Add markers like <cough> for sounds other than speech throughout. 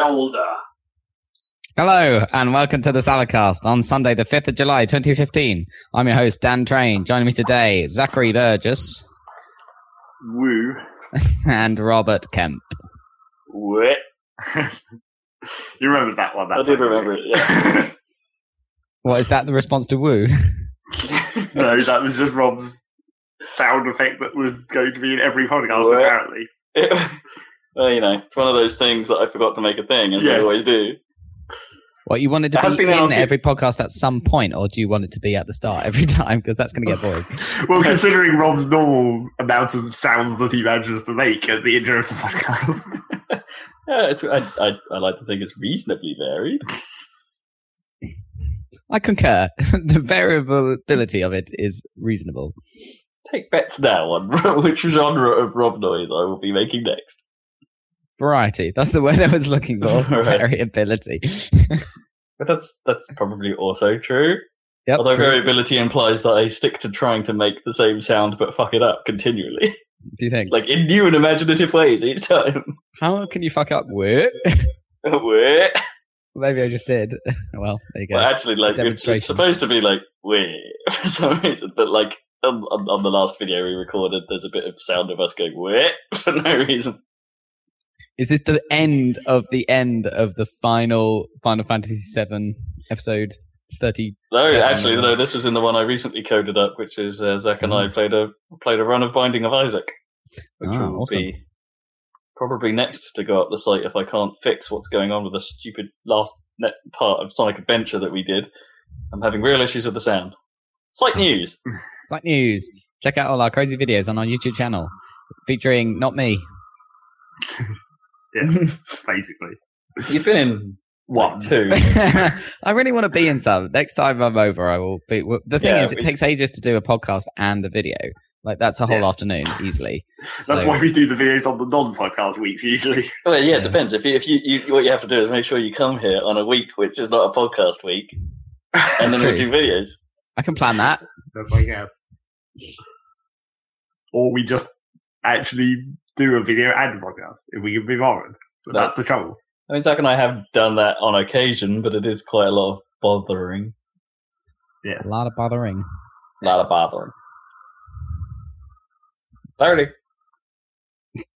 legend of Boxelder. Hello, and welcome to the Saladcast on Sunday, the 5th of July, 2015. I'm your host, Dan Train. Joining me today, Zachary Burgess Woo. <laughs> and Robert Kemp. Wait. <laughs> you remember that one? That I did remember it, yeah. you? <laughs> What is that the response to Woo? no, that was just Rob's sound effect that was going to be in every podcast, What? apparently. Well, you know, it's one of those things that I forgot to make a thing, as I always do. What, you want it to It be been in few- every podcast at some point, or do you want it to be at the start every <laughs> time? Because that's going to get <laughs> boring. Well, considering Rob's normal amount of sounds that he manages to make at the intro of the podcast. <laughs> Yeah, it's, I, I, I like to think it's reasonably varied. I concur. the variability of it is reasonable. Take bets now on which genre of Rob noise I will be making next. Variety. That's the word I was looking <laughs> for. Variability. But that's that's probably also true. Yep, Although true. variability implies that I stick to trying to make the same sound but fuck it up continually, <laughs> do you think? like in new and imaginative ways each time. <laughs> How can you fuck up word? Uh, wait. Maybe I just did. well, there you go. Well, actually, like it's, it's supposed to be like wait for some reason, but like on, on, on the last video we recorded, there's a bit of sound of us going wait for no reason. Is this the end of the end of the final Final Fantasy VII episode thirty? No, actually, no. This was in the one I recently coded up, which is uh, Zach and I played a played a run of Binding of Isaac, which Ah, will awesome. be probably next to go up the site if I can't fix what's going on with the stupid last part of Sonic Adventure that we did. I'm having real issues with the sound. Site <laughs> news. site news. Check out all our crazy videos on our YouTube channel, featuring not me. <laughs> Yeah, <laughs> basically. You've been in what <laughs> two? <laughs> I really want to be in some. Next time I'm over, I will be. well, The thing Yeah, is, it we- takes ages to do a podcast and a video. Like that's a whole Yes. afternoon easily. That's So- why we do the videos on the non-podcast weeks usually. Well, yeah, Yeah. it depends. If you, if you, you what you have to do is make sure you come here on a week which is not a podcast week, and then we true. do videos. I can plan that. That's my guess. Or we just actually do a video and a podcast if we can be bothered. But No. that's the trouble. I mean, Zach and I have done that on occasion, but it is quite a lot of bothering. Yeah. A lot of bothering. A lot of bothering. Thirty.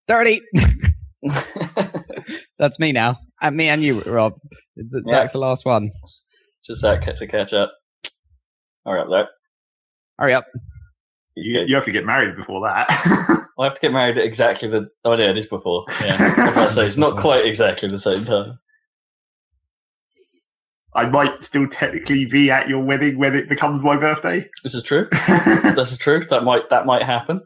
Thirty. <laughs> That's me now. And me and you, Rob. It's, it's Yeah. Zach's the last one. Just that to catch up. All right, there. Hurry up. You, you have to get married before that. <laughs> I have to get married at exactly the. Oh, yeah, it is before. Yeah, <laughs> I was about to say it's not quite exactly the same time. I might still technically be at your wedding when it becomes my birthday. This is true. <laughs> This is true. That might that might happen.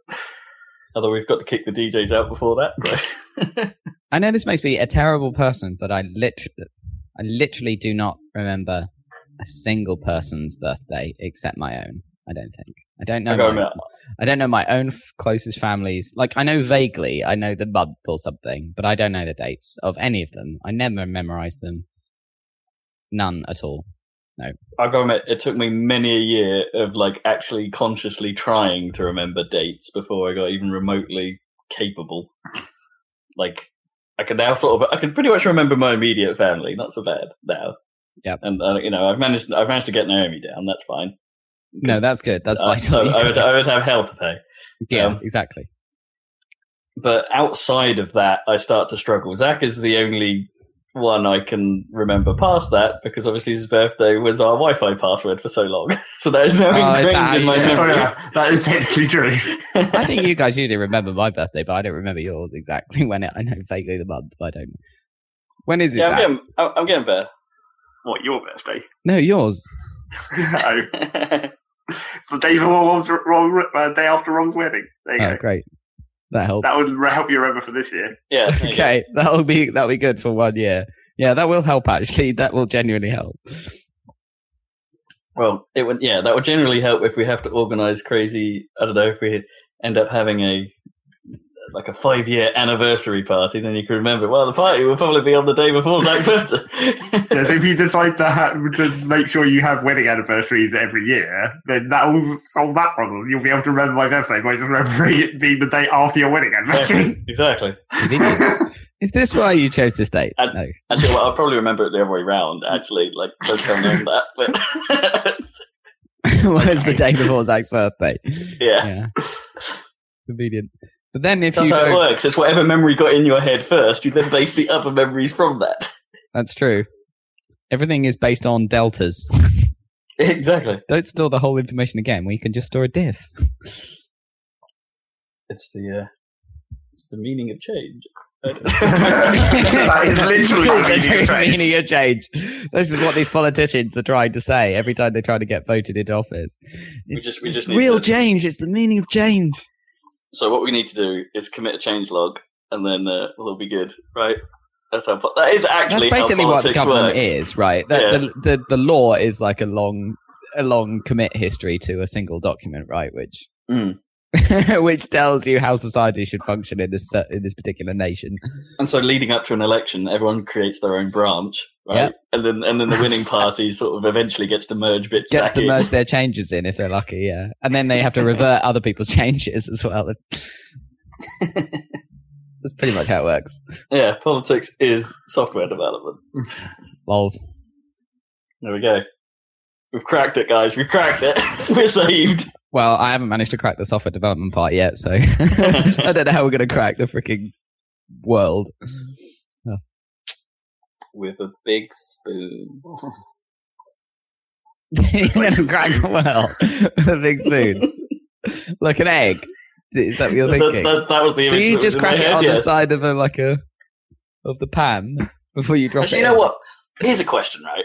Although we've got to kick the DJs out before that. I know this makes me a terrible person, but I lit- I literally do not remember a single person's birthday except my own. I don't think. I don't know. I my- I don't know my own f- closest families. Like I know vaguely, I know the month or something, but I don't know the dates of any of them. I never memorized them. None at all. No. I've got to admit, it took me many a year of like actually consciously trying to remember dates before I got even remotely capable. Like, I can now sort of, I can pretty much remember my immediate family. Not so bad now. Yeah. And uh, you know, I've managed, I've managed to get Naomi down. That's fine. No, that's good. That's Uh, vital. I, I would, I would have hell to pay. yeah, um, exactly. But outside of that, I start to struggle. Zach is the only one I can remember past that because obviously his birthday was our Wi-Fi password for so long. <laughs> So that is now Oh, is ingrained that in my how you- <laughs> oh memory. yeah, that is technically true. I think you guys usually remember my birthday, but I don't remember yours exactly <laughs> when it. I know vaguely the month, but I don't. When is it? yeah, I'm getting, I'm I'm getting better. What your birthday? No, yours. oh, it's the day before Rob's, Rob, uh, day after Rob's wedding. There you Oh, go. great. That helps. That would help you remember for this year. yeah. <laughs> there you go. okay, that'll be that'll be good for one year. Yeah, that will help. Actually, that will genuinely help. Well, it would. Yeah, that would generally help if we have to organise crazy. I don't know if we end up having a like a five year anniversary party. Then you can remember. Well, the party will probably be on the day before Zach's <laughs> birthday. Yes, if you decide to, ha- to make sure you have wedding anniversaries every year, then that will solve that problem. You'll be able to remember my birthday by just remembering it being the day after your wedding anniversary. <laughs> exactly. exactly. <laughs> Is this why you chose this date? And- no. Actually, well, I'll probably remember it the other way round. Actually, like don't tell me that. But what is the day before Zach's birthday? yeah, Yeah. Convenient. But then if that's you how it works. It's whatever memory got in your head first. You then base the other memories from that. <laughs> that's true. Everything is based on deltas. <laughs> exactly. Don't store the whole information again. We can just store a diff. It's the uh, it's the meaning of change. <laughs> that is literally the meaning of change. meaning of change. This is what these politicians are trying to say every time they try to get voted into office. We It's, just- we it's just need real to- change. It's the meaning of change. So what we need to do is commit a change log, and then uh, we'll be good, right? That's how. Po- that is That's actually basically how what the government works. is, right? The, Yeah. the, the the law is like a long a long commit history to a single document, right? Which Mm. <laughs> which tells you how society should function in this in this particular nation. And so, leading up to an election, everyone creates their own branch, right? Yep. And then, and then the winning <laughs> party sort of eventually gets to merge bits. Gets to in. merge their changes in if they're lucky, yeah, and then they have to revert other people's <laughs> changes as well. <laughs> That's pretty much how it works. Yeah, politics is software development. Lols. There we go. We've cracked it, guys. We've cracked it. We're saved. Well, I haven't managed to crack the software development part yet, so I don't know how we're going to crack the freaking world. With a big spoon. <laughs> Going to crack world <laughs> with a big spoon, <laughs> like an egg. Is that what you're thinking? that, that was the Do you just was in my crack it head, on the side of a like a of the pan before you drop Actually, it? you know in? what? Here's a question, right?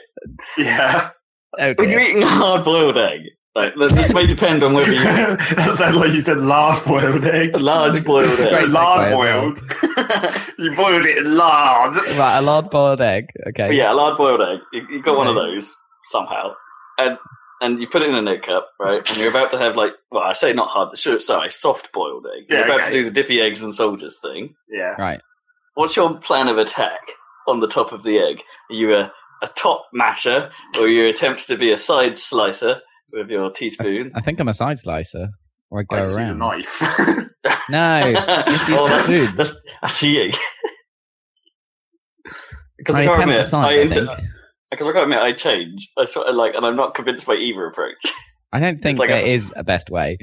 Yeah. Oh, When you're eating a hard-boiled egg, right, this may depend on whether you <laughs> that sounded like you said large boiled egg. large boiled egg. segue Lard boiled. <laughs> you boiled it in lard. Right, a lard boiled egg. Okay. But yeah, a lard boiled egg. You, you got one of those somehow, and and you put it in a egg cup, right? And you're about to have like, well, I say not hard, sorry, soft boiled egg. You're Yeah, about okay. to do the dippy eggs and soldiers thing. Yeah. Right. What's your plan of attack on the top of the egg? Are you a, a top masher, or you attempt to be a side slicer with your teaspoon? I think I'm a side slicer, or I go I just use a around. knife. <laughs> <laughs> No, just use oh, that's, that's, that's <laughs> cheating. because I, I can't admit, side. I, I, inter- think. because I got to admit, I change. I sort of like, and I'm not convinced by either approach. I don't think like there a- is a best way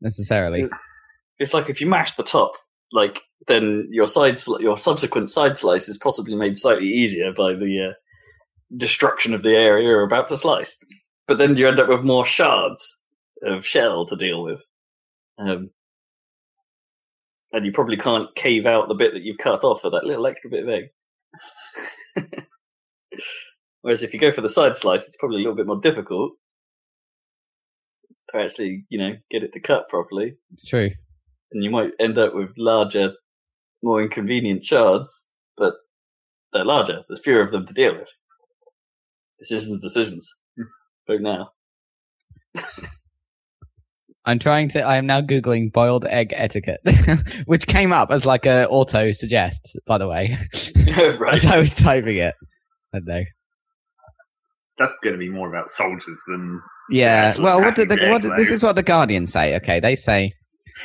necessarily. It's like if you mash the top, like then your side, sli- your subsequent side slice is possibly made slightly easier by the uh, destruction of the area you're about to slice. But then you end up with more shards of shell to deal with, um, and you probably can't cave out the bit that you've cut off for that little extra bit of egg. <laughs> Whereas if you go for the side slice, it's probably a little bit more difficult to actually, you know, get it to cut properly It's true. and you might end up with larger, more inconvenient shards, but they're larger. There's fewer of them to deal with. Decisions, decisions. Vote now. <laughs> I'm trying to. I am now googling boiled egg etiquette, <laughs> which came up as like a auto suggest. By the way, <laughs> right. as I was typing it. I don't know. That's going to be more about soldiers than. Yeah. Well, what did the, what did, this is what the Guardian say. Okay, they say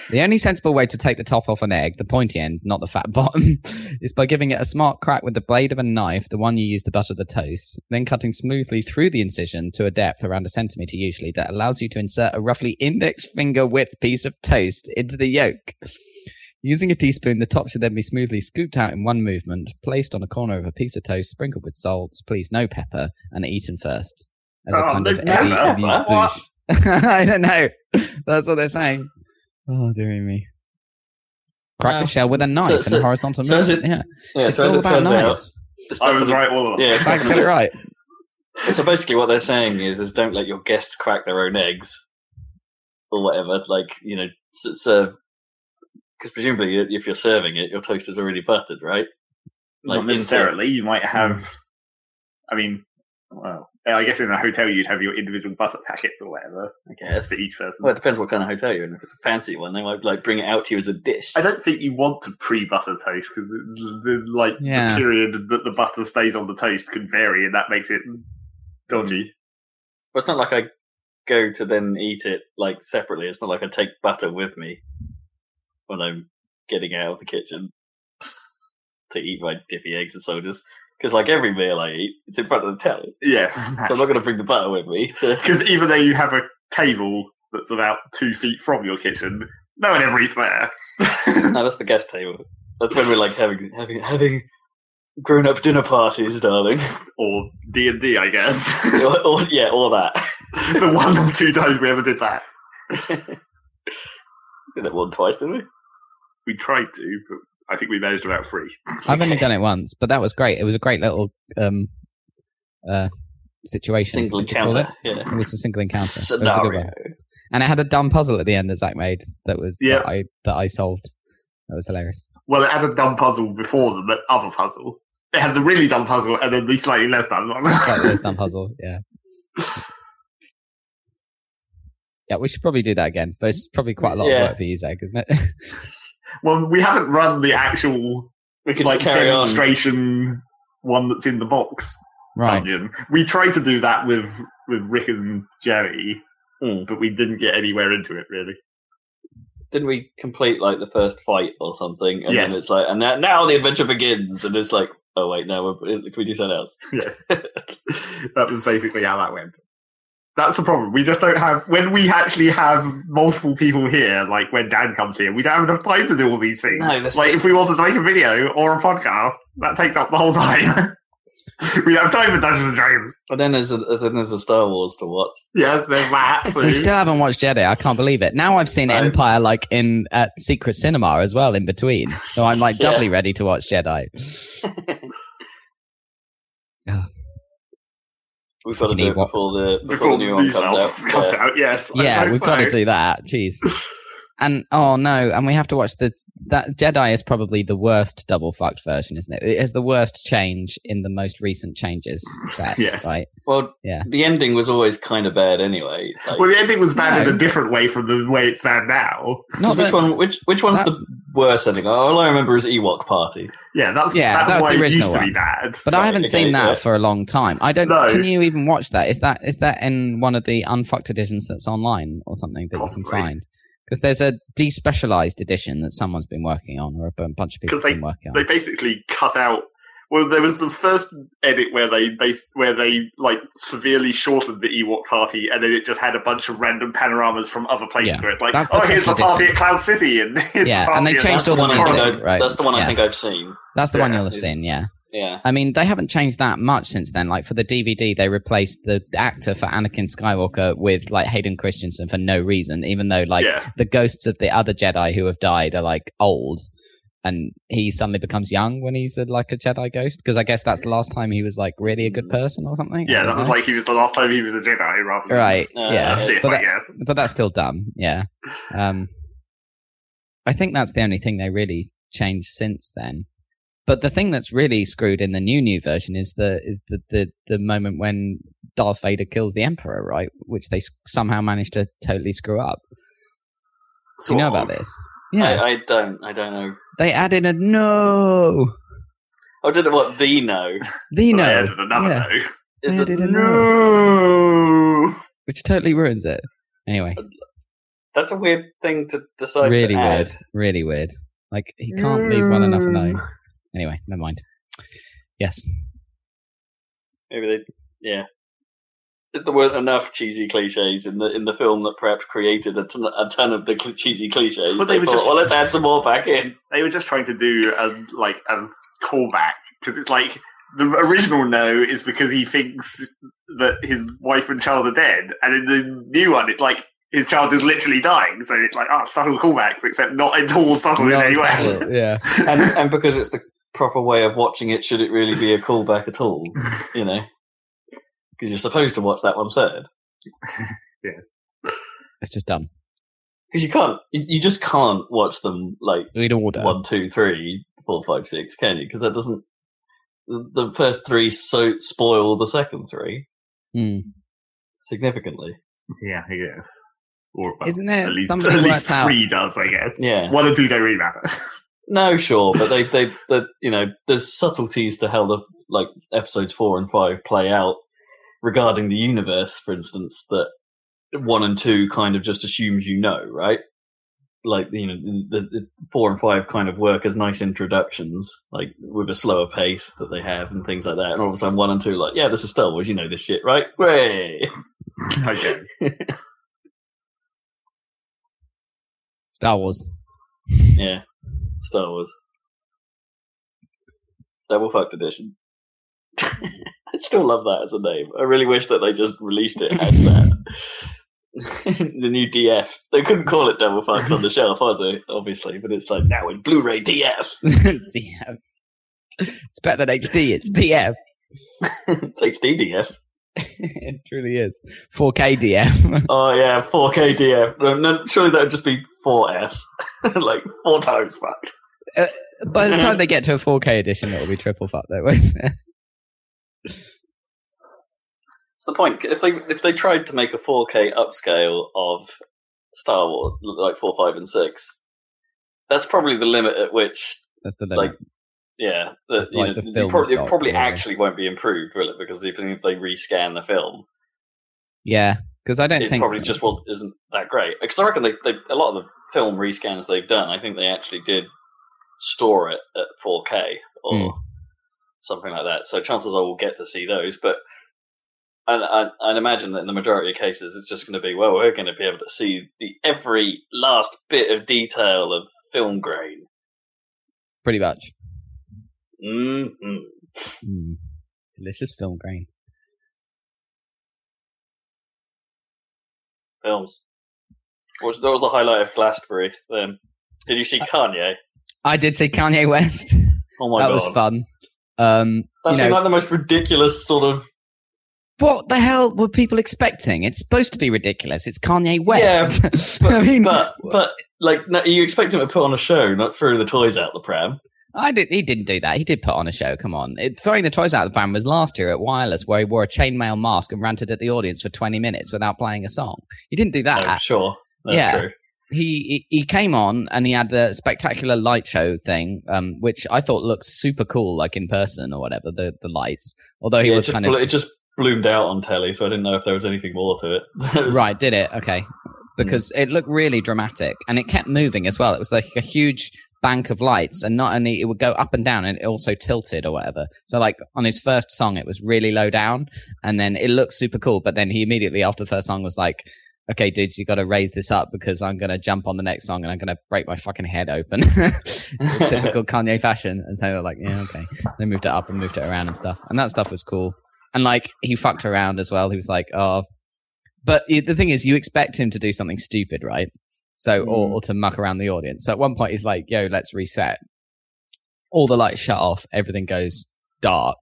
the only sensible way to take the top off an egg, the pointy end, not the fat <laughs> bottom, is by giving it a smart crack with the blade of a knife, the one you use to butter the toast, then cutting smoothly through the incision to a depth around a centimeter usually that allows you to insert a roughly index finger width piece of toast into the yolk. Using a teaspoon, the top should then be smoothly scooped out in one movement, placed on a corner of a piece of toast, sprinkled with salt, please no pepper, and eaten first. As a Oh, kind no of pepper? heavy, heavy What? boosh. I don't know. That's what they're saying. Oh, dear me. Crack Wow. the shell with a knife So- in so- a horizontal so is it- yeah, Yeah, it's so all it about turns out, knives. it's I was definitely- right all along. Yeah, it's Zach's got it right. <laughs> So basically, what they're saying is, is don't let your guests crack their own eggs, or whatever. Like you know, s- serve because uh, presumably, if you're serving it, your toast is already buttered, right? Not into- necessarily. You might have. Hmm. I mean, well, I guess in a hotel you'd have your individual butter packets or whatever I guess. for each person. Well, it depends what kind of hotel you're in. If it's a fancy one, they might like bring it out to you as a dish. I don't think you want to pre-butter toast because the, the like Yeah. the period that the butter stays on the toast can vary, and that makes it dodgy. Well, it's not like I go to then eat it like separately. It's not like I take butter with me when I'm getting out of the kitchen. <laughs> to eat my dippy eggs and sodas because, like every meal I eat, it's in front of the telly. Yeah, So I'm not going to bring the butter with me. Because <laughs> even though you have a table that's about two feet from your kitchen, no one ever eats there. <laughs> No, that's the guest table. That's when we're like having having having grown up dinner parties, darling. or D and D, I guess. <laughs> or, or, yeah, all that. the one or two times we ever did that, Did it one twice, didn't we? we tried to, but I think we managed about three. I've only done it once, but that was great. It was a great little um, uh, situation. Single What do you call encounter. It? Yeah. it was a single encounter. It was a good Scenario. one. And it had a dumb puzzle at the end that Zach made that was Yeah. that I that I solved. That was hilarious. Well, it had a dumb puzzle before the other puzzle. It had the really dumb puzzle and then the slightly less dumb Like puzzle. this dumb puzzle, yeah. Yeah, we should probably do that again, but it's probably quite a lot Yeah. of work for you, Zach, isn't it? <laughs> well, we haven't run the actual We could like just carry on. demonstration one that's in the box right. dungeon. We tried to do that with with Rick and Jerry, Hmm. but we didn't get anywhere into it really. Didn't we complete like the first fight or something? And Yes. then it's like, and now, now the adventure begins. And it's like, oh wait, no, we're, can we do something else? Yes, <laughs> that was basically how that went. That's the problem. We just don't have when we actually have multiple people here. Like when Dan comes here, we don't have enough time to do all these things. No, that's- like if we wanted to make a video or a podcast, that takes up the whole time. <laughs> we have time for Dungeons and Dragons. But then there's a, then there's a Star Wars to watch. Yes, there's that. <laughs> We still haven't watched Jedi. I can't believe it. Now I've seen No. Empire like in at Secret Cinema as well in between, so I'm like <laughs> Yeah. doubly ready to watch Jedi. We've got to do it before the before, before the new one these comes out. albums comes out. Yes, I Yeah, hope we've got to do that. Jeez. And oh no, and we have to watch this. That Jedi is probably the worst double fucked version, isn't it? It has the worst change in the most recent changes set. <laughs> Yes. right. Well, Yeah. the ending was always kind of bad anyway. Like, Well, the ending was bad in a different way from the way it's bad now. Not which that- one? Which which one's the worst ending? All I remember is Ewok Party. Yeah, that's Yeah, that's, that's why the it used original to be one. bad. But I haven't okay, seen that yeah. for a long time. I don't. No. Can you even watch that? Is that is that in one of the unfucked editions that's online or something that you can find? Because there's a despecialized edition that someone's been working on, or a bunch of people have been working on. They basically cut out. Well, there was the first edit where they, they where they like severely shortened the Ewok party, and then it just had a bunch of random panoramas from other places Yeah. where it's like, That's the oh, here's the party edition. at Cloud City, and <laughs> here's Yeah, the party and they changed That's the all the one I music, think. I, right? That's the one I think I've seen. That's the one you'll have seen. Yeah. Yeah. I mean, they haven't changed that much since then. Like for the DVD, they replaced the actor for Anakin Skywalker with like Hayden Christensen for no reason, even though like yeah, the ghosts of the other Jedi who have died are like old, and he suddenly becomes young when he's a, like a Jedi ghost. Because I guess that's the last time he was like really a good person or something. Yeah, don't that was like he was the last time he was a Jedi, rather than right. Uh, yeah, a Sith, but, I that- guess. but that's still dumb. Yeah. <laughs> Um, I think that's the only thing they really changed since then. But the thing that's really screwed in the new new version is the is the the, the moment when Darth Vader kills the Emperor, right? Which they somehow managed to totally screw up. Do you know about this? Yeah, I, I don't. I don't know. they added a no, I don't know what the no. the But no, they added another yeah, no. They Is added the, a No. which totally ruins it. Anyway, that's a weird thing to decide really to weird, add. really weird. Like he can't leave well enough alone. Anyway, never mind. Yes. Maybe they. Yeah. There weren't enough cheesy cliches in the in the film that perhaps created a ton, a ton of the cl- cheesy cliches. Well, they they were thought, just- well, let's add some more back in. They were just trying to do a like a callback because it's like the original no is because he thinks that his wife and child are dead, and in the new one, it's like his child is literally dying. So it's like ah, subtle callbacks, except not at all subtle in Not any way. yeah. <laughs> and and because it's the proper way of watching it, should it really be a callback at all? <laughs> You know, because you're supposed to watch that one third. <laughs> yeah It's just dumb. Because you can't, you, you just can't watch them like Read order. one, two, three, four, five, six, can you? Because that doesn't. The, the first three so spoil the second three Hmm. significantly. yeah, I guess. Or well, Isn't there at least at worked least out? three does, I guess. Yeah. One and two don't really matter. <laughs> No, sure, but they, they, that you know, there's subtleties to how the like episodes four and five play out regarding the universe, for instance, that one and two kind of just assumes you know, right? like you know the, the four and five kind of work as nice introductions, like with a slower pace that they have and things like that. And all of a sudden, one and two, like, yeah, this is Star Wars. You know this shit, right? Way. <laughs> Okay. <laughs> Star Wars. Yeah, Star Wars. Double fucked edition. I still love that as a name. I really wish that they just released it as that. <laughs> the new DF. They couldn't call it double fucked on the shelf, was it? Obviously, but it's like now in Blu-ray DF. <laughs> DF. It's better than HD. It's DF. it's HD DF. <laughs> it truly is. 4K DF. Oh yeah, 4K DF. No, no, surely that would just be 4F, <laughs> like four times fucked. Uh, by the <laughs> time they get to a 4K edition, it'll be triple fuck though, won't it? <laughs> What's the point? If they if they tried to make a 4K upscale of Star Wars, like four, five, and six, that's probably the limit at which, That's the like, limit. yeah, the, you Like know, the you film probably, it probably actually won't be improved, will it? Because even if they rescan the film, yeah, because I don't it think probably so. just was isn't that great. Because I reckon they, they a lot of the film rescans they've done, I think they actually did store it at 4K or Hmm. something like that. So chances are we'll get to see those, but. And I, I'd imagine that in the majority of cases, it's just going to be well, we're going to be able to see the every last bit of detail of film grain. pretty much. mm Mm. Delicious film grain. Films. What was, that was the highlight of Glastonbury. Then, did you see Kanye? I did see Kanye West. <laughs> Oh my that god, was fun. Um, that seemed know- like the most ridiculous sort of what the hell were people expecting? It's supposed to be ridiculous. It's Kanye West. But, <laughs> I mean, but but like no, you expect him to put on a show, not throw the toys out the pram. I did. He didn't do that. He did put on a show. Come on, it, throwing the toys out of the van was last year at Wireless, where he wore a chainmail mask and ranted at the audience for twenty minutes without playing a song. He didn't do that. oh, sure, that's yeah. true. he he came on and he had the spectacular light show thing, um, which I thought looked super cool, like in person or whatever. The the lights, although he Yeah, was just kind of it just bloomed out on telly, so I didn't know if there was anything more to it. <laughs> Was- right. Did it? Okay, because it looked really dramatic and it kept moving as well. It was like a huge bank of lights, and not only it would go up and down, and it also tilted or whatever. So like on his first song, it was really low down, and then it looked super cool. But then he immediately after the first song was like. Okay, dudes, you got to raise this up because I'm gonna jump on the next song and I'm gonna break my fucking head open. <laughs> typical <laughs> Kanye fashion. And so they're like, yeah, okay. They moved it up and moved it around and stuff. And that stuff was cool. And like, he fucked around as well. He was like, oh. But the thing is, you expect him to do something stupid, right? So, or, Mm. or to muck around the audience. So at one point, he's like, yo, let's reset. All the lights shut off. Everything goes dark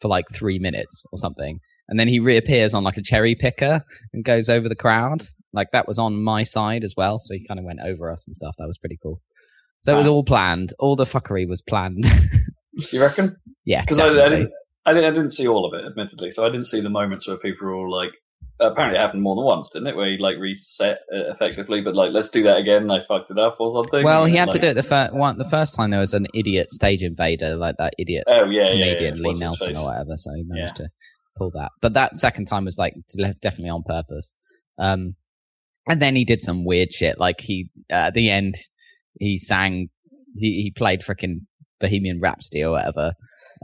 for like three minutes or something. And then he reappears on like a cherry picker and goes over the crowd. Like that was on my side as well. So he kind of went over us and stuff. That was pretty cool. So it was all planned. All the fuckery was planned. <laughs> You reckon? yeah, Because I, I didn't, I didn't, I didn't see all of it, admittedly. So I didn't see the moments where people were all like. Apparently, it happened more than once, didn't it? Where he like reset it effectively, but like, let's do that again. I fucked it up or something. Well, he had to do it the first one. The first time there was an idiot stage invader, like that idiot Oh yeah, yeah, comedian yeah. Lee Nelson or whatever. So he managed to pull that. But that second time was like definitely on purpose. Um, and then he did some weird shit. Like he uh, at the end, he sang, he he played freaking Bohemian Rhapsody or whatever.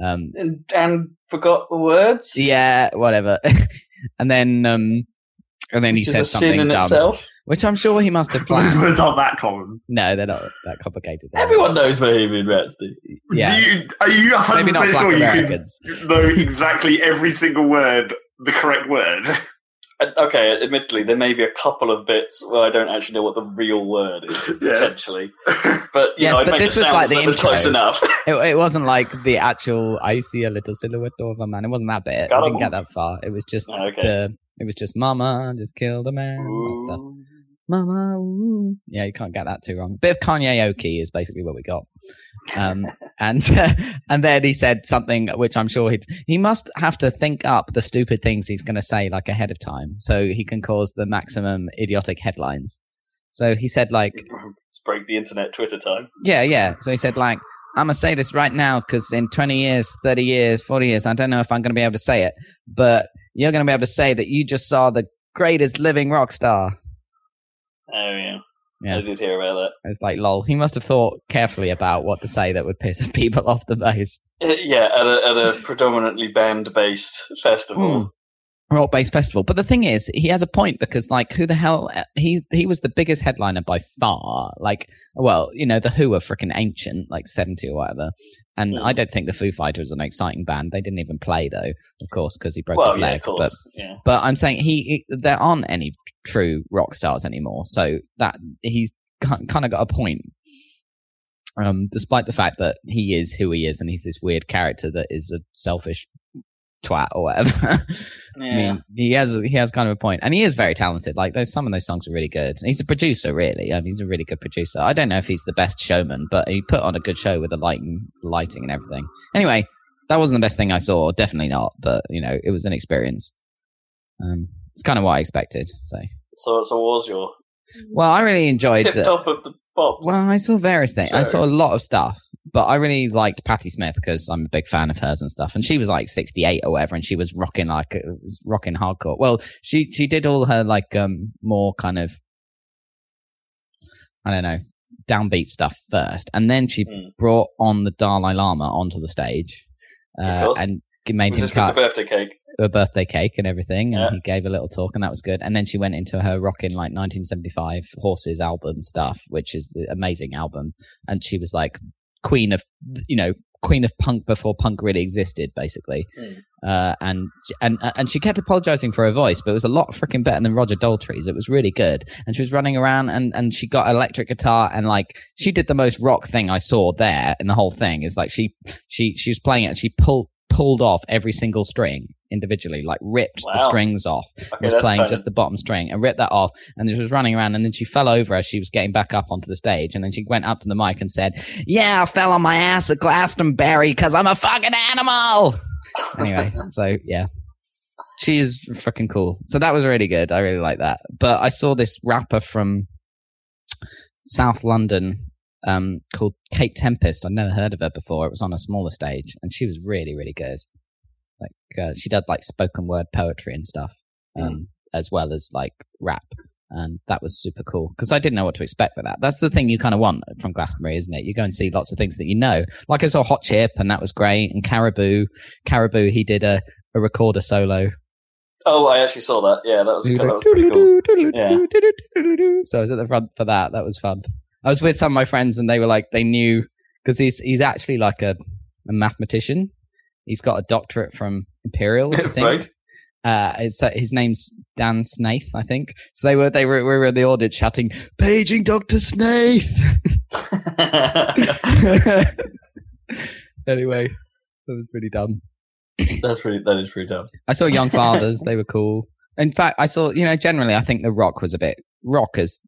Um, And Dan forgot the words. yeah, whatever. <laughs> and then um, and then he which is said a sin something in dumb, itself. which I'm sure he must have <laughs> Those planned. words aren't that common. no, they're not that complicated. Everyone knows Bohemian Rhapsody. Yeah. Do you, are you Maybe 100% not black sure you Americans. can know exactly every single word, the correct word? <laughs> Okay, admittedly, there may be a couple of bits where I don't actually know what the real word is <laughs> Yes. potentially, <laughs> but you Yes, know, I'd but this was like the though it was close enough. <laughs> It, it wasn't like the actual I see a little silhouette of a man. It wasn't that bit. I didn't get that far. It was just Oh, okay. the it was just Mama just killed a man. That stuff. Ooh. Mama, ooh. yeah, you can't get that too wrong. Bit of Kanye Oki is basically what we got. Um, <laughs> and <laughs> and then he said something which I'm sure he he must have to think up the stupid things he's going to say like ahead of time, so he can cause the maximum idiotic headlines. So he said like Let's break the internet Twitter time. yeah, yeah. So he said, like, I'm going to say this right now because in 20 years, 30 years, 40 years, I don't know if I'm going to be able to say it, but you're going to be able to say that you just saw the greatest living rock star. Oh yeah. Yeah. I did hear about that. It's like, lol. He must have thought carefully about what to say that would piss <laughs> people off the most. Uh, Yeah, at a, at a predominantly band-based festival. rock based festival. But the thing is, he has a point because, like, who the hell? He he was the biggest headliner by far. Like, well, you know, the Who are freaking ancient, like seventy or whatever. And Mm. I don't think the Foo Fighters are an exciting band. They didn't even play though, of course, because he broke Well, his leg. But yeah. but I'm saying he, he there aren't any true rock stars anymore. So that he's kind of got a point. Um, despite the fact that he is who he is, and he's this weird character that is a selfish twat or whatever. <laughs> Yeah. I mean, he has he has kind of a point, and he is very talented. Like those, some of those songs are really good. He's a producer, really. I mean, he's a really good producer. I don't know if he's the best showman, but he put on a good show with the lighting, lighting and everything. Anyway, that wasn't the best thing I saw. Definitely not. But you know, it was an experience. Um, it's kind of what I expected. So, so, so what was your well, I really enjoyed. tip uh, top of the pops? well, I saw various things. I saw a lot of stuff, but I really liked Patti Smith because I'm a big fan of hers and stuff. And she was like 68 or whatever, and she was rocking like uh, rocking hardcore. Well, she she did all her like um more kind of I don't know downbeat stuff first, and then she Mm. brought on the Dalai Lama onto the stage, uh, and made was him with the cut birthday cake? A birthday cake and everything, and Yeah. he gave a little talk, and that was good. And then she went into her rocking like 1975 Horses album stuff, which is the amazing album, and she was like queen of you know queen of punk before punk really existed, basically. Hmm. Uh, and and and she kept apologizing for her voice, but it was a lot freaking better than Roger Daltrey's. It was really good, and she was running around and and she got electric guitar and like she did the most rock thing I saw there in the whole thing. Is like she she she was playing it and she pulled pulled off every single string individually, like ripped the strings off <laughs> Okay, was playing just the bottom string and ripped that off and she was running around and then she fell over as she was getting back up onto the stage and then she went up to the mic and said yeah i fell on my ass at glastonbury because i'm a fucking animal! <laughs> Anyway so yeah. She is fucking cool. So that was really good. I really like that. But i saw this rapper from south london um, called kate tempest. I'd never heard of her before. It was on a smaller stage and she was really really good like uh, she did like spoken word poetry and stuff um, as well as like rap and that was super cool because I didn't know what to expect with that. That's the thing you kind of want from Glastonbury, isn't it? You go and see lots of things that you know. Like I saw Hot Chip, and that was great. And Caribou, Caribou, he did a, a recorder solo. Oh, I actually saw that. Yeah, that was, that was pretty cool. Yeah. So I was at the front for that. That was fun. I was with some of my friends, and they were like, they knew because he's he's actually like a, a mathematician. He's got a doctorate from Imperial, I <laughs> think. right. Uh, it's, uh, his name's Dan Snaith, I think. So they were they were, we were in the audience shouting, "Paging Doctor Snaith." <laughs> anyway, that was pretty dumb. That's pretty. That is pretty dumb. I saw Young Fathers; <laughs> they were cool. In fact, I saw you know generally I think the Rock was a bit rock rockers.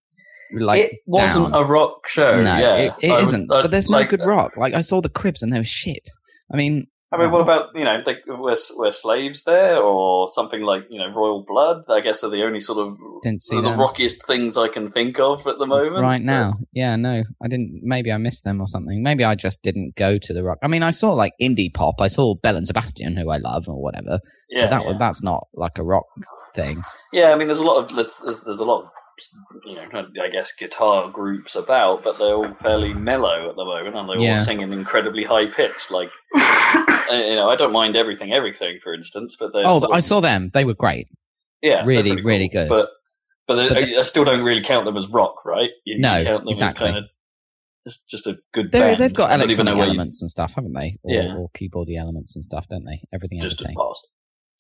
Like it wasn't down. a rock show. no, yeah, it, it I would- isn't. I'd but there's no like- good rock. Like I saw the Cribs and they were shit. I mean, I mean, what uh-huh. about you know, like, were were slaves there, or something like you know, Royal Blood? I guess are the only sort of the them. rockiest things I can think of at the moment. right now. Yeah, no, I didn't. Maybe I missed them or something. Maybe I just didn't go to the rock. I mean, I saw like indie pop. I saw Bell and Sebastian, who I love or whatever. yeah, but that yeah. that's not like a rock thing. Yeah, I mean, there's a lot of there's, there's, there's a lot of you know, kind of, I guess guitar groups about, but they're all fairly mellow at the moment, and they're Yeah. all singing incredibly high pitched. Like, <laughs> uh, you know, I don't mind everything, everything, for instance, but there's Oh, sort I saw them. They were great. yeah, really, pretty really good. But but, they- But the- I still don't really count them as rock, right? You, No, you count them exactly. as kind of just, just a good They're, band. they've got I don't even know electronic where you- elements and stuff, haven't they? Or, Yeah. or keyboardy elements and stuff, don't they? Everything, distant everything. past.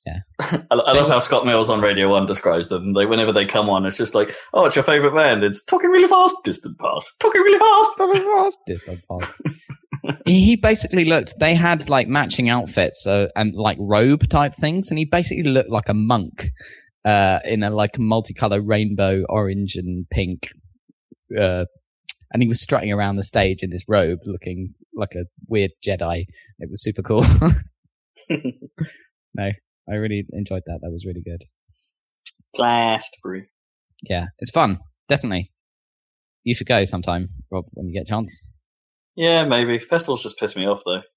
Yeah. <laughs> I, I love how Scott Mills on Radio One describes them. They whenever they come on, it's just like, "Oh, it's your favorite band." It's talking really fast, distant past, talking really fast. <laughs> Distant past. he he basically looked. They had like matching outfits uh, and like robe type things, and he basically looked like a monk uh, in a like multicolored rainbow, orange and pink. Uh, and he was strutting around the stage in this robe, looking like a weird Jedi. It was super cool. <laughs> no, I really enjoyed that. That was really good. Glastonbury. Yeah, it's fun. Definitely. You should go sometime, Rob, when you get a chance. Yeah, maybe festivals just piss me off though. <laughs>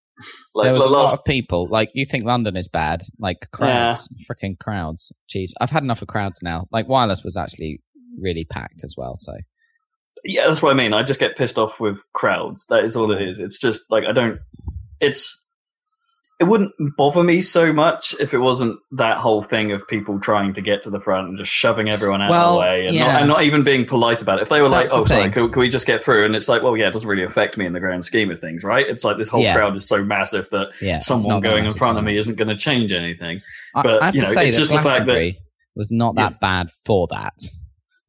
Like there was the a lot of people. Like you think London is bad, like crowds, freaking crowds. Jeez, I've had enough of crowds now. Like Wireless was actually really packed as well. So yeah, that's what I mean. I just get pissed off with crowds. That is all it is. It's just like I don't. It's it wouldn't bother me so much if it wasn't that whole thing of people trying to get to the front and just shoving everyone out of the way and, yeah. not, and not even being polite about it. If they were That's like, "Oh, sorry, can, can we just get through?" and it's like, "Well, yeah, it doesn't really affect me in the grand scheme of things, right?" It's like this whole Yeah. crowd is so massive that Yeah, someone gonna in front of me isn't going to change anything. I, But, I have you to know, say it's that just the fact that- was not that bad for that.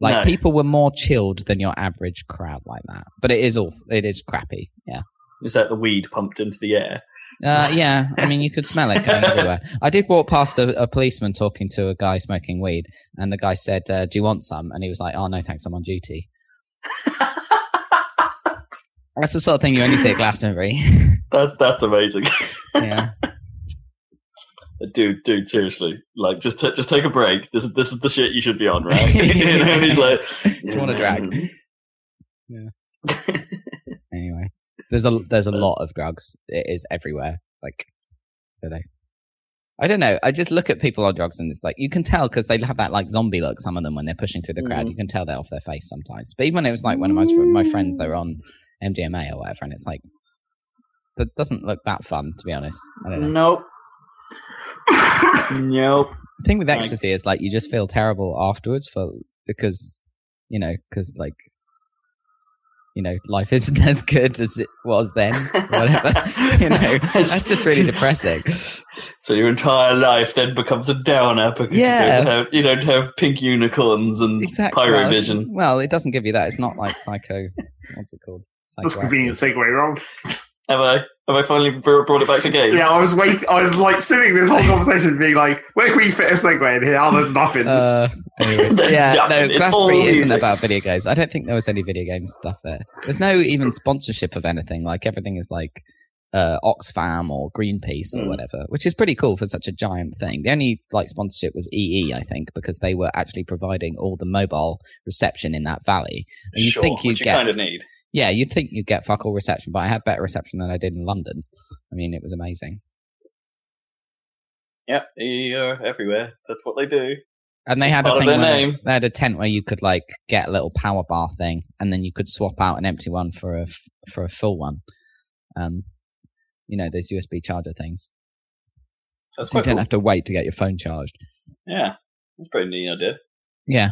Like No. people were more chilled than your average crowd like that. But it is all it is crappy. Yeah. Is that the weed pumped into the air? Uh, yeah, I mean, you could smell it going everywhere. I did walk past a, a policeman talking to a guy smoking weed, and the guy said, uh, "Do you want some?" And he was like, "Oh no, thanks, I'm on duty." <laughs> That's the sort of thing you only see at Glastonbury. <laughs> That that's amazing. yeah, <laughs> dude, dude, seriously, like just t- just take a break. This is this is the shit you should be on, right? you know, he's like, Do you want a drag? Anyway, there's a there's a lot of drugs. It is everywhere. Like, do they? I don't know. I just look at people on drugs and it's like you can tell because they have that like zombie look. Some of them when they're pushing through the crowd, Mhm. you can tell they're off their face sometimes. But even when it was like one of my my friends, they were on MDMA or whatever, and it's like that doesn't look that fun to be honest. I don't know. nope, nope. The thing with ecstasy is like you just feel terrible afterwards for because you know because like you know life isn't <laughs> as good as it was then. Whatever <laughs> you know, that's just really depressing. <laughs> So your entire life then becomes a downer because Yeah. you, don't have, you don't have pink unicorns and Exactly. pyro well, vision. Well, it doesn't give you that. It's not like psycho. What's it called? That's a Psychoactive. convenient segue, Rob. Have I have I finally brought it back to <laughs> games? Yeah, I was waiting. I was like sitting this whole conversation, being like, "Where can we fit a segue in here?" Oh, there's nothing. Uh, anyway. <laughs> There's yeah, nothing. no, It's Glastonbury all isn't music. about video games. I don't think there was any video game stuff there. There's no even sponsorship of anything. Like everything is like uh, Oxfam or Greenpeace or Mm. whatever, which is pretty cool for such a giant thing. The only like sponsorship was EE, I think, because they were actually providing all the mobile reception in that valley. And you sure, think you'd which you get kind of need. Yeah, you'd think you'd get fuck all reception, but I had better reception than I did in London. I mean, it was amazing. Yeah, they are everywhere. That's what they do. And they had a Part of thing where they- they had a tent where you could like get a little power bar thing, and then you could swap out an empty one for a for a full one. Um, you know those USB charger things. That's So you don't cool. have to wait to get your phone charged. Yeah, that's a pretty neat idea. Yeah,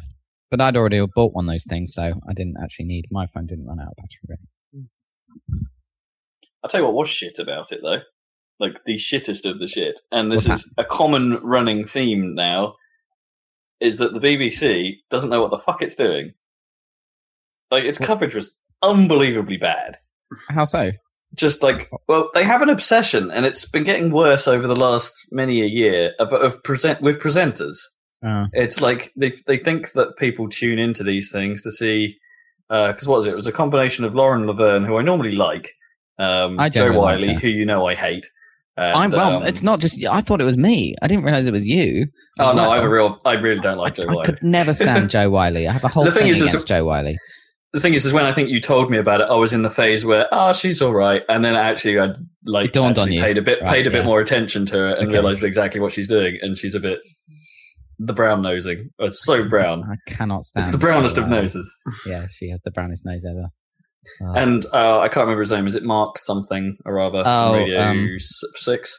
but I'd already bought one of those things, so I didn't actually need my phone. Didn't run out of battery. Hmm. I'll tell you what was shit about it though. Like the shittest of the shit. And this What's is a common running theme now is that the BBC doesn't know what the fuck it's doing. Like its coverage was unbelievably bad. How so? Just like well, they have an obsession and it's been getting worse over the last many a year uh, of, of present with presenters. Uh, It's like they they think that people tune into these things to see because what was it? It was a combination of Lauren Laverne, who I normally like, um, I Jo generally like Whiley, who you know I hate. and, I'm well. um, it's not just. I thought it was me. I didn't realize it was you. Oh no. I have a real. I really don't like I, Jo I Whiley. could never stand <laughs> Jo Whiley. I have a whole The thing thing is, is- against Jo Whiley. The thing is, is when I think you told me about it, I was in the phase where, oh, she's all right, and then actually I like It dawned on actually you. paid a bit Right, paid a bit yeah. more attention to it and Okay. realized exactly what she's doing, and she's a bit the brown nosing. It's so brown. I cannot stand. It's the brownest of noses. Yeah, she has the brownest nose ever. Oh. <laughs> And uh, I can't remember his name. Is it Mark something or other? Oh, Radio um, Six.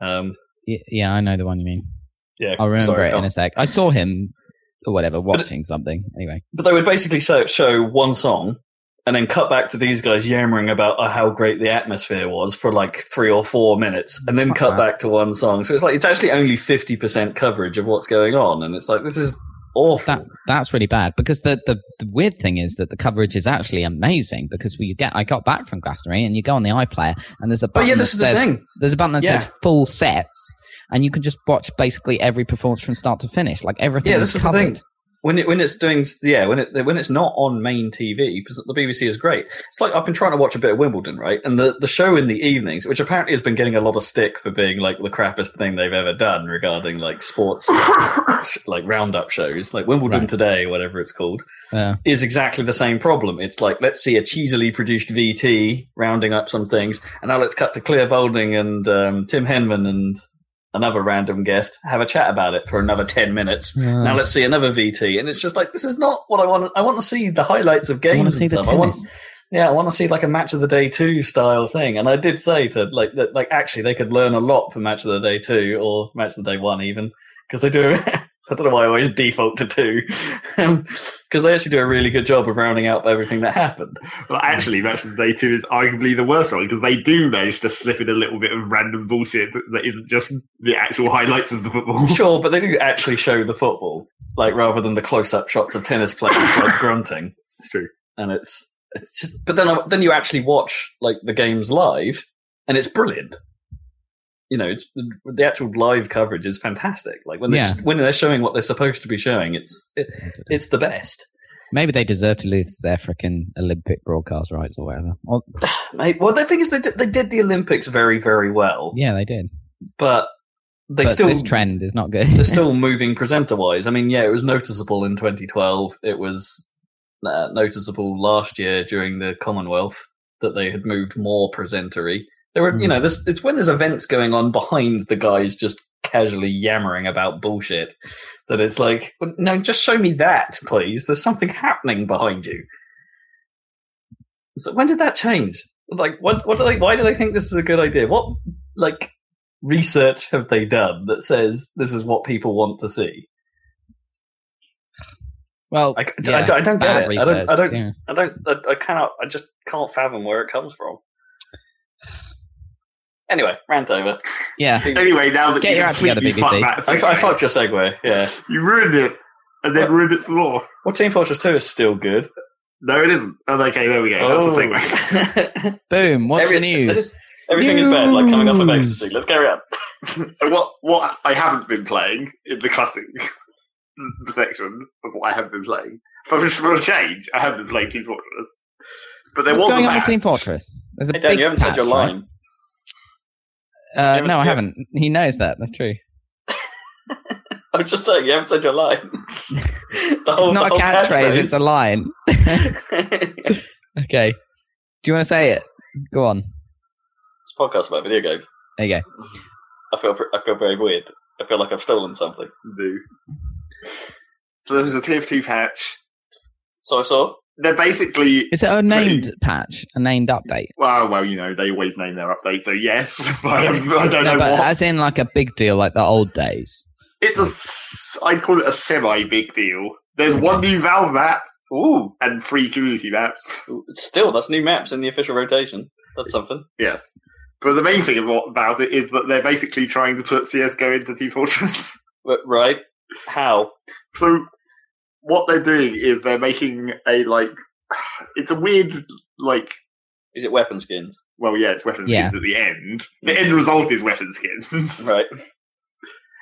Um, yeah, I know the one you mean. yeah, I'll remember sorry, it in a sec. I saw him or whatever watching something. Anyway, But they would basically show, show one song and then cut back to these guys yammering about uh, how great the atmosphere was for like three or four minutes and then cut back to one song. So it's like, it's actually only 50% coverage of what's going on. And it's like, this is awful. that that's really bad because the, the the weird thing is that the coverage is actually amazing because we get I got back from Glastonbury and you go on the iPlayer and there's a but button yeah, that is the says thing. there's a button that Yeah. says full sets and you can just watch basically every performance from start to finish like everything Yeah, is this is the covered. thing. When it, when it's doing yeah when it when it's not on main TV because the BBC is great. It's like I've been trying to watch a bit of Wimbledon right, and the the show in the evenings, which apparently has been getting a lot of stick for being like the crappiest thing they've ever done regarding like sports <laughs> like roundup shows, like Wimbledon Right. Today, whatever it's called, Yeah. is exactly the same problem. It's like let's see a cheesily produced VT rounding up some things, and now let's cut to Clare Balding and um, Tim Henman and another random guest, have a chat about it for another ten minutes. Now let's see another VT, and it's just like this is not what I want. I want to see the highlights of I want to games see the stuff. I want, yeah, I want to see like a match of the day two style thing. And I did say to like that, like actually they could learn a lot from match of the day two or match of the day one even because they do. <laughs> I don't know why I always default to two um, because they actually do a really good job of rounding out everything that happened. Well, actually, Match of the Day 2 is arguably the worst one because they do manage to slip in a little bit of random bullshit that isn't just the actual highlights of the football. <laughs> Sure, but they do actually show the football, like rather than the close-up shots of tennis players like <laughs> grunting. It's true. and it's it's just, but then I- then you actually watch like the games live, and it's brilliant. You know, it's, the, the actual live coverage is fantastic. Like when they're, when they're showing what they're supposed to be showing, it's it, it's the best. Maybe they deserve to lose their freaking Olympic broadcast rights or whatever. Well, <sighs> well, the thing is, they did, they did the Olympics very very well, yeah, they did. but they but still this trend is not good. they're still <laughs> moving presenter wise. I mean, yeah, it was noticeable in 2012. It was uh, noticeable last year during the Commonwealth that they had moved more presentery. There were, you Hmm. know, this it's when there's events going on behind the guys just casually yammering about bullshit that it's like, well, no, just show me that, please. There's something happening behind you. So when did that change? Like, what? What do they? Why do they think this is a good idea? What like research have they done that says this is what people want to see? well, I, I- yeah, I don't- I don't get bad it. I don't. I don't. yeah. I don't. I, I cannot. I just can't fathom where it comes from. Anyway, rant over. Yeah. <laughs> Anyway, now that Get you your act together, completely BBC. fucked that I, I segue, fucked your segue. Yeah. you ruined it, and then What? ruined it some more. Well, Team Fortress Two is still good. No, it isn't. Oh, okay, there we go. That's the segue. Oh. segue. <laughs> Boom. What's Every- the news? <laughs> Everything is bad, like coming off of News. ecstasy. Let's carry on. so what? What I haven't been playing in the classic section of what I have been playing for, for a change, I have been playing Team Fortress, but there What's was going a on with patch. Team Fortress? There's a Hey, Dan, big you haven't said patch, your right? line. Uh, no, I haven't. He knows that. That's true. <laughs> I'm just saying, you haven't said your line. <laughs> The whole- It's not the a whole catchphrase. It's a line. <laughs> Okay. Do you want to say it? Go on. It's a podcast about video games. There you go. I feel I feel very weird. I feel like I've stolen something. do. So there was a TF2 patch. So I saw. They're basically Is it a named patch? A named update? well, well, you know, they always name their updates, so yes, <laughs> but I don't No, know but what. as in like a big deal, like the old days. It's a, I'd call it a semi big deal. There's one new Valve map Ooh, and three community maps. still that's new maps in the official rotation. That's something. Yes. But the main thing about, about it is that they're basically trying to put CSGO into Team Fortress. But, right? How? So what they're doing is they're making a like <sighs> it's a weird like Is it weapon skins? well yeah, it's weapon Yeah. skins at the end. The end result is weapon skins. <laughs> Right.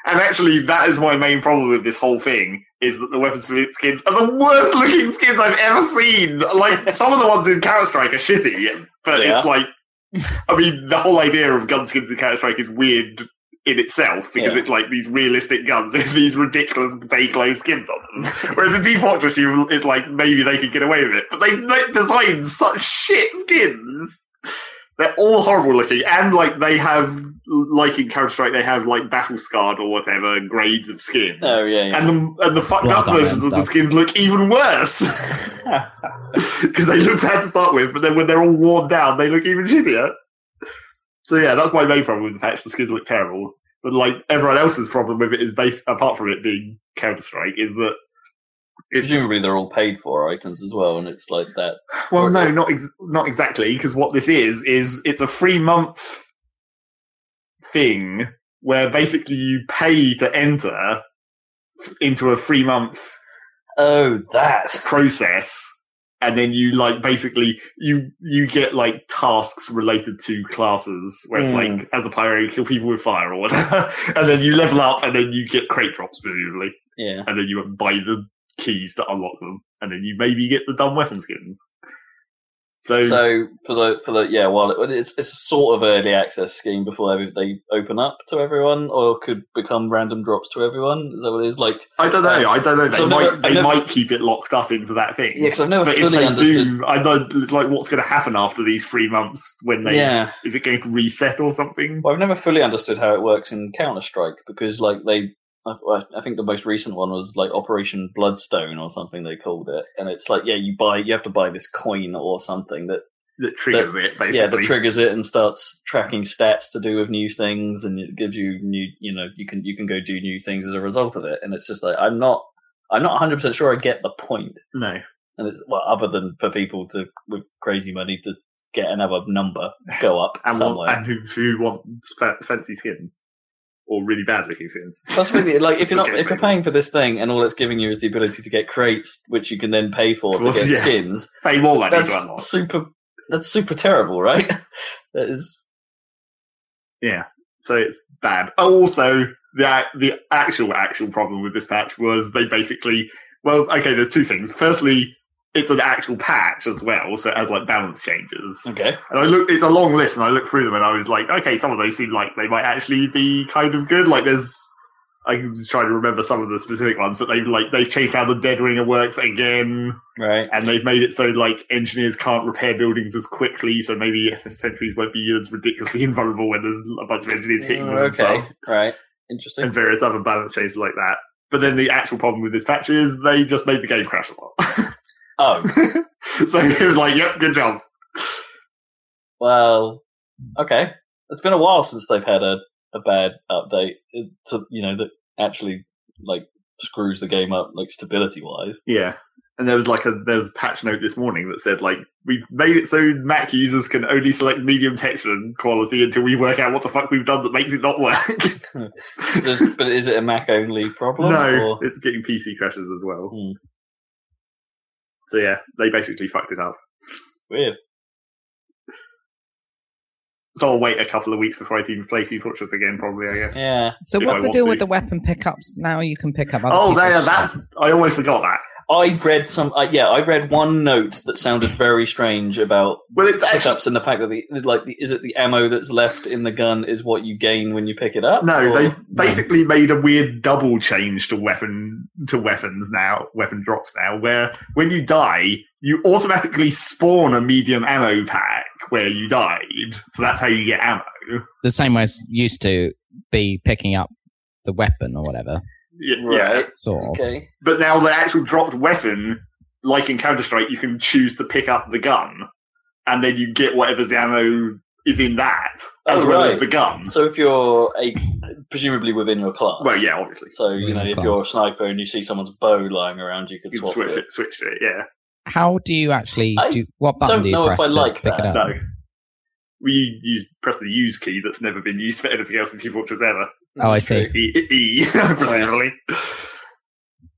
And actually that is my main problem with this whole thing is that the weapon skins are the worst looking skins I've ever seen. Like <laughs> some of the ones in Counter Strike are shitty, but Yeah. it's like I mean the whole idea of gun skins in Counter Strike is weird in itself because Yeah. it's like these realistic guns with these ridiculous day glow skins on them. Whereas in Team Fortress, you it's like maybe they could get away with it, but they've like, designed such shit skins. They're all horrible looking, and like they have, like in Counter Strike, they have like battle scarred or whatever grades of skin, Oh yeah. yeah. and the and the fucked Blood up versions of the skins look even worse <laughs> <laughs> because they look bad to start with, but then when they're all worn down, they look even shittier. So yeah, that's my main problem with the patch. The skins look terrible, but like everyone else's problem with it is based apart from it being Counter Strike is that it's Presumably they're all paid for items as well, and it's like that. well, no, not ex- not exactly because what this is is it's a free month thing where basically you pay to enter into a free month Oh, that. process and then you like basically you you get like tasks related to classes where it's Mm. like as a pyro you kill people with fire or whatever <laughs> and then you level up and then you get crate drops presumably Yeah. and then you buy the keys to unlock them and then you maybe get the dumb weapon skins So, So for the for the yeah, well, it's it's a sort of early access scheme before they, they open up to everyone, or could become random drops to everyone. Is that what it is? Like I don't know. Uh, I don't know. They might never- they never- might keep it locked up into that thing. yeah, because I've never but if fully they understood. do, I don't. It's like what's going to happen after these three months when they Yeah, is it going to reset or something? well, I've never fully understood how it works in Counter Strike because like they. I I think the most recent one was like Operation Bloodstone or something they called it, and it's like yeah, you buy you have to buy this coin or something that That triggers it basically. yeah that triggers it and starts tracking stats to do with new things and it gives you new you know you can you can go do new things as a result of it. And it's just like i'm not i'm not 100% sure i get the point. No, and it's well other than for people to with crazy money to get another number go up <laughs> and, somewhere. want, and who, who wants fa- fancy skins or really bad looking skins? <laughs> that's really like if you're not if you're paying for this thing and all it's giving you is the ability to get crates which you can then pay for Of to get yeah. skins <laughs> Pay more money to that's unlock. super that's super terrible right <laughs> that is Yeah, so it's bad. Also, the the actual actual problem with this patch was they basically well, okay. There's two things. Firstly, it's an actual patch as well, so it has like balance changes. okay And I look, it's a long list, and I looked through them, and I was like, okay, some of those seem like they might actually be kind of good. Like there's. I'm trying to remember some of the specific ones, but they've like they've changed how the dead ringer works again, right and they've made it so like engineers can't repair buildings as quickly, so maybe sentries won't be as ridiculously <laughs> invulnerable when there's a bunch of engineers hitting them and okay stuff, right interesting and various other balance changes like that. But then the actual problem with this patch is they just made the game crash a lot. <laughs> oh <laughs> so it was like, yep, good job. Well, okay. It's been a while since they've had a, a bad update. to, you know that actually like screws the game up like stability wise. Yeah. And there was like a there was a patch note this morning that said like we've made it so Mac users can only select medium texture quality until we work out what the fuck we've done that makes it not work. <laughs> but is it a Mac only problem? no, or- it's getting PC crashes as well. Hmm. So yeah, they basically fucked it up. Weird. So I'll wait a couple of weeks before I even play Team Fortress again, probably. I guess. Yeah. So If what's I the deal to. with the weapon pickups? Now you can pick up. Other Oh, there. That's. I almost forgot that. I read some. Uh, yeah, I read one note that sounded very strange about Well, it's actually pickups and the fact that the like the, is it the ammo that's left in the gun is what you gain when you pick it up? no. or- They've basically made a weird double change to weapon to weapons now, weapon drops now, where when you die, you automatically spawn a medium ammo pack where you died. So that's how you get ammo. the same way as used to be picking up the weapon or whatever. Y- Yeah, Right. Sort of. Okay. but now the actual dropped weapon, like in Counter Strike, you can choose to pick up the gun, and then you get whatever's ammo is in that, oh, as Oh, well as the gun. So if you're a presumably within your class. Well, yeah, obviously. So you know, if class. you're a sniper and you see someone's bow lying around, you could You can swap switch it. it, switch it, yeah. How do you actually? I Do, what button don't do you know if press I to like pick that. it up? No. We use press the use key that's never been used for anything else in Team Fortress ever. Oh, I see. <laughs> Presumably.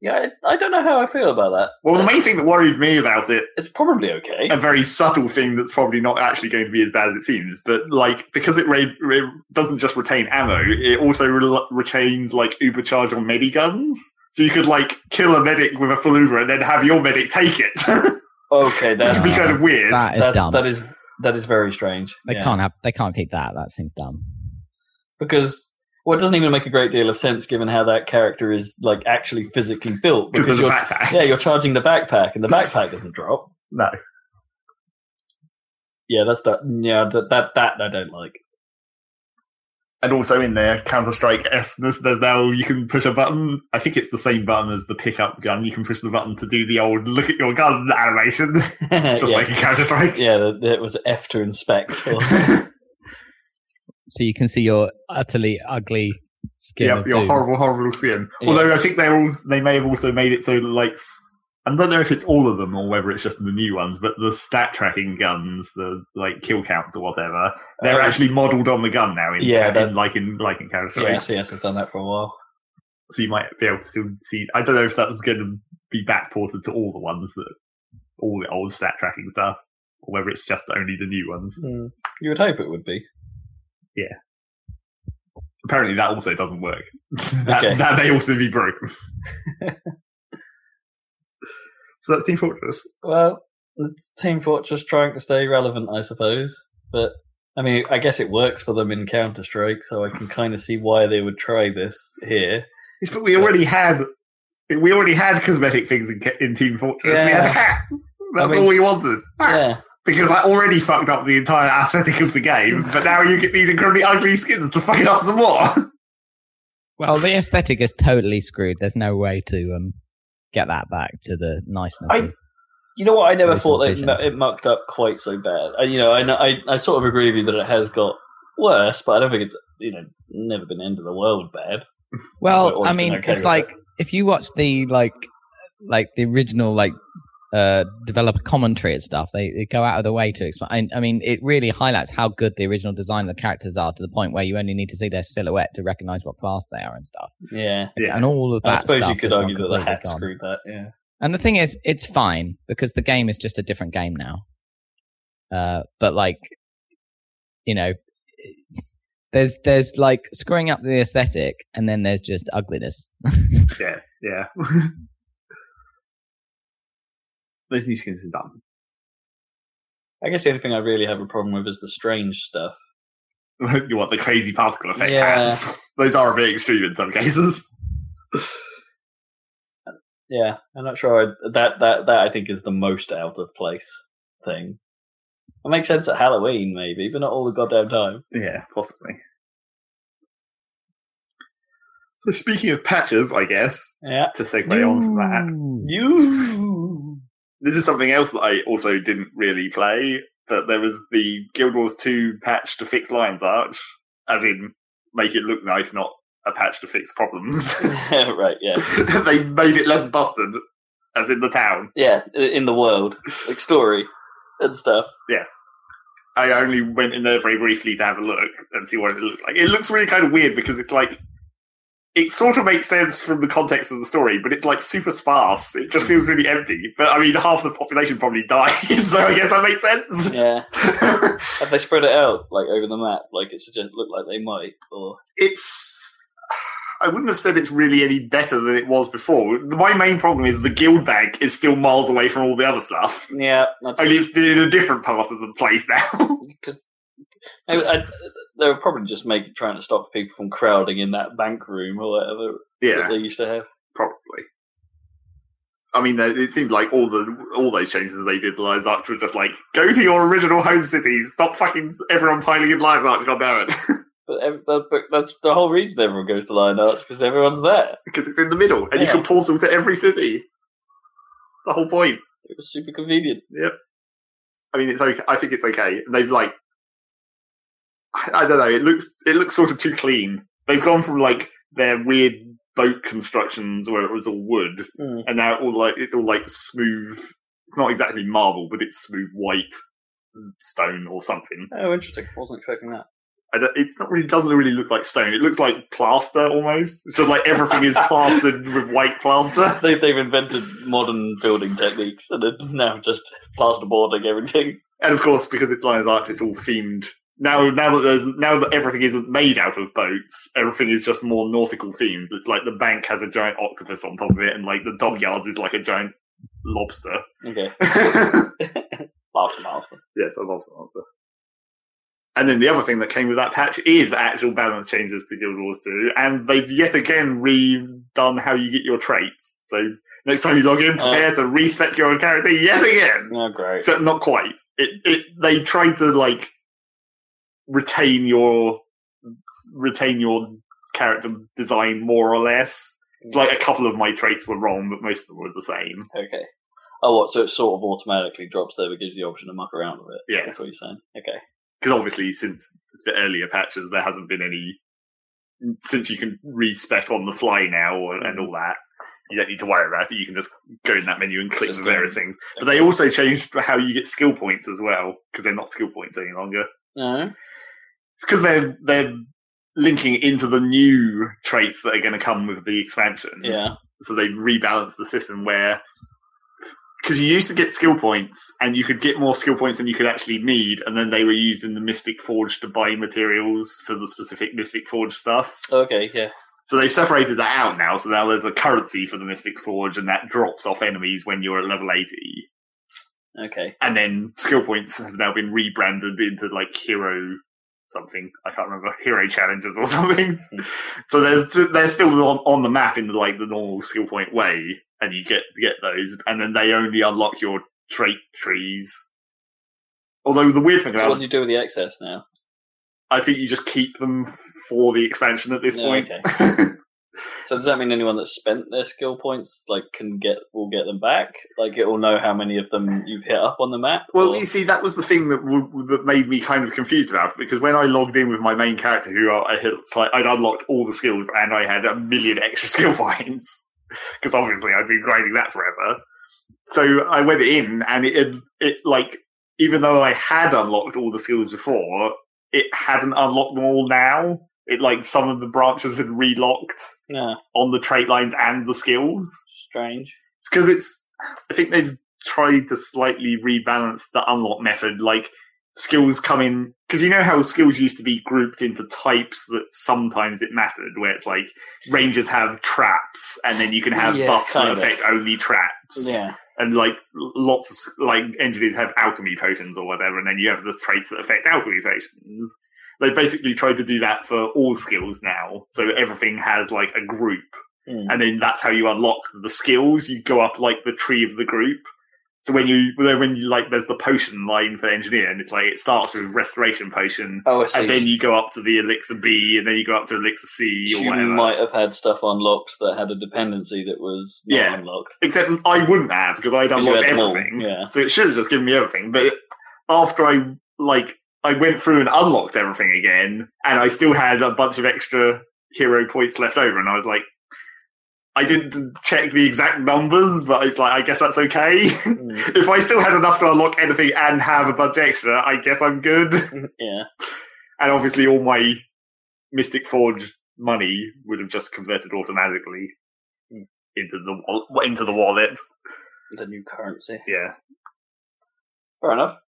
Yeah, I, I don't know how I feel about that. Well, the main thing that worried me about it, It's probably okay. a very subtle thing that's probably not actually going to be as bad as it seems, but like because it re- re- doesn't just retain ammo, it also re- retains like ubercharge on mediguns. So you could like kill a medic with a full uber and then have your medic take it, <laughs> which Okay, would that's be kind of weird. That is that's dumb. that is that is very strange. They Yeah. can't have. They can't keep that. That seems dumb. because well, it doesn't even make a great deal of sense given how that character is like actually physically built. Because you're backpack. yeah, you're charging the backpack, and the backpack doesn't drop. No. Yeah, that's that. Yeah, that that, that I don't like. And also in there, Counter Strike Esness, there's now you can push a button. I think it's the same button as the pickup gun. You can push the button to do the old look at your gun <laughs> animation, <laughs> just yeah. like in Counter Strike. yeah, it was F to inspect. or- <laughs> So you can see your utterly ugly skin. Yep, your doom. horrible, horrible skin. Yeah. Although I think they all they may have also made it so like I don't know if it's all of them or whether it's just the new ones, but the stat tracking guns, the like kill counts or whatever, they're Uh, actually modelled on the gun now. In, Yeah, in like in like in Counter Strike, yeah, CS has done that for a while. so you might be able to still see. I don't know if that's going to be backported to all the ones that all the old stat tracking stuff, or whether it's just only the new ones. You would hope it would be. Apparently, that also doesn't work. <laughs> that, Okay. that may also be broken. <laughs> so that's Team Fortress. Well, Team Fortress trying to stay relevant, I suppose. But I mean, I guess it works for them in Counter Strike, so I can kind of see why they would try this here. Yes, but we already had we already had cosmetic things in, in Team Fortress. We had hats. That's I mean- all we wanted. Yeah, Because that already fucked up the entire aesthetic of the game. But now you get these incredibly ugly skins to fuck it up some more. Well, the aesthetic is totally screwed. There's no way to um get that back to the niceness. I- of- you know what? I never thought that vision. it mucked up quite so bad. I, you know, I, I I sort of agree with you that it has got worse, but I don't think it's you know it's never been end of the world bad. well, I mean, okay it's with like if you watch the like like the original like uh developer commentary and stuff, they, they go out of the way to explain. I, I mean, it really highlights how good the original design of the characters are to the point where you only need to see their silhouette to recognize what class they are and stuff. Yeah, Yeah. And all of that. I suppose you could has gone argue that the hat gone. screwed that. Yeah, And the thing is, it's fine because the game is just a different game now. Uh, but like, you know, there's there's like screwing up the aesthetic, and then there's just ugliness. <laughs> Yeah, yeah. <laughs> Those new skins are done. I guess the only thing I really have a problem with is the strange stuff. <laughs> you want the crazy particle effect Yeah. hats. <laughs> Those are a bit extreme in some cases. <laughs> Yeah, I'm not sure I, that that that I think is the most out of place thing. It makes sense at Halloween, maybe, but not all the goddamn time. Yeah, possibly. So speaking of patches, I guess, Yeah, to segue on from that, you. This is something else that I also didn't really play. But there was the Guild Wars 2 patch to fix Lion's Arch, as in make it look nice, not a patch to fix problems. <laughs> <laughs> right. Yeah. they made it less busted, as in the town. Yeah. In the world, like story and stuff. Yes. I only went in there very briefly to have a look and see what it looked like. It looks really kind of weird because it's like it sort of makes sense from the context of the story, but it's like super sparse. It just feels really empty. But I mean, half the population probably died, <laughs> so I guess that makes sense. Yeah. <laughs> Have they spread it out like over the map? Like it suggests look like they might, or it's. I wouldn't have said it's really any better than it was before. My main problem is the guild bank is still miles away from all the other stuff. yeah. That's Only it's in a different part of the place now. <laughs> I, I, they were probably just making trying to stop people from crowding in that bank room or whatever yeah. that they used to have. Probably. I mean, it seemed like all the all those changes they did to Lions Arch were just like, go to your original home cities. Stop fucking everyone piling in Lions Arch. God damn it, But, but, but that's the whole reason everyone goes to Lion Arch because everyone's there. because it's in the middle and you Yeah. can portal to every city. It's the whole point. It was super convenient. Yep. I mean, it's okay. I think it's okay. They've like, I, I don't know. It looks it looks sort of too clean. They've gone from like their weird boat constructions where it was all wood, Hmm. and now all like it's all like smooth. It's not exactly marble, but it's smooth white stone or something. Oh, interesting. I Wasn't expecting that. I it's not really doesn't really look like stone. It looks like plaster almost. It's just like everything is <laughs> plastered with white plaster. <laughs> They, they've invented modern building techniques and are now just plasterboarding everything. And of course, because it's Lions Arch, it's all themed. Now, now that there's now that everything isn't made out of boats, everything is just more nautical themed. It's like the bank has a giant octopus on top of it, and like the dockyards is like a giant lobster. Okay. <laughs> yes, Master Master. a lobster monster. And then the other thing that came with that patch is actual balance changes to Guild Wars 2, and they've yet again redone how you get your traits. So next time you log in, prepare uh. to respec your character yet again. Oh, great. Except not quite. It, it they tried to like retain your retain your character design more or less. It's like a couple of my traits were wrong, but most of them were the same. Okay. Oh, what? So it sort of automatically drops there, but gives you the option to muck around with it. Yeah. That's what you're saying. Okay. Because obviously, since the earlier patches, there hasn't been any. Since you can respec on the fly now and, and mm. all that, you don't need to worry about it. You can just go in that menu and click Just the various things. But they also changed how you get skill points as well, because they're not skill points any longer. No. It's because they're they're linking into the new traits that are going to come with the expansion. Yeah. So they rebalanced the system where because you used to get skill points and you could get more skill points than you could actually need, and then they were using the Mystic Forge to buy materials for the specific Mystic Forge stuff. Okay. Yeah. So they've separated that out now. So now there's a currency for the Mystic Forge, and that drops off enemies when you're at level eighty. Okay. and then skill points have now been rebranded into like hero something. I can't remember <laughs> hero challenges or something. so they're they're still on, on the map in like the normal skill point way, and you get get those, and then they only unlock your trait trees. Although the weird thing So about what do you do with the excess now? I think you just keep them for the expansion at this Yeah, point. <laughs> So does that mean anyone that's spent their skill points like can get will get them back? Like it will know how many of them you've hit up on the map? Well, Or- you see, that was the thing that w- that made me kind of confused about it because when I logged in with my main character, who I had, like, I'd unlocked all the skills and I had a million <laughs> extra skill points <laughs> because obviously I'd been grinding that forever. So I went in and it, it, it like even though I had unlocked all the skills before, it hadn't unlocked them all now. It like some of the branches had relocked yeah, on the trait lines and the skills. strange. It's because it's. I think they've tried to slightly rebalance the unlock method. Like skills come in because you know how skills used to be grouped into types that sometimes it mattered, where it's like rangers have traps, and then you can have Yeah, buffs that affect only traps, Yeah, and like lots of like engineers have alchemy potions or whatever, and then you have the traits that affect alchemy potions. They basically tried to do that for all skills now, so everything has like a group Hmm. and then that's how you unlock the skills. You go up like the tree of the group. So when you when you like, there's the potion line for engineer, and it's like it starts with restoration potion, Oh, I see. and then you go up to the elixir B, and then you go up to elixir C So you might have had stuff unlocked that had a dependency that was not Yeah. unlocked. Except I wouldn't have because I'd unlocked had them all, everything. yeah. So it should have just given me everything. But after I like I went through and unlocked everything again, and I still had a bunch of extra hero points left over, and I was like. I didn't check the exact numbers, but it's like I guess that's okay. Hmm. <laughs> if I still had enough to unlock anything and have a bunch extra, I guess I'm good. <laughs> <laughs> yeah, And obviously, all my Mystic Forge money would have just converted automatically into the into the wallet. the new currency. Yeah, Fair enough.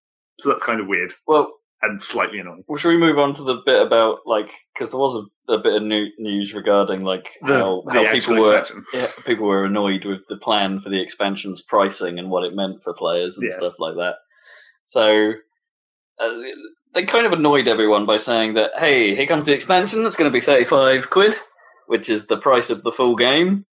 so that's kind of weird Well, and slightly annoying. well, should we move on to the bit about like because there was a, a bit of new news regarding like how, how actual people were yeah, people were annoyed with the plan for the expansion's pricing and what it meant for players and Yes. stuff like that. So uh, they kind of annoyed everyone by saying that, hey, here comes the expansion that's going to be 35 quid, which is the price of the full game.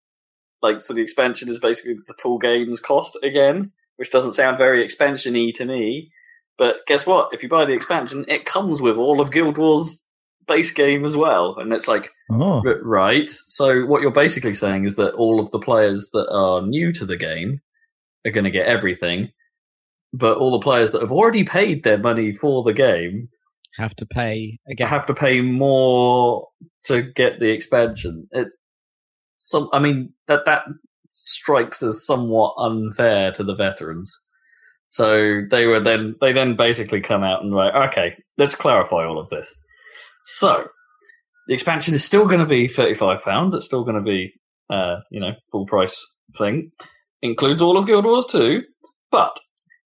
Like, so the expansion is basically the full game's cost again, which doesn't sound very expansiony to me. But guess what? If you buy the expansion, it comes with all of Guild Wars' base game as well. And it's like, Oh. Right. So what you're basically saying is that all of the players that are new to the game are going to get everything, but all the players that have already paid their money for the game Have to pay again. have to pay more to get the expansion. It some I mean that that strikes as somewhat unfair to the veterans. So they were then they then basically come out and like, okay, let's clarify all of this. So the expansion is still going to be thirty five pounds. It's still going to be uh, you know full price thing. Includes all of Guild Wars 2, but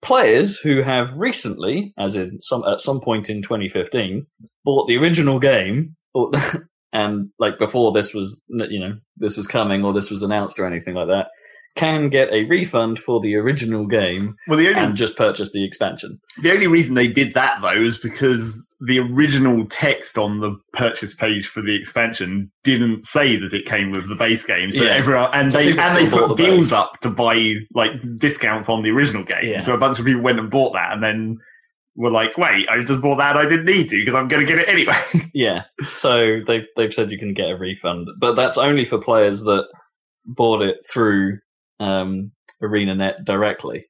players who have recently, as in some at some point in 2015, bought the original game, or, <laughs> and like before this was you know this was coming or this was announced or anything like that, can get a refund for the original game Well, the only and just purchase the expansion. the only reason they did that though is because the original text on the purchase page for the expansion didn't say that it came with the base game. So Yeah. everyone and So they and they put the deals base. up to buy like discounts on the original game. Yeah. So a bunch of people went and bought that, and then were like, "Wait, I just bought that. I didn't need to because I'm going to get it anyway." <laughs> Yeah, so they've they've said you can get a refund, but that's only for players that bought it through um, ArenaNet directly.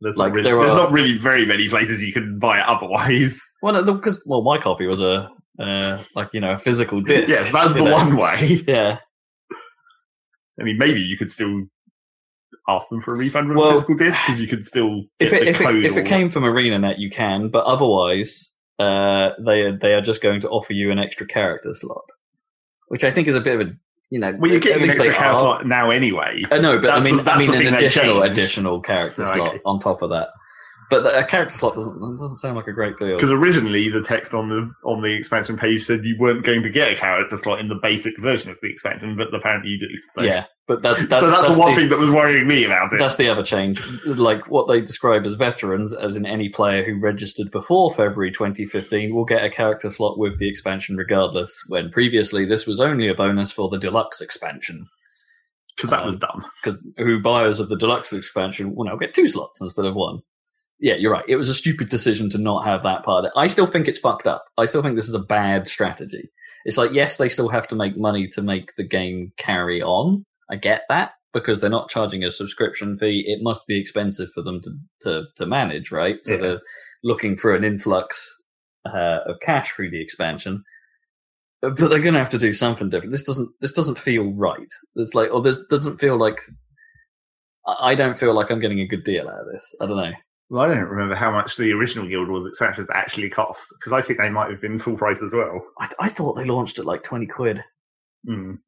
There's, Like, not really, there there's are- not really very many places you can buy it otherwise. <laughs> Well, because well, my copy was a uh, like you know a physical <laughs> disc. yes, that's the know. one way. <laughs> Yeah, I mean, maybe you could still ask them for a refund with Well, a physical disc because you could still <sighs> if it the if code. it, if it came from ArenaNet, you can, but otherwise, uh, they are, they are just going to offer you an extra character slot, which I think is a bit of a you know. well, you're getting an extra character slot now anyway. Uh, I know, but That's I mean, the- I mean an additional additional character Oh, slot okay. on top of that. But a character slot doesn't doesn't sound like a great deal. Because originally the text on the on the expansion page said you weren't going to get a character slot in the basic version of the expansion, but apparently you do. So yeah, but that's that's so that's, the one the, thing that was worrying me about it. That's the other change. Like what they describe as veterans, as in any player who registered before February 2015 will get a character slot with the expansion regardless, when previously this was only a bonus for the deluxe expansion. Because that was um, dumb. Because who buyers of the deluxe expansion will now get two slots instead of one. Yeah, you're right. It was a stupid decision to not have that part of it. I still think it's fucked up. I still think this is a bad strategy. It's like, yes, they still have to make money to make the game carry on. I get that because they're not charging a subscription fee. It must be expensive for them to to, to manage, right? So Yeah. they're looking for an influx uh, of cash through the expansion. But they're going to have to do something different. This doesn't. This doesn't feel right. It's like, or this doesn't feel like. I don't feel like I'm getting a good deal out of this. I don't know. Well, I don't remember how much the original Guild Wars expansions actually cost because I think they might have been full price as well. I, I thought they launched at like twenty quid,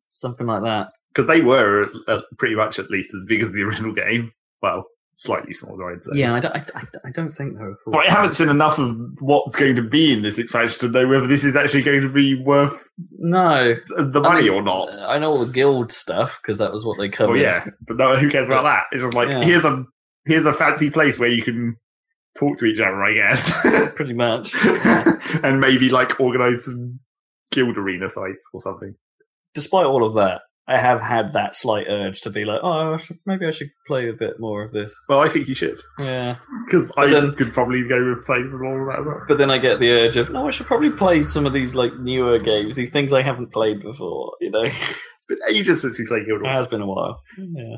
something like that. Because they were uh, pretty much at least as big as the original game. Well, slightly smaller, I'd say. Yeah, I don't. I, I, I don't think they were. full But I haven't seen enough of what's going to be in this expansion to know whether this is actually going to be worth No, the money mean, or not. I know all the guild stuff because that was what they covered. Well, yeah, but no, who cares about that? It's just like Yeah. here's a here's a fancy place where you can talk to each other, I guess, <laughs> pretty much. <laughs> and maybe like organize some guild arena fights or something. Despite all of that, I have had that slight urge to be like, oh, I should, maybe I should play a bit more of this. Well, I think you should Yeah, because I then- could probably go with plays and all of that as well. but then I get the urge of, no, I should probably play some of these like newer games, these things I haven't played before. You know, it It's been ages since we played Guild Wars. It has been a while. Yeah.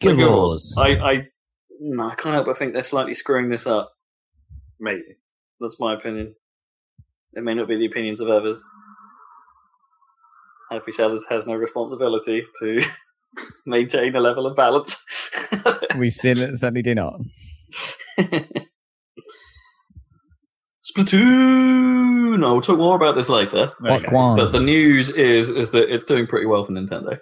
Guild Guild Wars. I, I, no, I can't help but think they're slightly screwing this up. Maybe. That's my opinion. It may not be the opinions of others. Happy Sellers has no responsibility to <laughs> maintain a level of balance. <laughs> We certainly do not. <laughs> Splatoon! I'll talk more about this later. Okay. But the news is is that it's doing pretty well for Nintendo.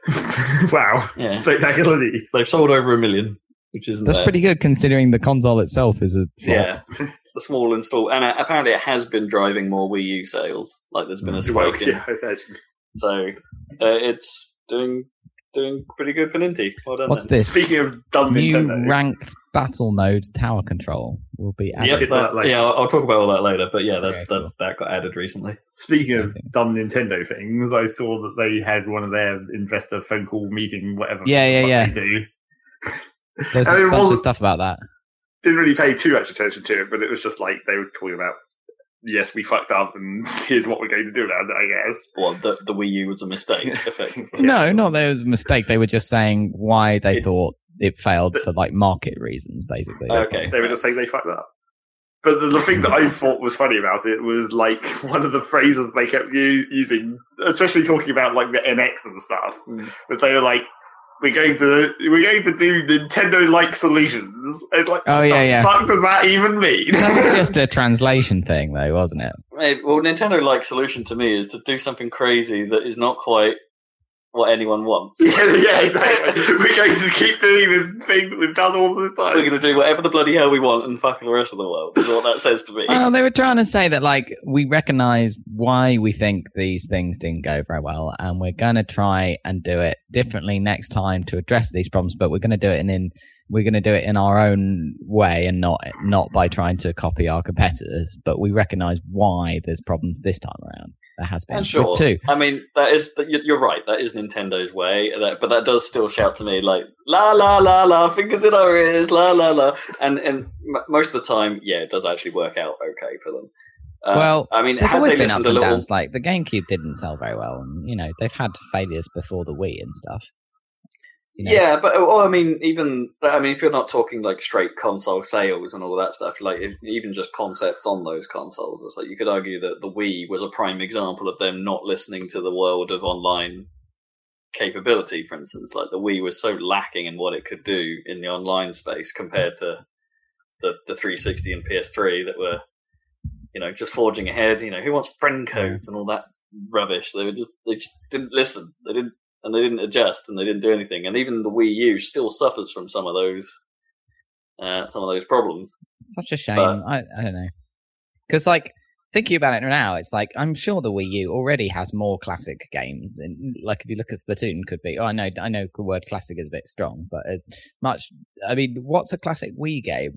<laughs> wow, Yeah, spectacular news. they've sold over a million, which isn't That's bad. pretty good considering the console itself is a flop. Yeah, <laughs> the small install, and uh, apparently it has been driving more Wii U sales. Like there's been a Well, spike in yeah, I imagine. So uh, it's doing doing pretty good for Ninty. Well done. What's then. this? Speaking of dumb New Nintendo, ranked battle mode tower control will be added. Yep, that- that later. yeah, I'll, I'll talk about all that later. But yeah, that's Okay, that's that got added recently. Speaking of dumb Nintendo things, I saw that they had one of their investor phone call meeting, whatever. Yeah, yeah, yeah. They do. There's <laughs> I a mean, bunch of stuff about that. Didn't really pay too much attention to it, but it was just like they were talking about, yes, we fucked up, and <laughs> here's what we're going to do about it. I guess. Well, the the Wii U was a mistake. <laughs> Yeah. No, not that it was a mistake. They were just saying why they It- thought it failed for like market reasons, basically. Okay. They were just saying they fucked up. But the, the thing that I thought was funny about it was like <laughs> one of the phrases they kept u- using, especially talking about like the NX and stuff, Mm. was they were like, "We're going to we're going to do Nintendo-like solutions." It's like, Oh, what yeah, the yeah. fuck does that even mean? That was <laughs> just a translation thing, though, wasn't it? Well, Nintendo like solution to me is to do something crazy that is not quite what anyone wants. <laughs> yeah, yeah, exactly. we're going to keep doing this thing that we've done all this time. We're going to do whatever the bloody hell we want and fuck the rest of the world. Is what that says to me. Well, they were trying to say that, like, we recognize why we think these things didn't go very well, and we're going to try and do it differently next time to address these problems. But we're going to do it in, in we're going to do it in our own way and not not by trying to copy our competitors. But we recognize why there's problems this time around. There has been And sure, two. I mean that is you're right. That is Nintendo's way, that, but that does still shout to me like la la la la, fingers in our ears, la la la, and and m- most of the time, yeah, it does actually work out okay for them. Uh, Well, I mean, There's always been ups and little, downs. Like the GameCube didn't sell very well, and you know they've had failures before the Wii and stuff. You know? Yeah, but well, I mean, even I mean, if you're not talking like straight console sales and all that stuff, like if, even just concepts on those consoles, it's like you could argue that the Wii was a prime example of them not listening to the world of online capability. For instance, like the Wii was so lacking in what it could do in the online space compared to the the 360 and PS3 that were, you know, just forging ahead. You know, who wants friend codes and all that rubbish? They were just they just didn't listen. They didn't and they didn't adjust and they didn't do anything. And even the Wii U still suffers from some of those uh, some of those problems. Such a shame. But- I, I don't know. Because, like, thinking about it now, it's like, I'm sure the Wii U already has more classic games. And, like, if you look at Splatoon, could be. Oh, I know, I know the word classic is a bit strong, but much. I mean, what's a classic Wii game?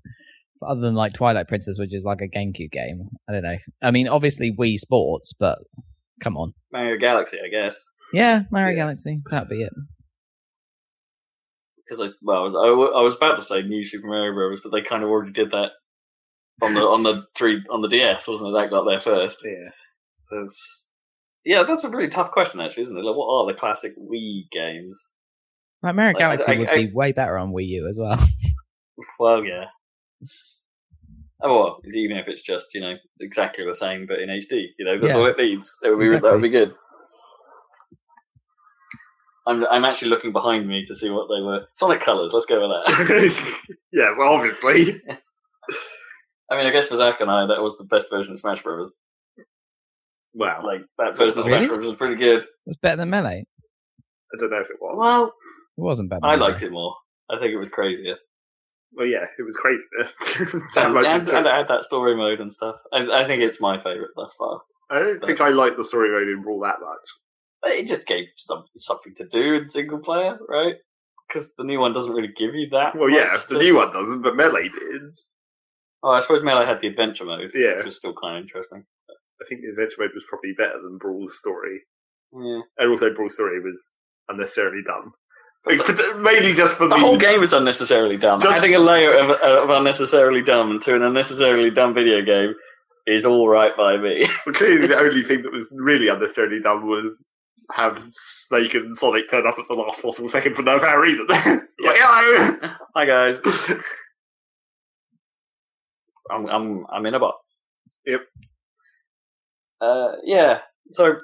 Other than, like, Twilight Princess, which is like a GameCube game. I don't know. I mean, obviously, Wii Sports, but come on. Mario Galaxy, I guess. Yeah, Mario Yeah. Galaxy. That'd be it. Because I well, I was, I was about to say New Super Mario Bros, but they kind of already did that on the on the three on the DS, wasn't it? That got there first. Yeah. So it's, yeah, that's a really tough question, actually, isn't it? Like, what are the classic Wii games? Like, Mario Like, Galaxy I- would I- be way better on Wii U as well. <laughs> Well, yeah. Oh, well, even if it's just you know exactly the same but in HD, you know that's Yeah. all it needs. That would be that would be good. I'm I'm actually looking behind me to see what they were. Sonic Colors. Let's go with that. <laughs> yes, obviously. <laughs> I mean, I guess for Zach and I, that was the best version of Smash Bros. Well, Like that version of Smash Really? Bros was pretty good. It was better than Melee. I don't know if it was. Well, It wasn't better. Than I liked it more. I think it was crazier. Well, yeah, it was crazy. <laughs> That And, and, and true. it had that story mode and stuff. I, I think it's my favourite thus far. I don't think I like the story mode in Brawl that much. It just gave some, something to do in single player, right? Because the new one doesn't really give you that. Well, yeah, the to- new one doesn't, but Melee did. Oh, I suppose Melee had the adventure mode, Yeah. which was still kind of interesting. I think the adventure mode was probably better than Brawl's story. Yeah. And also, Brawl's story was unnecessarily dumb. Like, mainly just for The the. whole game is unnecessarily dumb. Just- Adding a layer of, of unnecessarily dumb to an unnecessarily dumb video game is all right by me. But clearly, the <laughs> only thing that was really unnecessarily dumb was have Snake and Sonic turn up at the last possible second for no apparent reason. <laughs> like, hello! Hi guys. <laughs> I'm I'm I'm in a box. Yep. Uh, yeah. So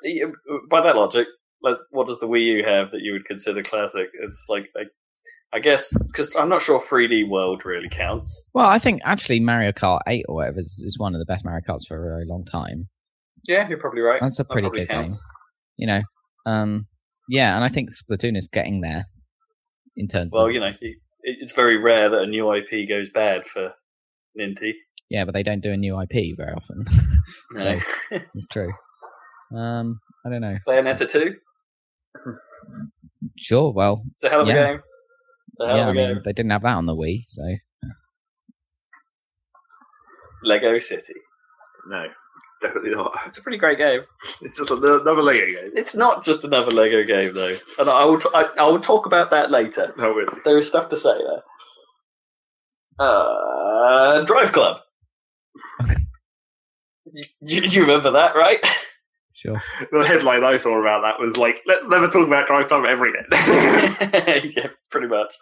by that logic, like, what does the Wii U have that you would consider classic? It's like, like I guess because I'm not sure 3D World really counts. Well, I think actually Mario Kart 8 or whatever is, is one of the best Mario Karts for a very long time. Yeah, you're probably right. That's a pretty probably good counts. game. You know, um, yeah, and I think Splatoon is getting there in terms Well, of you know, it- it's very rare that a new IP goes bad for Ninty. yeah, but they don't do a new IP very often. <laughs> so <laughs> it's true. Um, I don't know. Bayonetta 2? Sure, well, It's a hell of a game. It's a hell yeah, of I a mean, game. they didn't have that on the Wii, so Lego City. No, definitely not. It's a pretty great game. It's just another another Lego game. It's not just another Lego game, though. And I will, t- I, I will talk about that later. No, really. There is stuff to say there. Uh, Drive Club. you, you, you remember that, right? sure. The headline I saw about that was like, let's never talk about Drive Club ever again. <laughs> yeah, pretty much.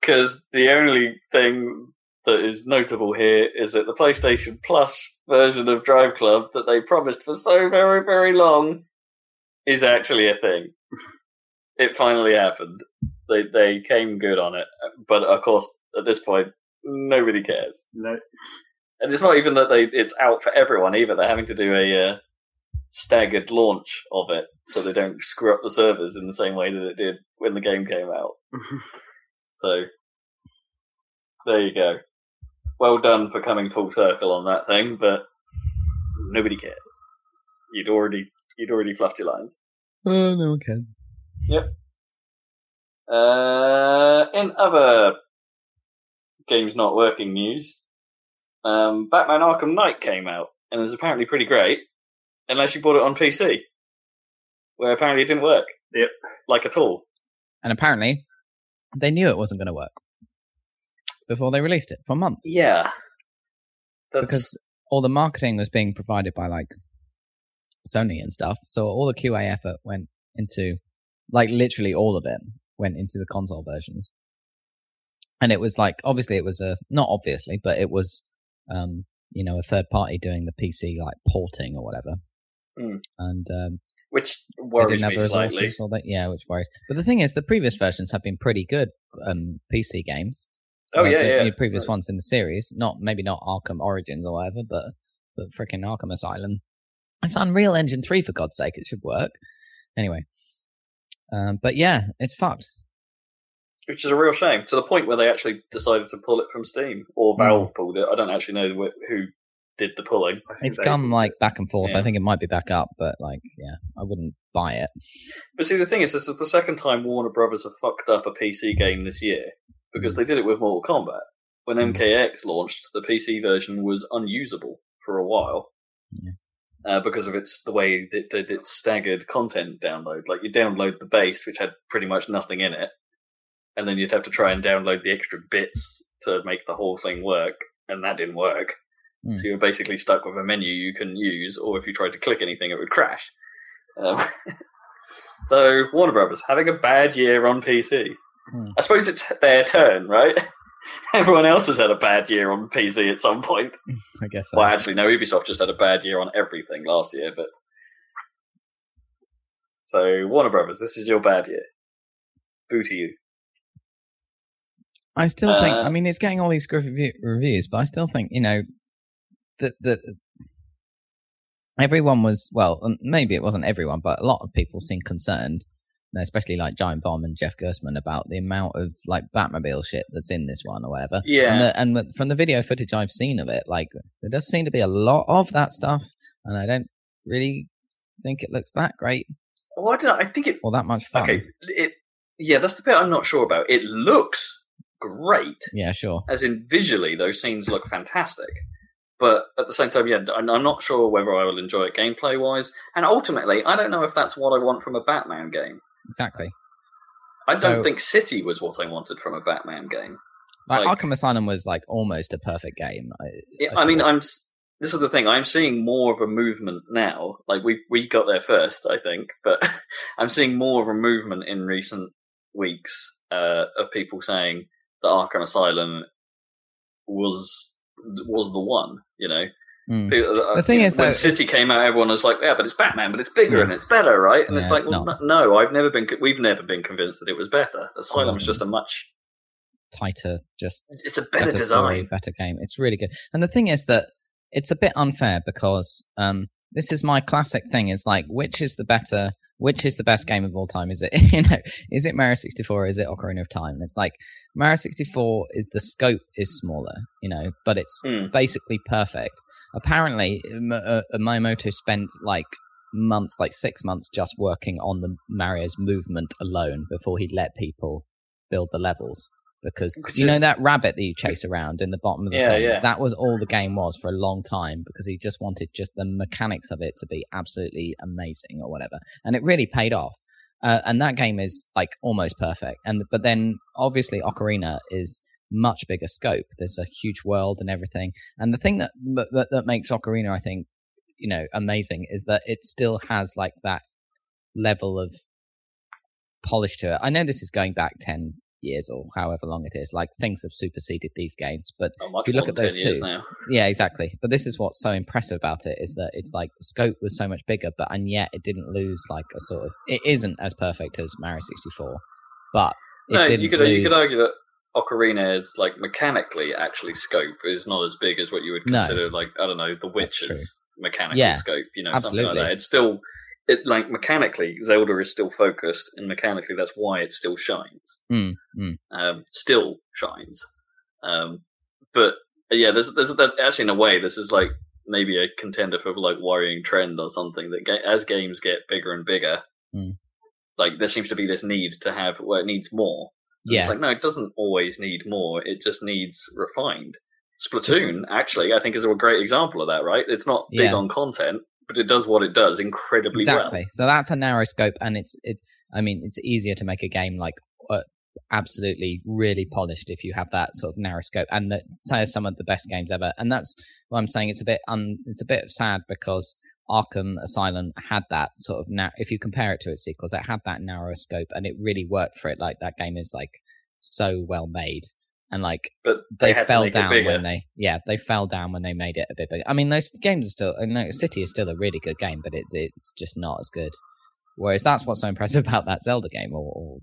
Because the only thing that is notable here is that the PlayStation Plus version of Drive Club that they promised for so very, very long is actually a thing. <laughs> It finally happened. They they came good on it, but of course, at this point, nobody cares. no. And it's not even that they it's out for everyone either. They're having to do a uh, staggered launch of it so they don't <laughs> screw up the servers in the same way that it did when the game came out. <laughs> So there you go. Well done for coming full circle on that thing, but nobody cares. You'd already you'd already fluffed your lines. Oh, no one cares. Uh, in other games not working news, um, Batman Arkham Knight came out and is apparently pretty great, unless you bought it on PC, where apparently it didn't work. Yep. Like at all. And apparently, they knew it wasn't going to work before they released it for months. Yeah. That's, because all the marketing was being provided by like Sony and stuff. So all the QA effort went into, like, literally all of it went into the console versions. And it was like, obviously, it was a not obviously, but it was, um, you know, a third party doing the PC like porting or whatever. Hmm. And um, which worries me slightly. or they, yeah, which worries. But the thing is, the previous versions have been pretty good um, PC games. Oh yeah, the, yeah. the previous ones in the series. Not maybe not Arkham Origins or whatever, but but freaking Arkham Asylum. It's Unreal Engine three for God's sake. It should work. Anyway, um, but yeah, it's fucked. which is a real shame. To the point where they actually decided to pull it from Steam, or Hmm. Valve pulled it. I don't actually know wh- who did the pulling. I think It's they- gone like back and forth. Yeah. I think it might be back up, but like, yeah, I wouldn't buy it. But see, the thing is, this is the second time Warner Brothers have fucked up a PC game this year because they did it with Mortal Kombat. When. MKX launched, the PC version was unusable for a while Yeah. uh, because of its the way that it did its staggered content download. Like you download the base, which had pretty much nothing in it, and then you'd have to try and download the extra bits to make the whole thing work, and that didn't work. Mm. So you were basically stuck with a menu you couldn't use, or if you tried to click anything, it would crash. Um, <laughs> so Warner Brothers having a bad year on PC. Hmm. I suppose it's their turn, right? <laughs> Everyone else has had a bad year on PC at some point. <laughs> I guess. So. Well, actually, no. Ubisoft just had a bad year on everything last year, but so Warner Brothers, this is your bad year. Boo to you. I still think. Uh, I mean, it's getting all these review- reviews, but I still think you know that that everyone was well. Maybe it wasn't everyone, but a lot of people seemed concerned, especially like Giant Bomb and Jeff Gerstmann, about the amount of like Batmobile shit that's in this one or whatever. Yeah. And, the, and from the video footage I've seen of it, like there does seem to be a lot of that stuff, and I don't really think it looks that great Well, I don't know. I think it. or that much fun. Okay. It. Yeah, that's the bit I'm not sure about. It looks great. Yeah, sure. as in visually, those scenes look fantastic. But at the same time, yeah, I'm not sure whether I will enjoy it gameplay wise. And ultimately, I don't know if that's what I want from a Batman game. Exactly. I don't think City was what I wanted from a Batman game. Like, Like- Arkham Asylum was like almost a perfect game. I, Yeah, I I mean, thought. I'm. This is the thing. I'm seeing more of a movement now. Like we we got there first, I think, but <laughs> I'm seeing more of a movement in recent weeks uh, of people saying that Arkham Asylum was was the one. You know, Mm. People- The thing know, is, when though, City came out, everyone was like, "Yeah, but it's Batman, but it's bigger Yeah. and it's better, right?" And it's like, it's well, not. no, I've never been. We've never been convinced that it was better. Asylum's wasn't. just a much. tighter, just It's a better, story, design. better game. It's really good. And the thing is that it's a bit unfair because um, this is my classic thing. Is like, which is the better? Which is the best game of all time? Is it <laughs> you know? Is it Mario 64 or is it Ocarina of Time? And it's like Mario 64 is the scope is smaller, you know, but it's Hmm. basically perfect. Apparently, M- uh, uh, Miyamoto spent like months, like six months, just working on the Mario's movement alone before he let people build the levels. Because Which you know is- that rabbit that you chase around in the bottom of the Yeah, thing, yeah. that was all the game was for a long time because he just wanted just the mechanics of it to be absolutely amazing or whatever, and it really paid off. Uh, and that game is like almost perfect. And but then obviously Ocarina is much bigger scope. There's a huge world and everything. And the thing that that, that makes Ocarina, I think, you know, amazing is that it still has like that level of polish to it. I know this is going back ten years or however long it is. Like things have superseded these games, but Oh, If you look at those two, now. yeah, exactly. But this is what's so impressive about it is that it's like the scope was so much bigger, but and yet it didn't lose like a sort of. It isn't as perfect as Mario sixty four, but No, you could lose. you could argue that Ocarina is like mechanically actually scope is not as big as what you would No. consider like I don't know the Witcher's mechanical Yeah, scope. You know, something absolutely. like that. It's still it like mechanically Zelda is still focused, and mechanically that's why it still shines. Mm, mm. Um, still shines. Um, but uh, yeah, there's there's that, actually in a way this is like maybe a contender for like worrying trend or something that ga- as games get bigger and bigger, Mm. like there seems to be this need to have where it needs more. And Yeah, It's like no, it doesn't always need more. It just needs refined. Splatoon actually, I think, is a great example of that. Right? It's not big Yeah. on content, but it does what it does incredibly exactly. well. So that's a narrow scope, and it's it. I mean, it's easier to make a game like uh, absolutely really polished if you have that sort of narrow scope, and that say some of the best games ever. And that's what I'm saying. It's a bit un, It's a bit sad because Arkham Asylum had that sort of. Na- if you compare it to its sequels, it had that narrow scope, and it really worked for it. Like that game is like so well made. And like But they, they, fell down when they yeah they fell down when they made it a bit bigger. I mean those games are still know City is still a really good game, but it it's just not as good. Whereas that's what's so impressive <laughs> about that Zelda game, or, or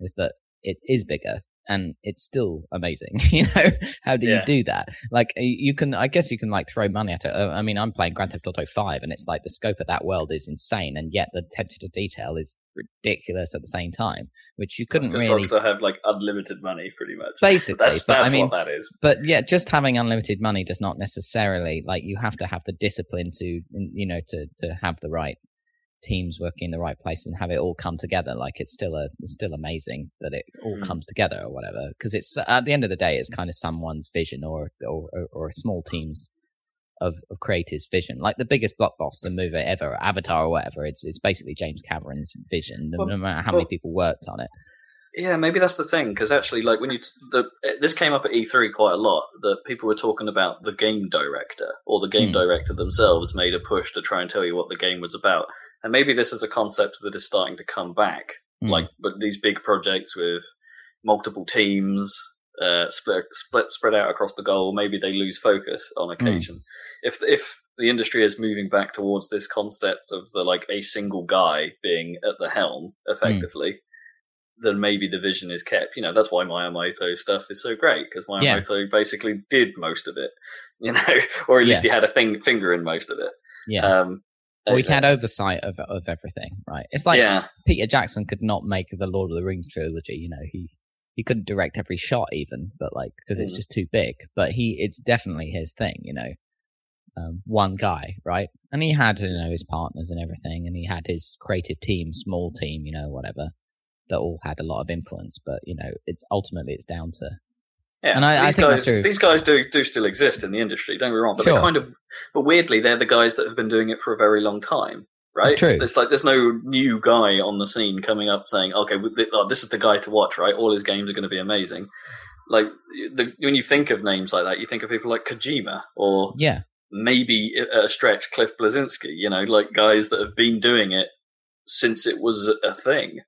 is that it is bigger and it's still amazing. <laughs> you know, how do Yeah. you do that? Like you can, I guess you can like throw money at it. Uh, I mean, I'm playing Grand Theft Auto Five, and it's like the scope of that world is insane, and yet the attention to detail is ridiculous at the same time, which you couldn't really. Rockstar have like unlimited money, pretty much. Basically, that's but I mean- what that is. but yeah, just having unlimited money does not necessarily like you have to have the discipline to you know to to have the right teams working in the right place and have it all come together. Like it's still a it's still amazing that it all Mm. comes together or whatever. Because it's at the end of the day, it's kind of someone's vision or or or, a small team's of, of creators' vision. Like the biggest blockbuster movie ever, Avatar or whatever. It's it's basically James Cameron's vision, no- Well- no matter how many people worked on it. Yeah, maybe that's the thing because actually, like when you t- the eh, this came up at E3 quite a lot that people were talking about the game director or the game Hmm. director themselves made a push to try and tell you what the game was about, and maybe this is a concept that is starting to come back. Hmm. Like, but these big projects with multiple teams uh, split split spread out across the goal, maybe they lose focus on occasion. If if the industry is moving back towards this concept of the like a single guy being at the helm effectively, then maybe the vision is kept. You know, that's why Miyamoto stuff is so great because Yeah. Miyamoto basically did most of it. <laughs> You know, or at least he had a thing, finger in most of it. yeah. Um, Well, we had oversight of of everything, right? It's like yeah, Peter Jackson could not make the Lord of the Rings trilogy. You know, he he couldn't direct every shot even, but like because it's Mm. just too big. But he, it's definitely his thing. You know, um, one guy, right? And he had you know his partners and everything, and he had his creative team, small team, you know, whatever, that all had a lot of influence. But you know, it's ultimately it's down to Yeah, And I- I these think guys, that's true. these guys do do still exist in the industry. Don't get me wrong, but Sure. they're kind of, but weirdly, they're the guys that have been doing it for a very long time, right? It's true. It's like there's no new guy on the scene coming up saying, "Okay, oh, this is the guy to watch." Right? All his games are going to be amazing. Like the, when you think of names like that, you think of people like Kojima or yeah, maybe a stretch Cliff Bleszinski. You know, like guys that have been doing it since it was a thing.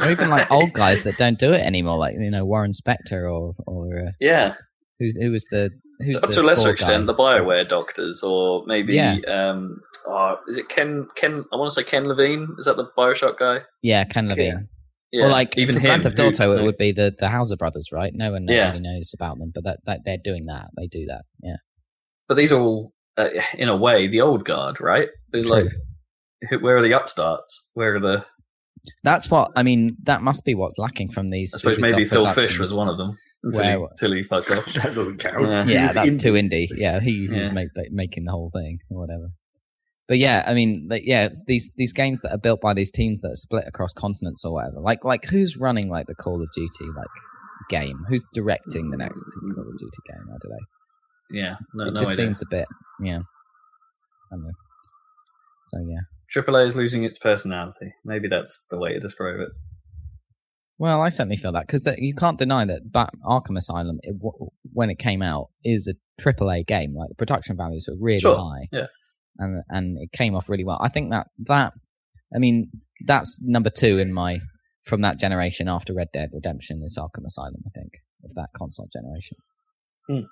Or even like <laughs> old guys that don't do it anymore, like you know Warren Spector or or uh, Yeah, who's who was the who's up the to a lesser extent, guy? the Bioware doctors, or maybe Yeah. um, oh, is it Ken? Ken? I want to say Ken Levine. Is that the Bioshock guy? Yeah, Ken Levine. Yeah, Or like even for him. Grand Theft who- it would be the the Houser brothers, right? No one Yeah. really knows about them, but that, that they're doing that. They do that. Yeah, But these are all, uh, in a way, the old guard, right? There's like, True. who- where are the upstarts? Where are the? That's what I mean. That must be what's lacking from these. I suppose maybe Phil Fish productions. was one of them. Until, Where- he, until he fucked off. <laughs> that doesn't count. Yeah. Yeah, that's indie. too indie. Yeah, he, he was Yeah. make, like, making the whole thing or whatever. But yeah, I mean, like, yeah, it's these these games that are built by these teams that are split across continents or whatever. Like like who's running like the Call of Duty like game? Who's directing the next Call of Duty game? I don't know. Yeah, no, it no just idea. seems a bit, yeah. I don't know. So yeah. AAA is losing its personality. Maybe that's the way to describe it. Well, I certainly feel that because you can't deny that Bat- Arkham Asylum, it, w- when it came out, is a AAA game. Like the production values were really Sure, high, yeah. and and it came off really well. I think that that, I mean, that's number two in my from that generation after Red Dead Redemption is Arkham Asylum. I think of that console generation. Hmm.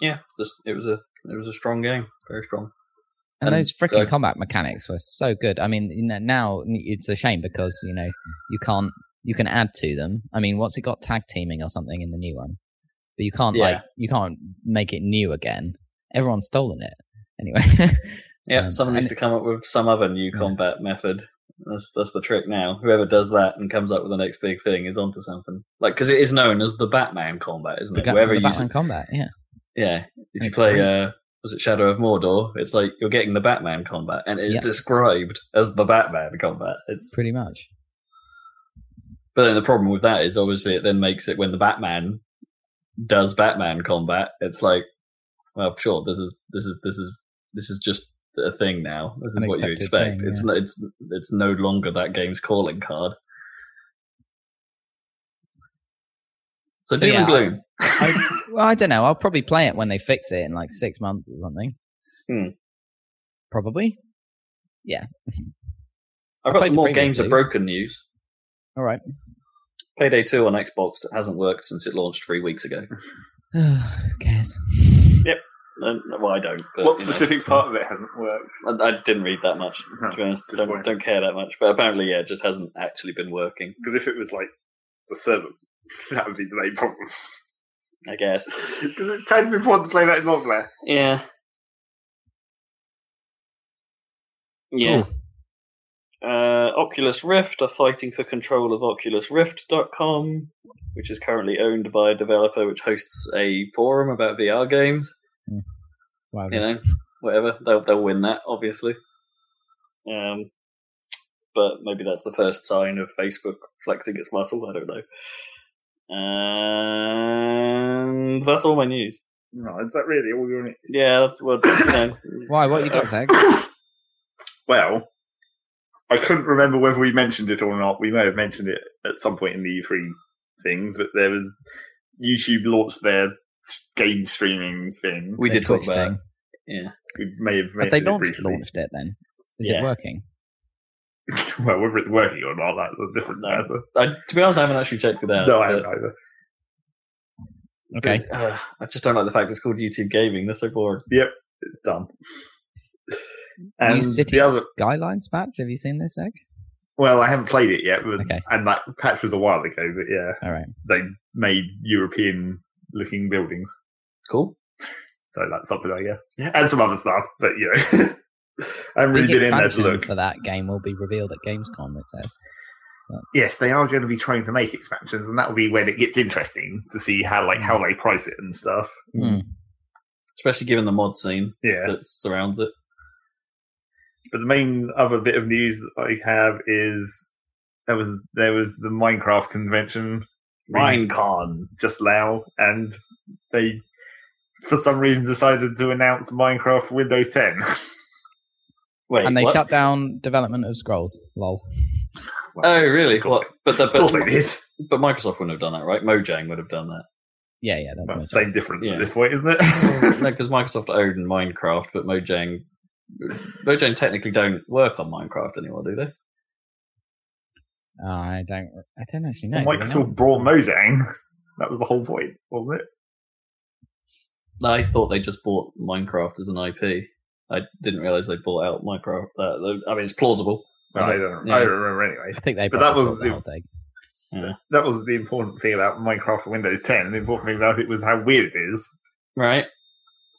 Yeah, it's just, it was a it was a strong game, very strong. And, And those freaking combat mechanics were so good. I mean, you know, now it's a shame because you know you can't you can add to them. I mean, what's it got tag teaming or something in the new one? But you can't like you can't make it new again. Everyone's stolen it anyway. <laughs> Yeah, Um, someone needs to come up with some other new Yeah. combat method. That's that's the trick now. Whoever does that and comes up with the next big thing is onto something. Like because it is known as the Batman combat, isn't it? Whoever the uses Batman combat, yeah, Yeah, if you play, uh, was it Shadow of Mordor? It's like you're getting the Batman combat, and it is Yeah. described as the Batman combat. It's pretty much. but then the problem with that is obviously it then makes it when the Batman does Batman combat, it's like, well, sure, this is this is this is this is just a thing now. This is An what you expect. thing, it's yeah. no, it's it's no longer that game's calling card. So, So, doom yeah, and gloom. I, well, I don't know. I'll probably play it when they fix it in like six months or something. Hmm. Probably. Yeah. I've got some more previous games of broken news. All right. Payday 2 on Xbox that hasn't worked since it launched three weeks ago. <sighs> Who cares? Uh, well, I don't. But, what you know, specific part of it hasn't worked? I, I didn't read that much. To be honest, don't, don't care that much. But apparently, yeah, it just hasn't actually been working. Because if it was like the server. <laughs> That would be the main problem. I guess. <laughs> Because it's kind of important to play that in multiplayer. Yeah. Yeah. Uh, Oculus Rift are fighting for control of OculusRift.com, which is currently owned by a developer which hosts a forum about VR games. Whatever. You know, whatever they'll they'll win that, obviously. Um, but maybe that's the first sign of Facebook flexing its muscle. I don't know. And that's all my news. No, is that really all your news? Yeah, that's what. You <laughs> Why? What you got, <laughs> Zach? Well, I couldn't remember whether we mentioned it or not. We may have mentioned it at some point in the E3 things, but there was YouTube launched their game streaming thing. we did talk about. thing. Yeah. We may have But they launched, briefly. launched it then. Is Yeah. it working? <laughs> well, whether it's working or not, that's a different No. matter. I, to be honest, I haven't actually checked it out. No, I but- haven't either. Okay. uh, I just don't like the fact it's called YouTube Gaming. They're so boring. Yep, it's done. And New City the other, Skylines patch. Have you seen this, Egg? well, I haven't played it yet, but, Okay. and that patch was a while ago. But yeah, All right. they made European-looking buildings, Cool. so that's something, I guess, Yeah. and some other stuff. But you know, <laughs> I haven't really been in there expansion look. for that game will be revealed at Gamescom. It says. So that's- Yes, they are going to be trying to make expansions, and that will be when it gets interesting to see how like how they price it and stuff. Hmm. Especially given the mod scene Yeah, that surrounds it. but the main other bit of news that I have is there was there was the Minecraft convention recent- Minecon. just now, and they for some reason decided to announce Minecraft Windows 10. <laughs> Wait, and they what? shut down development of Scrolls. Lol. Oh, really? What? But, the, of course they but, did. but Microsoft wouldn't have done that, right? Mojang would have done that. Yeah, yeah. That's Well, what I same difference Yeah. at this point, isn't it? <laughs> no, because Microsoft owned Minecraft, but Mojang, Mojang technically don't work on Minecraft anymore, do they? Oh, I don't. I don't actually know. Well, Microsoft know? brought Mojang. That was the whole point, wasn't it? I thought they just bought Minecraft as an IP. I didn't realize they bought out Minecraft. Uh, I mean, it's plausible. I don't. Yeah. I don't remember anyway. I think they. But that was the the- whole thing. That was the important thing about Minecraft for Windows 10. The important thing about it was how weird it is. Right?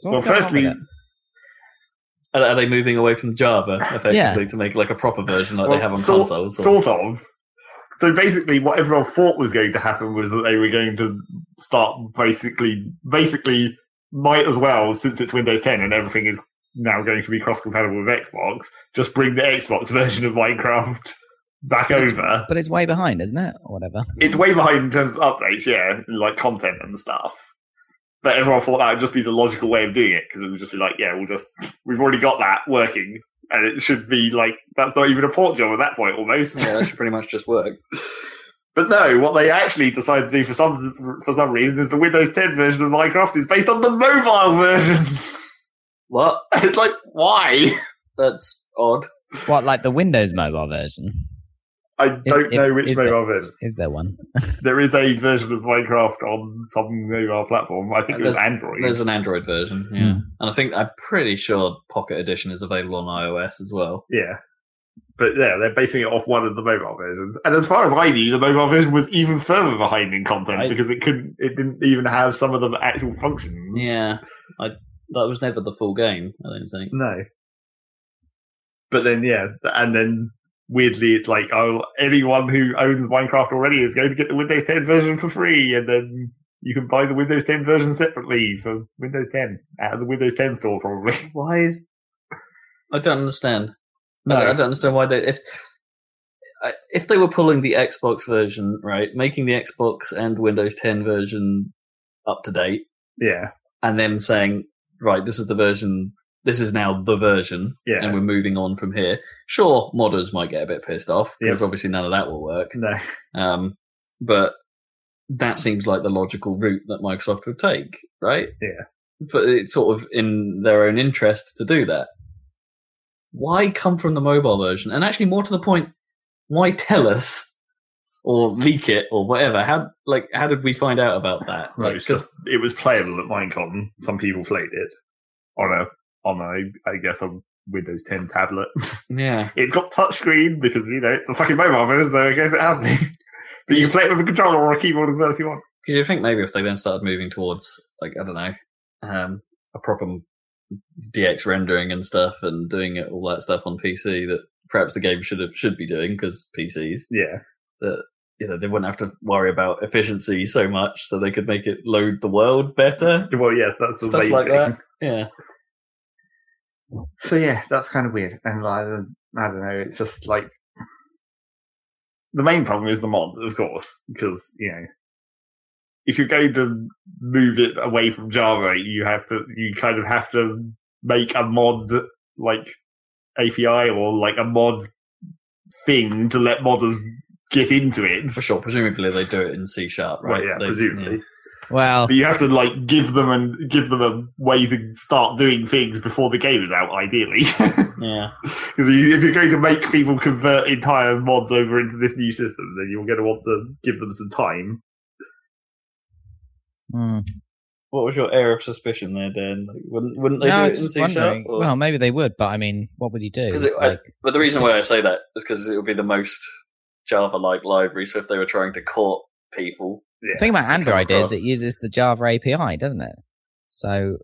So well, going on with firstly. Are, are they moving away from Java <gasps> effectively Yeah. to make like a proper version like well, they have on sort, consoles? or- sort of. So basically, what everyone thought was going to happen was that they were going to start basically, basically, might as well since it's Windows 10 and everything is now going to be cross-compatible with Xbox. Just bring the Xbox version of Minecraft back It's- over. But it's way behind, isn't it? Or whatever. It's way behind in terms of updates, yeah, like content and stuff. But everyone thought that would just be the logical way of doing it because it would just be like, yeah, we'll just we've already got that working, and it should be like that's not even a port job at that point almost. yeah, that should pretty much just work. <laughs> But no, what they actually decided to do for some for some reason is the Windows 10 version of Minecraft is based on the mobile version. <laughs> What? <laughs> it's like why? <laughs> That's odd. What, like the Windows mobile version? I don't if- know which is mobile version. Is there one? <laughs> There is a version of Minecraft on some mobile platform. I think it was There's- Android. There's an Android version, yeah, Hmm. and I think I'm pretty sure Pocket Edition is available on iOS as well. Yeah. But yeah, they're basing it off one of the mobile versions. And as far as I knew, the mobile version was even further behind in content I- because it couldn't it didn't even have some of the actual functions. Yeah, I that was never the full game. I don't think. No. But then yeah, and then weirdly it's like, oh anyone who owns Minecraft already is going to get the Windows 10 version for free and then you can buy the Windows 10 version separately for Windows 10 out of the Windows 10 store probably. <laughs> Why is? I don't understand. I, No. don't, I don't understand why they if if they were pulling the Xbox version right, making the Xbox and Windows 10 version up to date, Yeah. and then saying right, this is the version. This is now the version, Yeah. and we're moving on from here. Sure, modders might get a bit pissed off because obviously none of that will work. No. Um, but that seems like the logical route that Microsoft would take, right? Yeah. But it's sort of in their own interest to do that. Why come from the mobile version? And actually, more to the point, why tell us or leak it or whatever? How like how did we find out about that? Right, Like, it's just it was playable at Minecon. Some people played it on a on a I guess a Windows 10 tablet. <laughs> yeah, it's got touchscreen because you know it's the fucking mobile version, so I guess it has to. <laughs> But you can play it with a controller or a keyboard as well if you want. Because you think maybe if they then started moving towards, like, I don't know, um, a proper DX rendering and stuff and doing it, all that stuff on PC that perhaps the game should have, should be doing because PCs, Yeah. that, you know, they wouldn't have to worry about efficiency so much so they could make it load the world better. Well, yes, that's the Stuff main like thing. that. Yeah. So yeah, that's kind of weird. And like, I don't know, it's just like the main problem is the mods, of course, because you know, if you're going to move it away from Java, you have to, you kind of have to make a mod like API or like a mod thing to let modders get into it. For sure. Presumably they do it in C sharp, right? Right, yeah, They- presumably. Well, But you have to like give them and give them a way to start doing things before the game is out, ideally. <laughs> Yeah. Because you, if you're going to make people convert entire mods over into this new system, then you're going to want to give them some time. hmm. What was your air of suspicion there, Dan? Like, wouldn't wouldn't they no, do I it in C sharp? Well, maybe they would, but I mean, what would you do? 'Cause it- I- But the reason why I say that is because it would be the most Java-like library. So if they were trying to court people, Yeah. The thing about Android is it uses the Java API, doesn't it? So,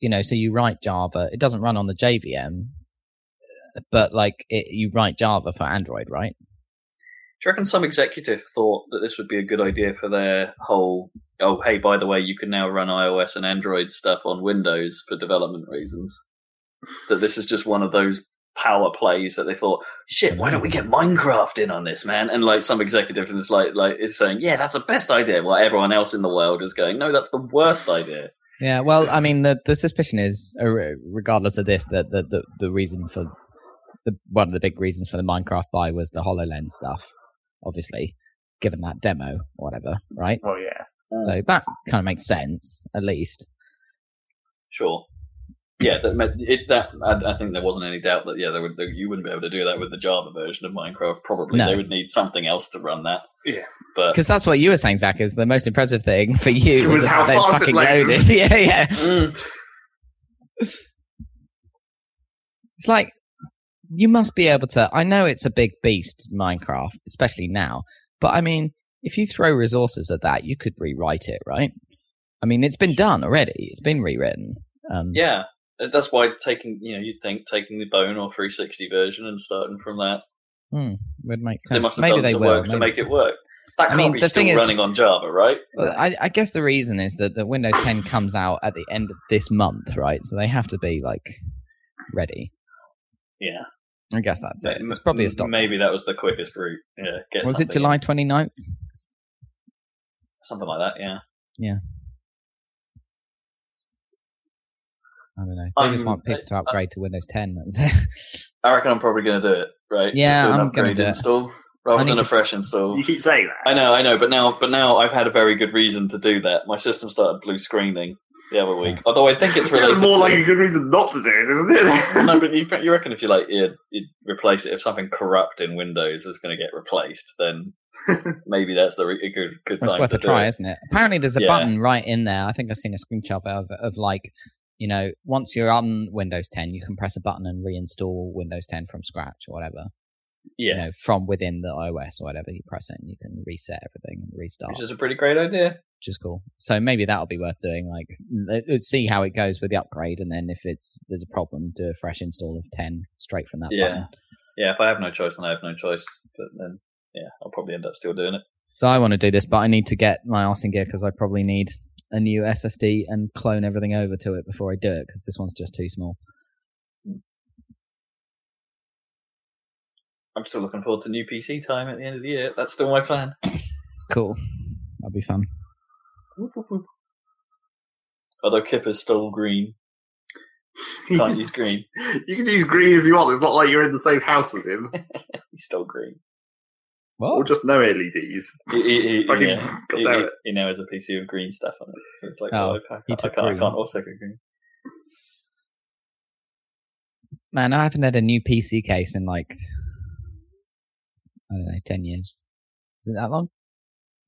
you know, so you write Java. It doesn't run on the JVM, but like it, you write Java for Android, right? do you reckon some executive thought that this would be a good idea for their whole? Oh, hey, by the way, you can now run iOS and Android stuff on Windows for development reasons. That this is just one of those power plays that they thought, shit, why don't we get Minecraft in on this, man? And like some executive is like, like is saying, yeah, that's the best idea. While everyone else in the world is going, no, that's the worst idea. Yeah. Well, I mean, the the suspicion is, uh, regardless of this, that the, the the reason for the one of the big reasons for the Minecraft buy was the Hololens stuff. Obviously, given that demo, whatever, right? Well, yeah. So that kind of makes sense, at least. Sure. Yeah, that meant- it, that I, I think there wasn't any doubt that yeah, there would, you wouldn't be able to do that with the Java version of Minecraft. Probably No. they would need something else to run that. Yeah. but Because that's what you were saying, Zach. Is the most impressive thing for you was, was how they fast it fucking loaded. loaded. <laughs> yeah, yeah. Mm, <laughs> It's like you must be able to. I know it's a big beast, Minecraft, especially now. But I mean, if you throw resources at that, you could rewrite it, right? I mean, it's been done already. It's been rewritten. Um, yeah, that's why taking you know you'd think taking the Bone or 360 version and starting from that. hmm, would make sense. They must have Maybe done they some work to make it work. That I can't mean, be still is- running on Java, right? Well, I, I guess the reason is that the Windows 10 comes out at the end of this month, right? So they have to be like ready. Yeah, I guess that's it. It's probably a stop. Maybe that was the quickest route. Yeah, Was it July in. 29th? Something like that. Yeah. Yeah. I don't know. They just um, want people to upgrade to Windows 10. That's it. I reckon I'm probably going to do it. Right? Yeah, Just do an I'm gonna upgrade do it. install rather I need than a to- fresh install. You keep saying that. I know, I know, but now, but now I've had a very good reason to do that. My system started blue screening the other week. Although I think it's <laughs> related. It's more to, like a good reason not to do it, isn't it? no, but you, you reckon if you like you'd, you'd replace it if something corrupt in Windows was going to get replaced, then <laughs> maybe that's the re- a good good It's time worth to a do try, it. isn't it? Apparently, there's a Yeah. button right in there. I think I've seen a screenshot of of like, you know, once you're on Windows 10, you can press a button and reinstall Windows 10 from scratch or whatever. Yeah. You know, from within the OS or whatever. You press it and you can reset everything and restart, which is a pretty great idea. which is cool. So maybe that'll be worth doing. Like, see how it goes with the upgrade, and then if it's there's a problem, do a fresh install of 10 straight from that Yeah. button. Yeah, if I have no choice, then I have no choice. But then, yeah, I'll probably end up still doing it. So I want to do this, but I need to get my arse in gear because I probably need a new SSD and clone everything over to it before I do it because this one's just too small. I'm still looking forward to new PC time at the end of the year. That's still my plan. Cool. That'll be fun. Although Kipper's still green, can't <laughs> use green. You can use green if you want. It's not like you're in the same house as him. <laughs> He's still green. Or just no LEDs. He, he, he, Fucking yeah, God damn he, it. he now has a PC with green stuff on it. So it's like, Oh, well, I, can't, I, took can't, I can't also go green. Man, I haven't had a new PC case in like I don't know, ten years. Is it that long?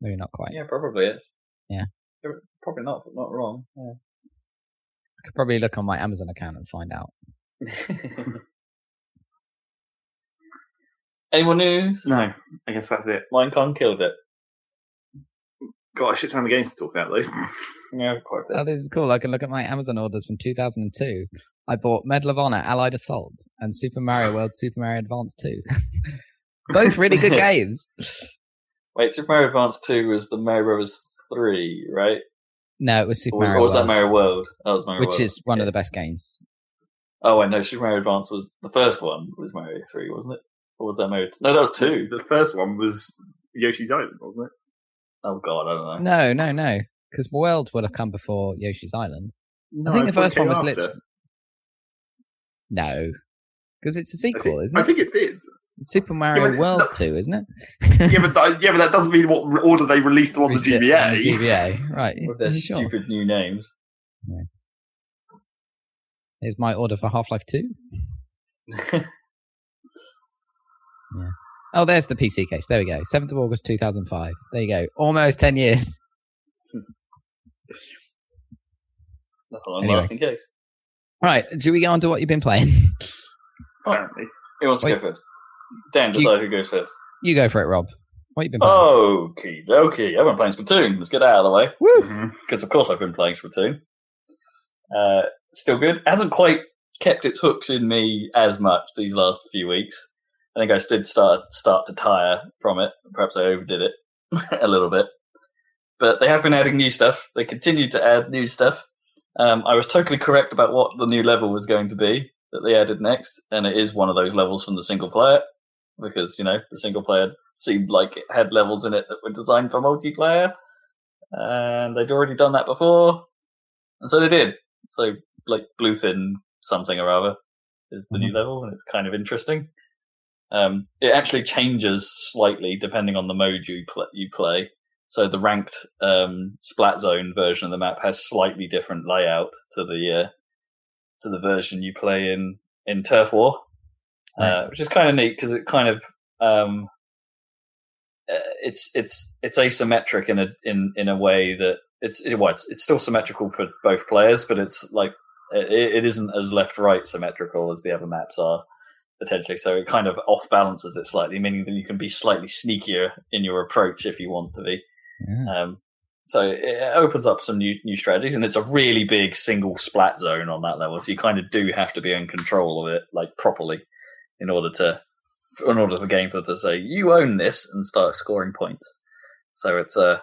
Maybe not quite. Yeah, probably is. Yeah. Probably not, not wrong. Yeah. I could probably look on my Amazon account and find out. <laughs> Yeah. Any more news? No, I guess that's it. Minecon killed it. got a shit ton of games to talk about though. <laughs> Yeah, quite a bit. Oh, this is cool. I can look at my Amazon orders from 2002. I bought Medal of Honor, Allied Assault, and Super Mario World, Super Mario Advance 2. <laughs> Both really good <laughs> games. Wait, Super Mario Advance 2 was the Mario Bros. 3, right? No, it was Super Or, Mario or was World, that Mario World? That was Mario which World. is one yeah. of the best games. Oh, wait, no, Super Mario Advance was the first one, was Mario 3, wasn't it? Or was that mode? No, that was 2. The first one was Yoshi's Island, wasn't it? Oh, God, I don't know. No, no, no. Because World would have come before Yoshi's Island. No, I think the thought it first one was after. literally. No. Because it's a sequel, think, isn't it? I think it did. Super Mario but- World 2, isn't it? <laughs> yeah, but that, yeah, but that doesn't mean what order they released them on the Released it GBA. on the GBA. <laughs> Right. With their are sure? stupid new names. Here's my order for Half Life <laughs> 2. Oh, there's the PC case. There we go. 7th of August 2005. There you go. Almost 10 years. <laughs> That's a long Anyway. lasting case. Right. Should we go on to what you've been playing? Apparently. Who wants to Wait. go first? Dan, decide who goes first. You go for it, Rob. What you been playing? Okay, okay. I've been playing Splatoon. Let's get that out of the way. Woo! Mhm. Because, of course, I've been playing Splatoon. Uh, still good. Hasn't quite kept its hooks in me as much these last few weeks. I think I did start start to tire from it. Perhaps I overdid it <laughs> a little bit. But they have been adding new stuff. They continue to add new stuff. Um, I was totally correct about what the new level was going to be that they added next, and it is one of those levels from the single player because you know the single player seemed like it had levels in it that were designed for multiplayer, and they'd already done that before, and so they did. So like Bluefin something or other is the new level, and it's kind of interesting. Um, it actually changes slightly depending on the mode you pl- you play. So the ranked um, Splat Zone version of the map has slightly different layout to the uh, to the version you play in in Turf War, uh, which is kind of neat because it kind of um, uh, it's it's it's asymmetric in a in in a way that it's it, well, it's, it's still symmetrical for both players, but it's like it, it isn't as left right symmetrical as the other maps are potentially. So it kind of off balances it slightly, meaning that you can be slightly sneakier in your approach if you want to be. Yeah. Um, so it opens up some new new strategies, and it's a really big single splat zone on that level. So you kind of do have to be in control of it, like properly, in order to, in order for Gameplay to say you own this and start scoring points. So it's a,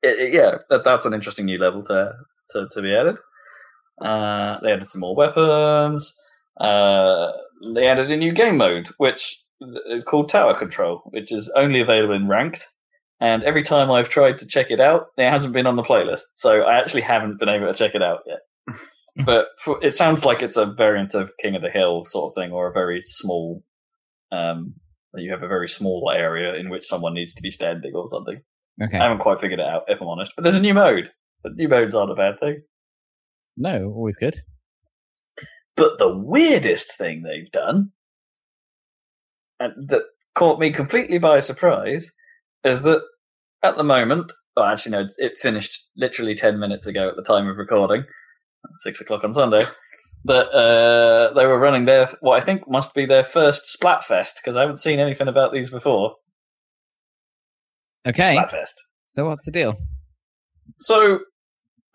it, it- yeah, that, that's an interesting new level to to, to be added. Uh, they added some more weapons. Uh, they added a new game mode, which is called Tower Control, which is only available in ranked. And every time I've tried to check it out, it hasn't been on the playlist. So I actually haven't been able to check it out yet. <laughs> but for, it sounds like it's a variant of King of the Hill sort of thing, or a very small. Um, you have a very small area in which someone needs to be standing or something. Okay. I haven't quite figured it out, if I'm honest. But there's a new mode. But new modes aren't a bad thing. no, always good. But the weirdest thing they've done, and that caught me completely by surprise, is that at the moment, well, actually, no, it finished literally 10 minutes ago at the time of recording, six o'clock on Sunday, <laughs> that uh, they were running their, what I think must be their first Splatfest, because I haven't seen anything about these before. Okay. Splatfest. So what's the deal? So,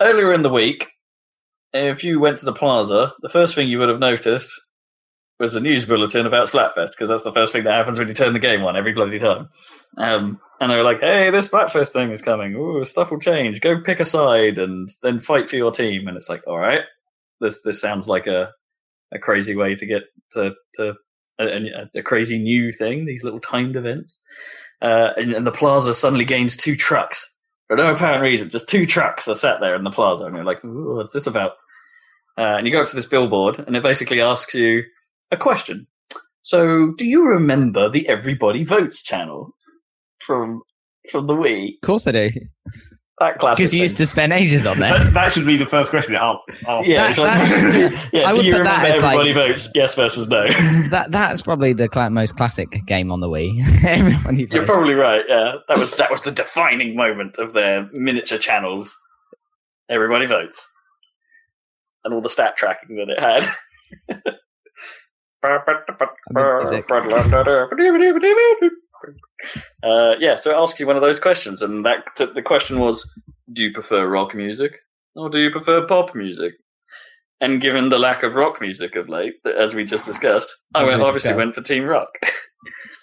earlier in the week, if you went to the plaza, the first thing you would have noticed was a news bulletin about Splatfest, because that's the first thing that happens when you turn the game on every bloody time. Um, and they were like, hey, this Splatfest thing is coming. Ooh, stuff will change. Go pick a side and then fight for your team. And it's like, all right, this this sounds like a, a crazy way to get to, to a, a, a crazy new thing, these little timed events. Uh, and, and the plaza suddenly gains two trucks for no apparent reason. Just two trucks are sat there in the plaza, and you're like, "What's this about?" Uh, and you go up to this billboard, and it basically asks you a question. So, do you remember the Everybody Votes channel from from the Wii? Of course I do. That classic. Because you thing. used to spend ages on there. That, that should be the first question it asks. asks. Yeah, That- it's like, that- <laughs> yeah. I do would you put that remember as, like- Everybody Votes? Yes versus no. <laughs> that that's probably the cla- most classic game on the Wii. <laughs> Everyone you You're play. probably right. Yeah, that was that was the defining moment of their miniature channels. Everybody votes, and all the stat tracking that it had. Uh, yeah, so it asks you one of those questions, and that the question was: Do you prefer rock music or do you prefer pop music? And given the lack of rock music of late, as we just discussed, I went, obviously went for Team Rock.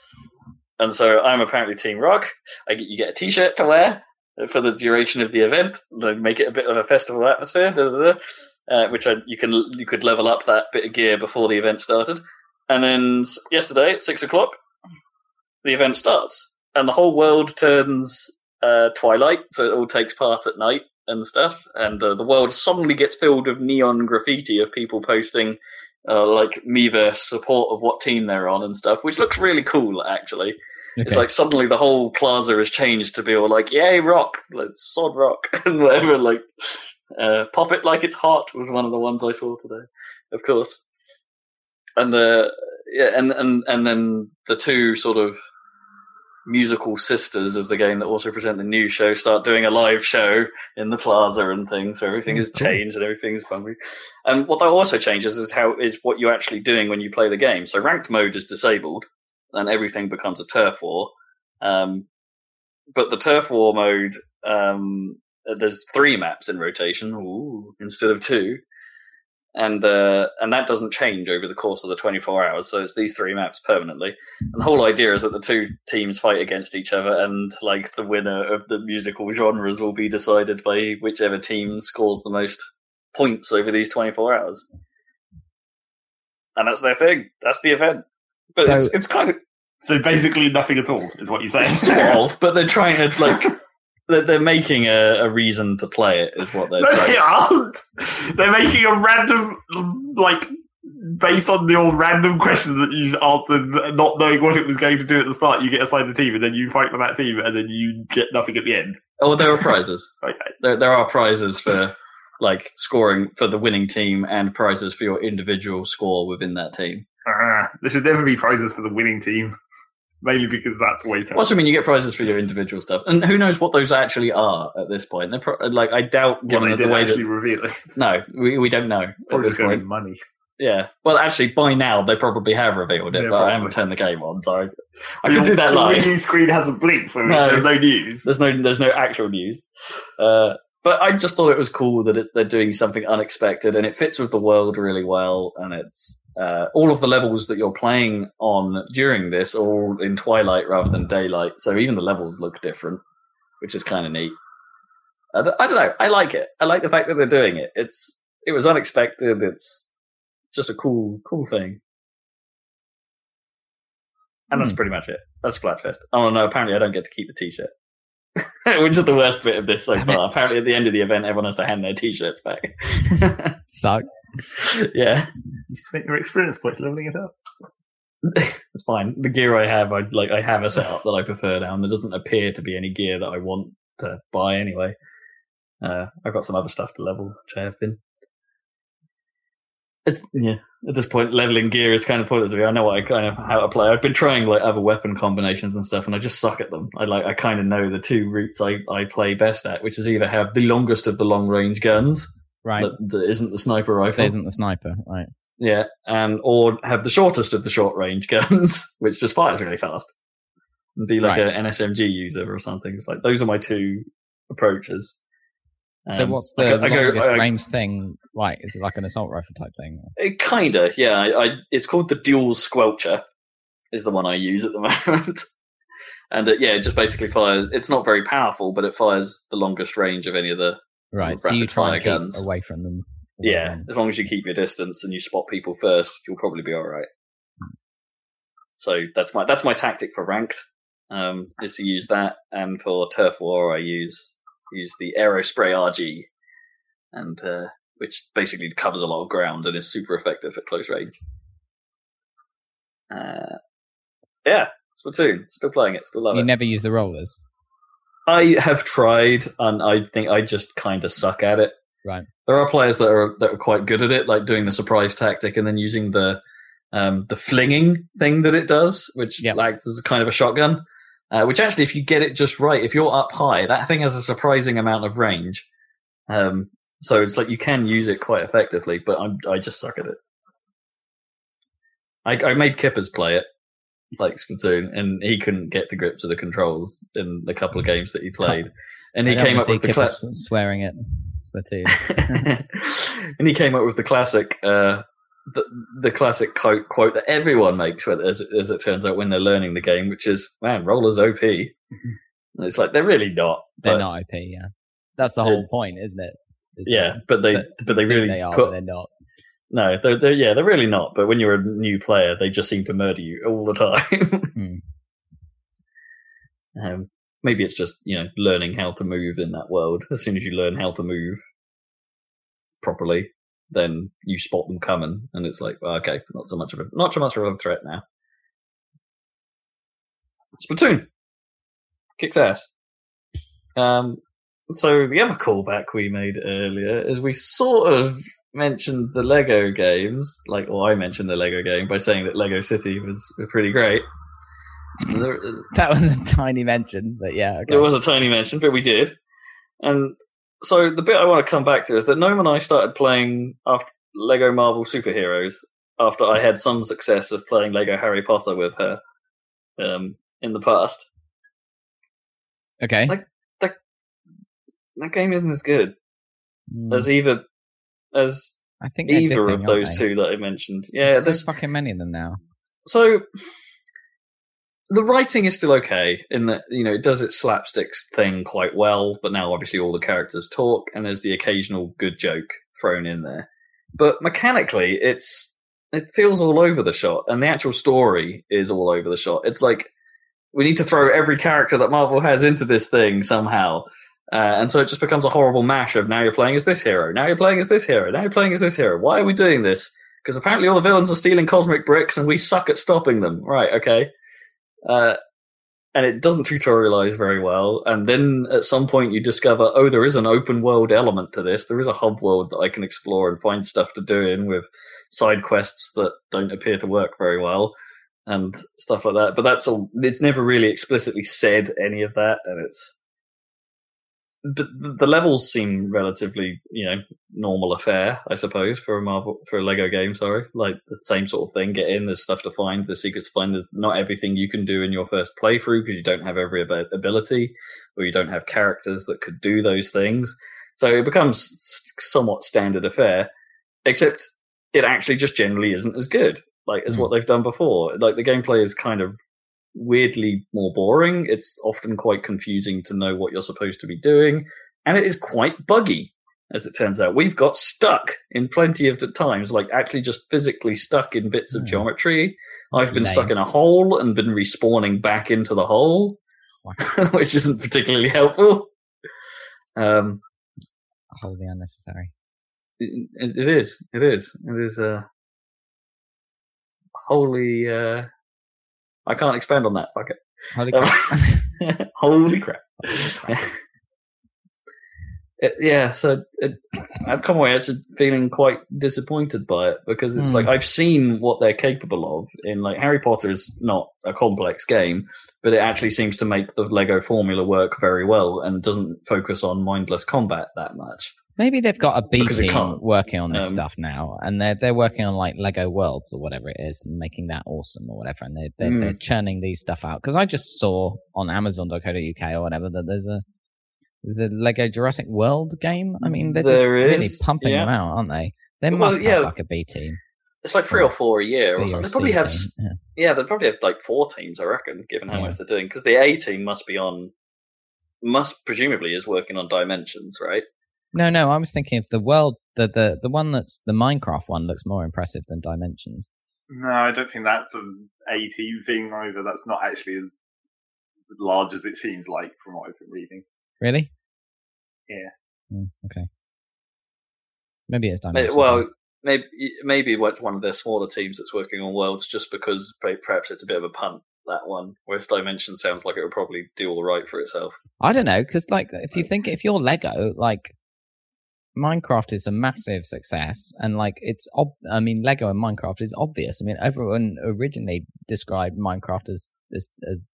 <laughs> and so I'm apparently Team Rock. I get, you get a T-shirt to wear for the duration of the event. They make it a bit of a festival atmosphere, da, da, da, uh, which I, you can you could level up that bit of gear before the event started. And then yesterday at six o'clock, the event starts, and the whole world turns uh, twilight, so it all takes part at night and stuff. And uh, the world suddenly gets filled with neon graffiti of people posting uh, like Miiverse support of what team they're on and stuff, which looks really cool actually. It's like suddenly the whole plaza has changed to be all like, "Yay, rock! Let's sod rock!" <laughs> and whatever. Like, uh, "Pop it like it's hot" was one of the ones I saw today, of course. And uh, yeah, and and and then the two sort of musical sisters of the game that also present the new show start doing a live show in the plaza and things. So everything has changed and everything's bumpy. And what that also changes is how is what you're actually doing when you play the game. So ranked mode is disabled, and everything becomes a turf war. Um, but the turf war mode, um, there's three maps in rotation ooh, instead of two, and uh, and that doesn't change over the course of the 24 hours. So it's these three maps permanently. And the whole idea is that the two teams fight against each other, and like the winner of the musical genres will be decided by whichever team scores the most points over these 24 hours. And that's their thing. That's the event. But So- it's, it's kind of So basically, nothing at all is what you're saying. <laughs> sort of, but they're trying to like they're, they're making a, a reason to play it. Is what they're No, they aren't. They're making a random, like, based on your random question that you answered, not knowing what it was going to do at the start. You get assigned a team, and then you fight for that team, and then you get nothing at the end. Oh, there are prizes. <laughs> Okay. there there are prizes for like scoring for the winning team and prizes for your individual score within that team. Ah, there should never be prizes for the winning team, mainly because that's always how. Also, I mean, you get prizes for your individual stuff, and who knows what those actually are at this point? They're pro- like I doubt, Well, they the way actually that reveal it. <laughs> no, we we don't know at Probably this just going point. money. Yeah, well, actually, by now they probably have revealed it, Yeah, but I haven't turned the game on, so I, I can do that the live. winning screen hasn't blinked, so No. there's no news. There's no there's no actual news. Uh, but I just thought it was cool that it, they're doing something unexpected, and it fits with the world really well. And it's uh, all of the levels that you're playing on during this are all in twilight rather than daylight, so even the levels look different, which is kind of neat. I don't, I don't know. I like it. I like the fact that they're doing it. It's it was unexpected. It's just a cool cool thing. And that's Hmm. pretty much it. That's Splatfest. Oh no! Apparently, I don't get to keep the T-shirt, <laughs> which is the worst bit of this so Damn far. Apparently, at the end of the event, everyone has to hand their T-shirts back. <laughs> Suck. <laughs> yeah, You spent your experience points leveling it up. <laughs> it's fine. The gear I have, I like. I have a setup that I prefer now, and there doesn't appear to be any gear that I want to buy anyway. Uh, I've got some other stuff to level, which I have been. It's, yeah, at this point, leveling gear is kind of pointless to me. I know what I kind of how to play. I've been trying like other weapon combinations and stuff, and I just suck at them. I like I kind of know the two routes I, I play best at, which is either have the longest of the long range guns Right. that, that isn't the sniper rifle, There isn't the sniper. Right. yeah, and or have the shortest of the short range <laughs> guns, which just fires really fast, and be like Right. an NSMG user or something. It's like those are my two approaches. So Um, what's I the go- I go- longest I- range thing? Right. Is it like an assault rifle type thing? It kinda, yeah. I, I it's called the dual squelcher, is the one I use at the <laughs> moment. and uh, yeah, it just basically fires. It's not very powerful, but it fires the longest range of any of the. Right. So you try and keep away from them. Yeah, as long as you keep your distance and you spot people first, you'll probably be all right. So that's my that's my tactic for ranked. Um, is to use that, and for turf war, I use use the Aerospray RG, and uh, which basically covers a lot of ground and is super effective at close range. Uh, yeah, Splatoon, still playing it, still love You it. You never use the rollers. I have tried, and I think I just kind of suck at it. Right. There are players that are that are quite good at it, like doing the surprise tactic and then using the um, the flinging thing that it does, which Yep. acts as kind of a shotgun. Uh, which actually, if you get it just right, if you're up high, that thing has a surprising amount of range. Um, so it's like you can use it quite effectively, but I'm, I just suck at it. I, I made Kippers play it, like Splatoon, and he couldn't get to grips with the controls in the couple of games that he played. And he came up with the cla- swearing at Splatoon. <laughs> and he came up with the classic, uh, the, the classic quote, quote that everyone makes, as, it- as it turns out, when they're learning the game, which is, "Man, rollers OP." <laughs> And it's like they're really not. They're not OP, yeah. That's the whole point, isn't it? Is Yeah, that but they but but they really they are, put but they're not. No, they're, they're yeah they're really not. But when you're a new player, they just seem to murder you all the time. <laughs> um, maybe it's just you know learning how to move in that world. As soon as you learn how to move properly, then you spot them coming, and it's like well, okay, not so much of a not so much of a threat now. Splatoon kicks ass. Um, so the other callback we made earlier is we sort of mentioned the Lego games, like, or I mentioned the Lego game by saying that Lego City was pretty great. <laughs> That was a tiny mention, but yeah, okay. there was a tiny mention, but we did. And so the bit I want to come back to is that Gnome and I started playing after Lego Marvel Superheroes after I had some success of playing Lego Harry Potter with her um, in the past. okay. like- That game isn't as good Mm, as either as I think either of those they? two that I mentioned. Yeah, There's there's so fucking many of them now. so the writing is still okay in that you know it does its slapsticks thing quite well, but now obviously all the characters talk and there's the occasional good joke thrown in there. But mechanically, it's it feels all over the shot, and the actual story is all over the shot. It's like we need to throw every character that Marvel has into this thing somehow. Uh, and so it just becomes a horrible mash of now you're playing as this hero, now you're playing as this hero, now you're playing as this hero. Why are we doing this? Because apparently all the villains are stealing cosmic bricks and we suck at stopping them. Right, okay. Uh, and it doesn't tutorialize very well. And then at some point you discover, oh, there is an open world element to this. There is a hub world that I can explore and find stuff to do in with side quests that don't appear to work very well and stuff like that. But that's all. It's never really explicitly said any of that, and it's. But the- levels seem relatively, you know, normal affair, I suppose, for a Marvel for a Lego game. Sorry, like the same sort of thing. Get in, there's stuff to find, there's secrets to find. There's not everything you can do in your first playthrough because you don't have every ability, or you don't have characters that could do those things. So it becomes somewhat standard affair, except it actually just generally isn't as good like as Hmm. what they've done before. Like the gameplay is kind of weirdly more boring. It's often quite confusing to know what you're supposed to be doing, and it is quite buggy. As it turns out, we've got stuck in plenty of times, like actually just physically stuck in bits of Hmm. geometry. I've been Lame. stuck in a hole and been respawning back into the hole, <laughs> which isn't particularly helpful. Um, Wholly unnecessary. it, it is. It is. It is. Uh, wholly. Uh, I can't expand on that. Fuck it. Holy Um, crap. <laughs> Holy crap. It- yeah, so it, I've come away actually feeling quite disappointed by it because it's Hmm. like I've seen what they're capable of in like Harry Potter is not a complex game, but it actually seems to make the Lego formula work very well and doesn't focus on mindless combat that much. Maybe they've got a B team working on this Um, stuff now, and they're they're working on like Lego Worlds or whatever it is, and making that awesome or whatever, and they're they're, Mm. they're churning these stuff out. Because I just saw on Amazon.co.uk or whatever that there's a there's a Lego Jurassic World game. I mean, they're just There really pumping yeah. them out, aren't they? They Well, must yeah. have like a B team. It's like three or four a year, or something. They probably have, yeah. yeah, they probably have like four teams, I reckon, given how much they're doing. Because the A team must be on, must presumably is working on Dimensions, right? No, no, I was thinking of the world, the the the one that's the Minecraft one looks more impressive than Dimensions. No, I don't think that's an A team thing either. That's not actually as large as it seems like from what I've been reading. Really? Yeah. Mm, okay. Maybe it's May- Dimensions. Well, maybe maybe one of their smaller teams that's working on Worlds, just because perhaps it's a bit of a punt that one. Whereas Dimension sounds like it would probably do all right for itself. I don't know because like if you think if you're Lego, like Minecraft is a massive success, and like it's ob- I mean Lego and Minecraft is obvious. I mean everyone originally described Minecraft as as, as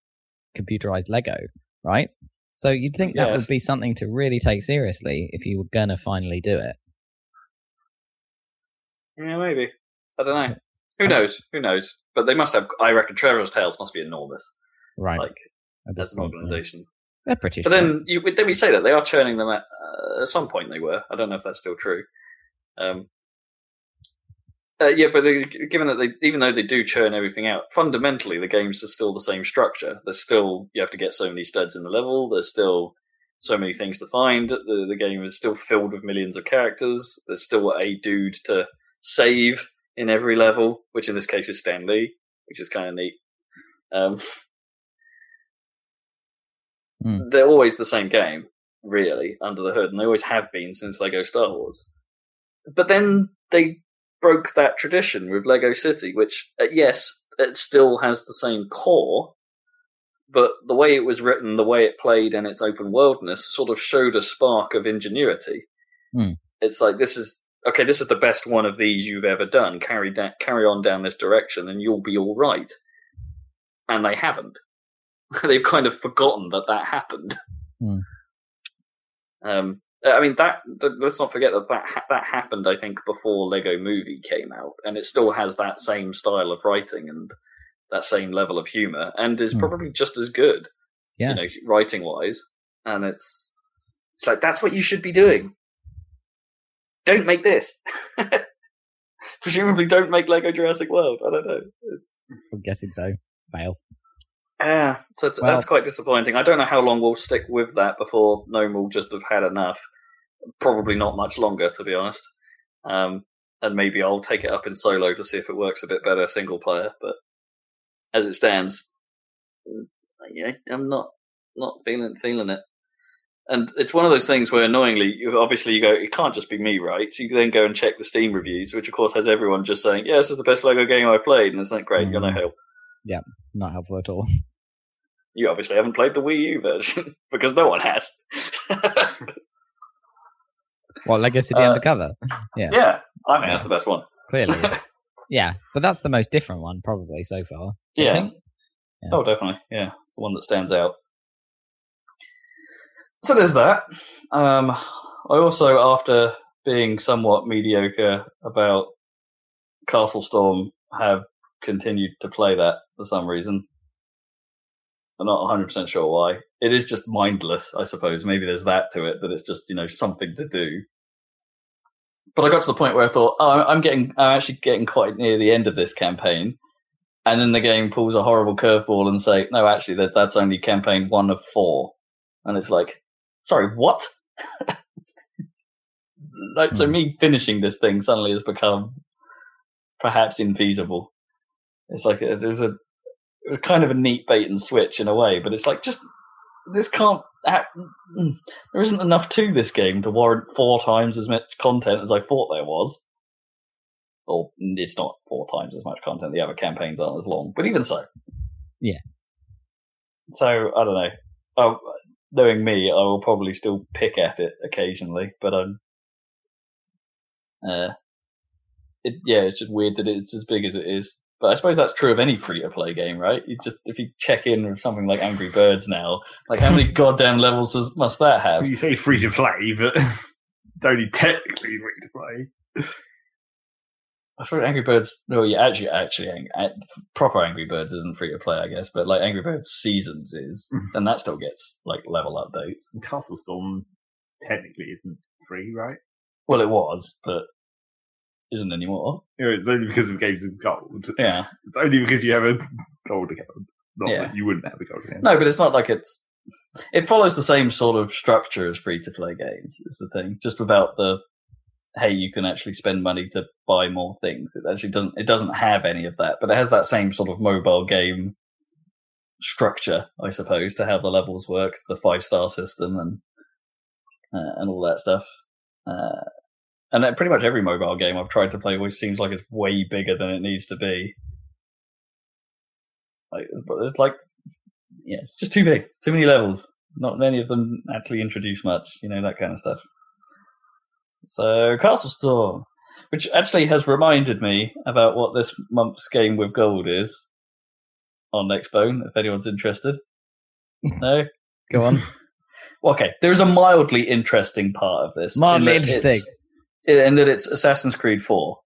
computerized Lego, right? So you'd think that would be something to really take seriously if you were gonna finally do it. Yeah, maybe. I don't know. Who knows? Who knows? but they must have. I reckon Traveller's Tales must be enormous, Right. like that's an point, organisation. They're British. But then you then we say that they are churning them at uh, at some point. They were. I don't know if that's still true. Um, uh, yeah, but they, given that they, even though they do churn everything out, fundamentally the games are still the same structure. There's still you have to get so many studs in the level. There's still so many things to find. The the game is still filled with millions of characters. There's still a dude to save in every level, which in this case is Stan Lee, which is kind of neat. Um, <laughs> Hmm. They're always the same game, really, under the hood, and they always have been since Lego Star Wars. But then they broke that tradition with Lego City, which, uh, yes, it still has the same core, but the way it was written, the way it played, and its open worldness sort of showed a spark of ingenuity. Hmm. It's like this is okay. This is the best one of these you've ever done. Carry da- carry on down this direction, and you'll be all right. And they haven't. <laughs> They've kind of forgotten that that happened. Hmm. Um, I mean that. Let's not forget that that ha- that happened. I think before Lego Movie came out, and it still has that same style of writing and that same level of humor, and is Hmm. probably just as good. Yeah. you know, writing wise, and it's it's like that's what you should be doing. Don't make this. <laughs> Presumably, don't make Lego Jurassic World. I don't know. It's I'm guessing so. Fail. Yeah, so that's quite disappointing. I don't know how long we'll stick with that before Gnome will just have had enough. Probably not much longer, to be honest. Um, and maybe I'll take it up in solo to see if it works a bit better single player. But as it stands, I'm not not feeling feeling it. And it's one of those things where annoyingly, obviously, you go, it can't just be me, right? So you then go and check the Steam reviews, which of course has everyone just saying, "Yeah, this is the best Lego game I've played," and it's like, great, you're no Mm. Help. Not helpful at all. <laughs> You obviously haven't played the Wii U version <laughs> because no one has. <laughs> What Lego City Uh, Undercover? yeah, yeah, I mean that's the best one. Clearly. yeah, but that's the most different one probably so far. Yeah. Yeah. Oh, definitely. Yeah, it's the one that stands out. So there's that. Um, I also, after being somewhat mediocre about Castle Storm, have continued to play that for some reason. I'm not 100% sure why. It is just mindless, I suppose. Maybe there's that to it, that it's just, you know, something to do. But I got to the point where I thought, oh, I'm getting, I'm actually getting quite near the end of this campaign. And then the game pulls a horrible curveball and say, no, actually, that, that's only campaign one of four. And it's like, sorry, what? <laughs> like, so Hmm. me finishing this thing suddenly has become perhaps infeasible. It's like a, there's a it was kind of a neat bait and switch in a way, but it's like just this can't. mm, There isn't enough to this game to warrant four times as much content as I thought there was. Or it's not four times as much content. The other campaigns aren't as long, but even so, Yeah. So I don't know. Oh, knowing me, I will probably still pick at it occasionally, but I'm. Uh, it, yeah, it's just weird that it's as big as it is. But I suppose that's true of any free to play game, right? You just if you check in with something like Angry Birds now, like how many <laughs> goddamn levels does, must that have? You say free to play, but <laughs> it's only technically free to play. I thought Angry Birds. No, yeah, actually, actually, proper Angry Birds isn't free to play, I guess. But like Angry Birds Seasons is, Mhm. and that still gets like level updates. And Castle Storm technically isn't free, right? Well, it was, but isn't anymore. Know, it's only because of games of gold. Yeah. <laughs> It's only because you have a gold account. Not Yeah. that you wouldn't have a gold account. No, but it's not like it's. It follows the same sort of structure as free to play games. Is the thing, just without the hey, you can actually spend money to buy more things. It actually doesn't. It doesn't have any of that, but it has that same sort of mobile game structure, I suppose, to how the levels work, the five star system, and uh, and all that stuff. Uh, and then pretty much every mobile game I've tried to play always seems like it's way bigger than it needs to be. Like, but it's like, yeah, it's just too big. Too many levels. Not many of them actually introduce much, you know, that kind of stuff. So, Castle Storm, which actually has reminded me about what this month's game with gold is on Xbone, if anyone's interested. <laughs> no? Go on. <laughs> Well, okay, there's a mildly interesting part of this. Mildly that interesting. It's- In that it's Assassin's Creed 4.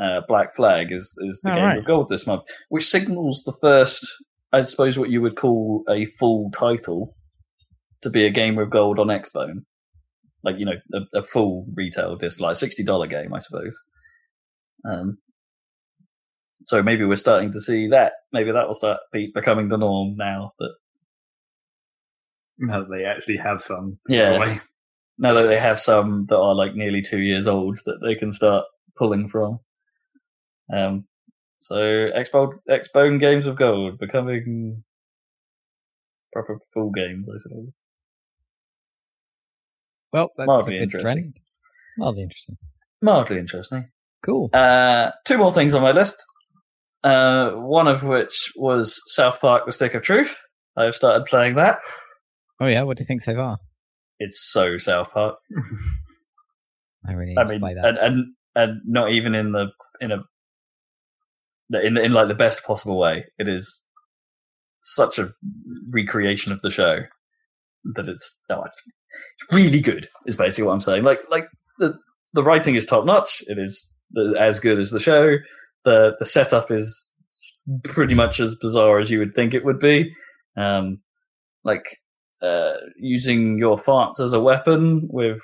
Uh, Black Flag is is the Oh, game right. of gold this month, which signals the first, I suppose, what you would call a full title to be a game of gold on Xbone, like you know, a, a full retail disc, like sixty dollar game, I suppose. Um, so maybe we're starting to see that. Maybe that will start be, becoming the norm now. That No, they actually have some. Yeah. Now that they have some that are like nearly two years old that they can start pulling from. Um, so Xbone, Xbone Games of Gold becoming proper full games, I suppose. Well, that's Mildly a good interesting. trend. Mildly interesting. Mildly interesting. Cool. Uh, two more things on my list. Uh, one of which was South Park: The Stick of Truth. I've started playing that. Oh yeah, what do you think so far? It's so South Park. I really I mean, and, and and not even in the in a in in like the best possible way. It is such a recreation of the show that it's oh, it's really good. Is basically what I'm saying. Like like the the writing is top notch. It is as good as the show. the The setup is pretty much as bizarre as you would think it would be. Um, like uh, using your farts as a weapon with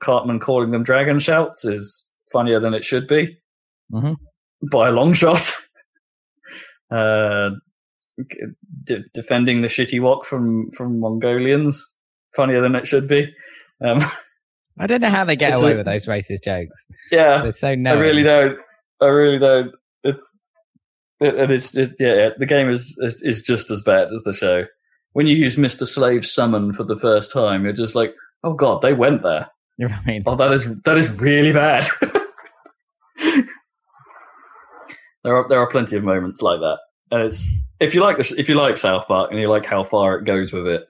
Cartman calling them dragon shouts is funnier than it should be Mhm. by a long shot. <laughs> uh, defending the shitty walk from from Mongolians funnier than it should be. Um, I don't know how they get away a- with those racist jokes. yeah, They're so I really don't. I really don't. It's it, it is it, yeah, yeah. The game is, is is just as bad as the show. When you use Mister Slave summon for the first time, you're just like, oh god, they went there. You're right. Oh, that is that is really bad. <laughs> there are there are plenty of moments like that, and it's if you like this, if you like South Park and you like how far it goes with it,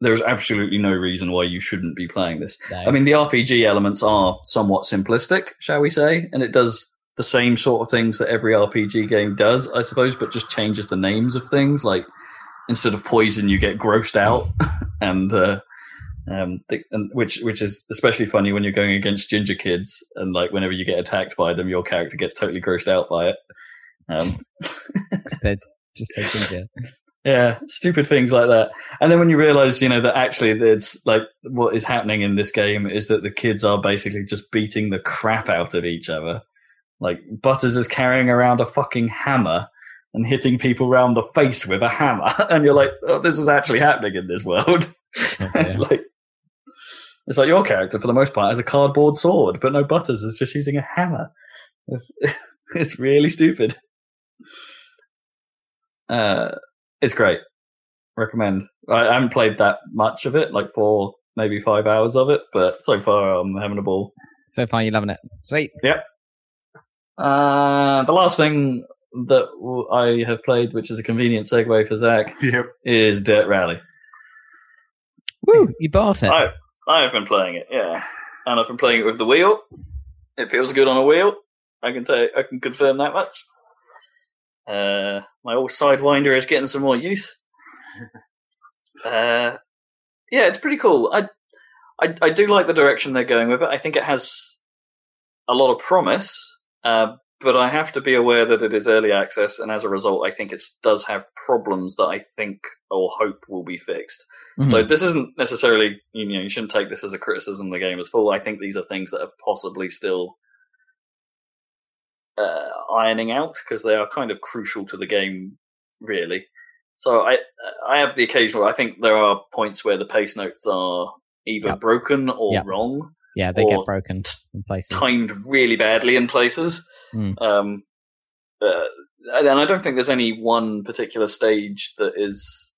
there's absolutely no reason why you shouldn't be playing this. No. I mean, the RPG elements are somewhat simplistic, shall we say, and it does the same sort of things that every RPG game does, I suppose, but just changes the names of things. Like instead of poison, you get grossed out, <laughs> and uh, um, th- and which which is especially funny when you're going against ginger kids, and like whenever you get attacked by them, your character gets totally grossed out by it. Um, they're just <laughs> so ginger. yeah, stupid things like that. And then when you realize, you know, that actually it's like what is happening in this game is that the kids are basically just beating the crap out of each other. Like Butters is carrying around a fucking hammer and hitting people around the face with a hammer, <laughs> and you're like, oh, this is actually happening in this world. <laughs> Dear. like, it's like your character for the most part has a cardboard sword, but no Butters is just using a hammer. It's <laughs> it's really stupid. Uh, it's great. Recommend. I, haven't played that much of it, like four, maybe five hours of it, but so far I'm having a ball. So far, you're loving it. Sweet. Uh, the last thing that I have played, which is a convenient segue for Zach, <laughs> Yep. is Dirt Rally. Woo! You bought it. I I've been playing it, yeah, and I've been playing it with the wheel. It feels good on a wheel. I can tell. I can confirm that much. Uh, my old sidewinder is getting some more use. <laughs> uh, yeah, it's pretty cool. I, I I do like the direction they're going with it. I think it has a lot of promise, uh, but I have to be aware that it is early access, and as a result, I think it does have problems that I think or hope will be fixed. Mhm. So this isn't necessarily you know you shouldn't take this as a criticism of the game as full. I think these are things that are possibly still uh, ironing out because they are kind of crucial to the game, really. So I I have the occasional. I think there are points where the pace notes are either Yep. broken or Yep. wrong, yeah, they get broken in places. timed really badly in places. Mm. Um, uh, and I don't think there's any one particular stage that is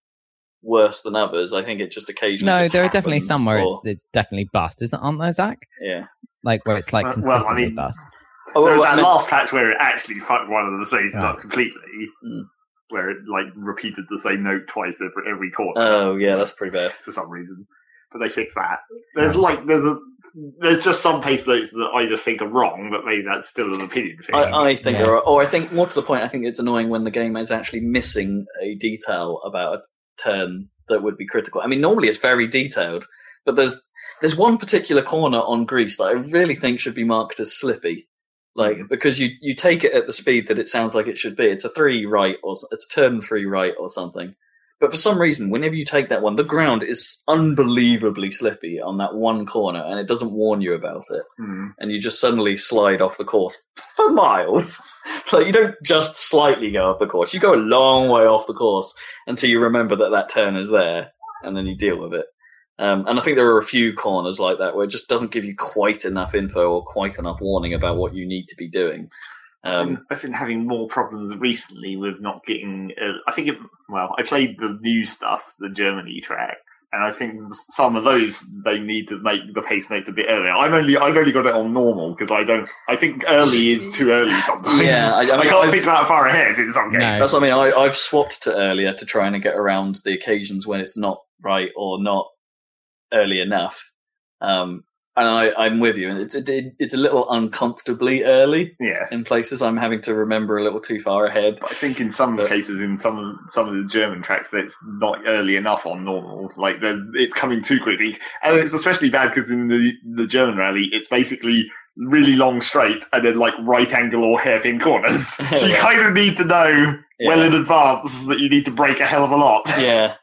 worse than others. I think it just occasionally. No, just there are definitely happens, some where or- it's it's definitely bust, isn't aren't there, Zach? yeah. Like where it's like Well, well, I consistently mean- bust. Oh, there was I that last patch where it actually fucked one of the stages Right. up completely, Mm. where it like repeated the same note twice every, every quarter Oh yeah, that's pretty bad. for some reason. But they fix that. There's like there's a there's just some pace notes that I just think are wrong, but maybe that's still an opinion thing. I, I think Yeah. there are, or I think more to the point, I think it's annoying when the game is actually missing a detail about a turn that would be critical. I mean, normally it's very detailed, but there's there's one particular corner on Greece that I really think should be marked as slippy. like mm-hmm. because you you take it at the speed that it sounds like it should be. It's a three right or it's a turn three right or something. But for some reason, whenever you take that one, the ground is unbelievably slippy on that one corner, and it doesn't warn you about it, Hmm. and you just suddenly slide off the course for miles. <laughs> like you don't just slightly go off the course; you go a long way off the course until you remember that that turn is there, and then you deal with it. Um, and I think there are a few corners like that where it just doesn't give you quite enough info or quite enough warning about what you need to be doing. Um, I've been having more problems recently with not getting. Uh, I think it. Well, I played the new stuff, the Germany tracks, and I think some of those they need to make the pace notes a bit earlier. I'm only I've only got it on normal because I don't. I think early is too early <laughs> sometimes. Yeah, I- I mean, can't I've- think that far ahead in some No. cases. That's what I mean. I, I've swapped to earlier to try and get around the occasions when it's not right or not early enough. Um, and I, I'm with you. And it's it, it's a little uncomfortably early Yeah. in places. I'm having to remember a little too far ahead. But I think in some But- cases, in some of some of the German tracks, that it's not early enough on normal. Like it's coming too quickly, and it's especially bad because in the the German rally, it's basically really long straight and then like right angle or hairpin corners. <laughs> so you Yeah. kind of need to know well in advance that you need to brake a hell of a lot. yeah.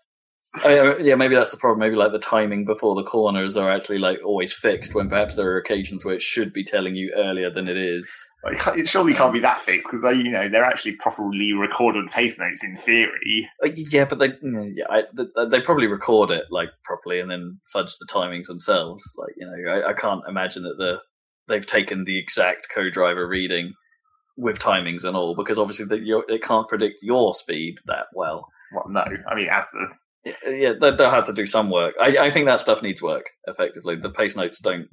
Oh, yeah, yeah, maybe that's the problem. Maybe like the timing before the corners are actually like always fixed when perhaps there are occasions where it should be telling you earlier than it is. It surely can't be that fixed because they, you know, they're actually properly recorded pace notes in theory. Uh, Yeah, but they mm, yeah I, th- they probably record it like properly and then fudge the timings themselves. Like you know, I, I can't imagine that the they've taken the exact co-driver reading with timings and all because obviously that you it can't predict your speed that well. Well, no, I mean as the Yeah, they, they'll have to do some work. I, I think that stuff needs work. Effectively, the pace notes don't.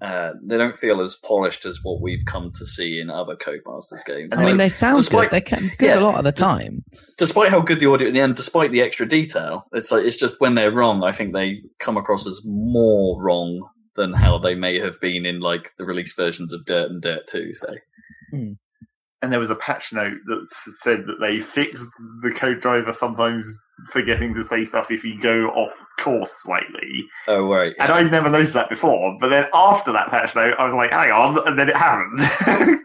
Uh, they don't feel as polished as what we've come to see in other Codemasters games. I mean, Like, they sound despite- good. They can good yeah. a lot of the time. despite how good the audio in the end, despite the extra detail, it's like it's just when they're wrong, I think they come across as more wrong than how they may have been in like the release versions of Dirt and Dirt Two. Say, and there was a patch note that said that they fixed the co-driver sometimes forgetting to say stuff if you go off course slightly. oh right, And I'd never noticed that before. But then after that patch note, I was like, hang on, and then it happened.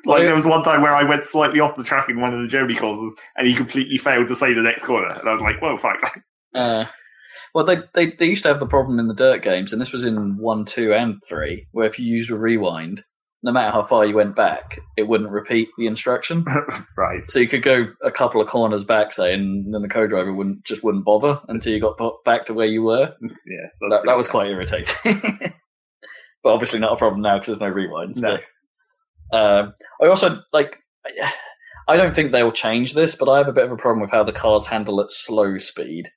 <laughs> like there was one time where I went slightly off the track in one of the Germany courses and he completely failed to say the next corner. And I was like, whoa, fuck. <laughs> Uh, well, they, they they used to have the problem in the Dirt games, and this was in one, two, and three, where if you used a rewind, no matter how far you went back, it wouldn't repeat the instruction. <laughs> right. So you could go a couple of corners back, say, and then the co-driver wouldn't just wouldn't bother until you got back to where you were. <laughs> Yeah. That, that was quite irritating. <laughs> but obviously not a problem now because there's no rewinds. No. But um, I also like. I don't think they'll change this, but I have a bit of a problem with how the cars handle at slow speed,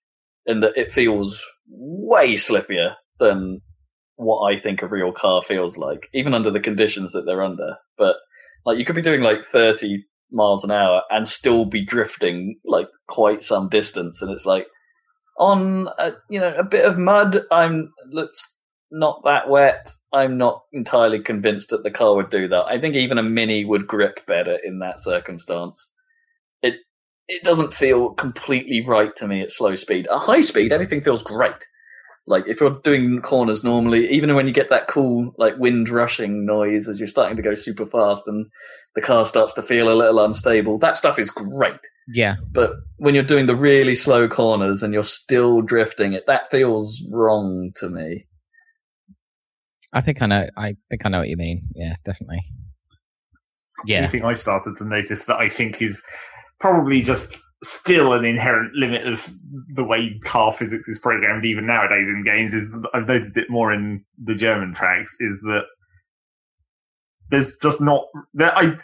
in that it feels way slippier than what I think a real car feels like, even under the conditions that they're under. But like, you could be doing like 30 miles an hour and still be drifting like quite some distance, and it's like on a, you know a bit of mud. I'm let's not that wet. I'm not entirely convinced that the car would do that. I think even a mini would grip better in that circumstance. It it doesn't feel completely right to me at slow speed. At high speed, everything feels great. Like if you're doing corners normally, even when you get that cool like wind rushing noise as you're starting to go super fast and the car starts to feel a little unstable, that stuff is great. Yeah. But when you're doing the really slow corners and you're still drifting, it that feels wrong to me. I think I know. I think I know what you mean. Yeah, definitely. Yeah. The thing I've started to notice that I think is probably just still an inherent limit of the way car physics is programmed even nowadays in games is I've noticed it more in the German tracks is that there's just not that I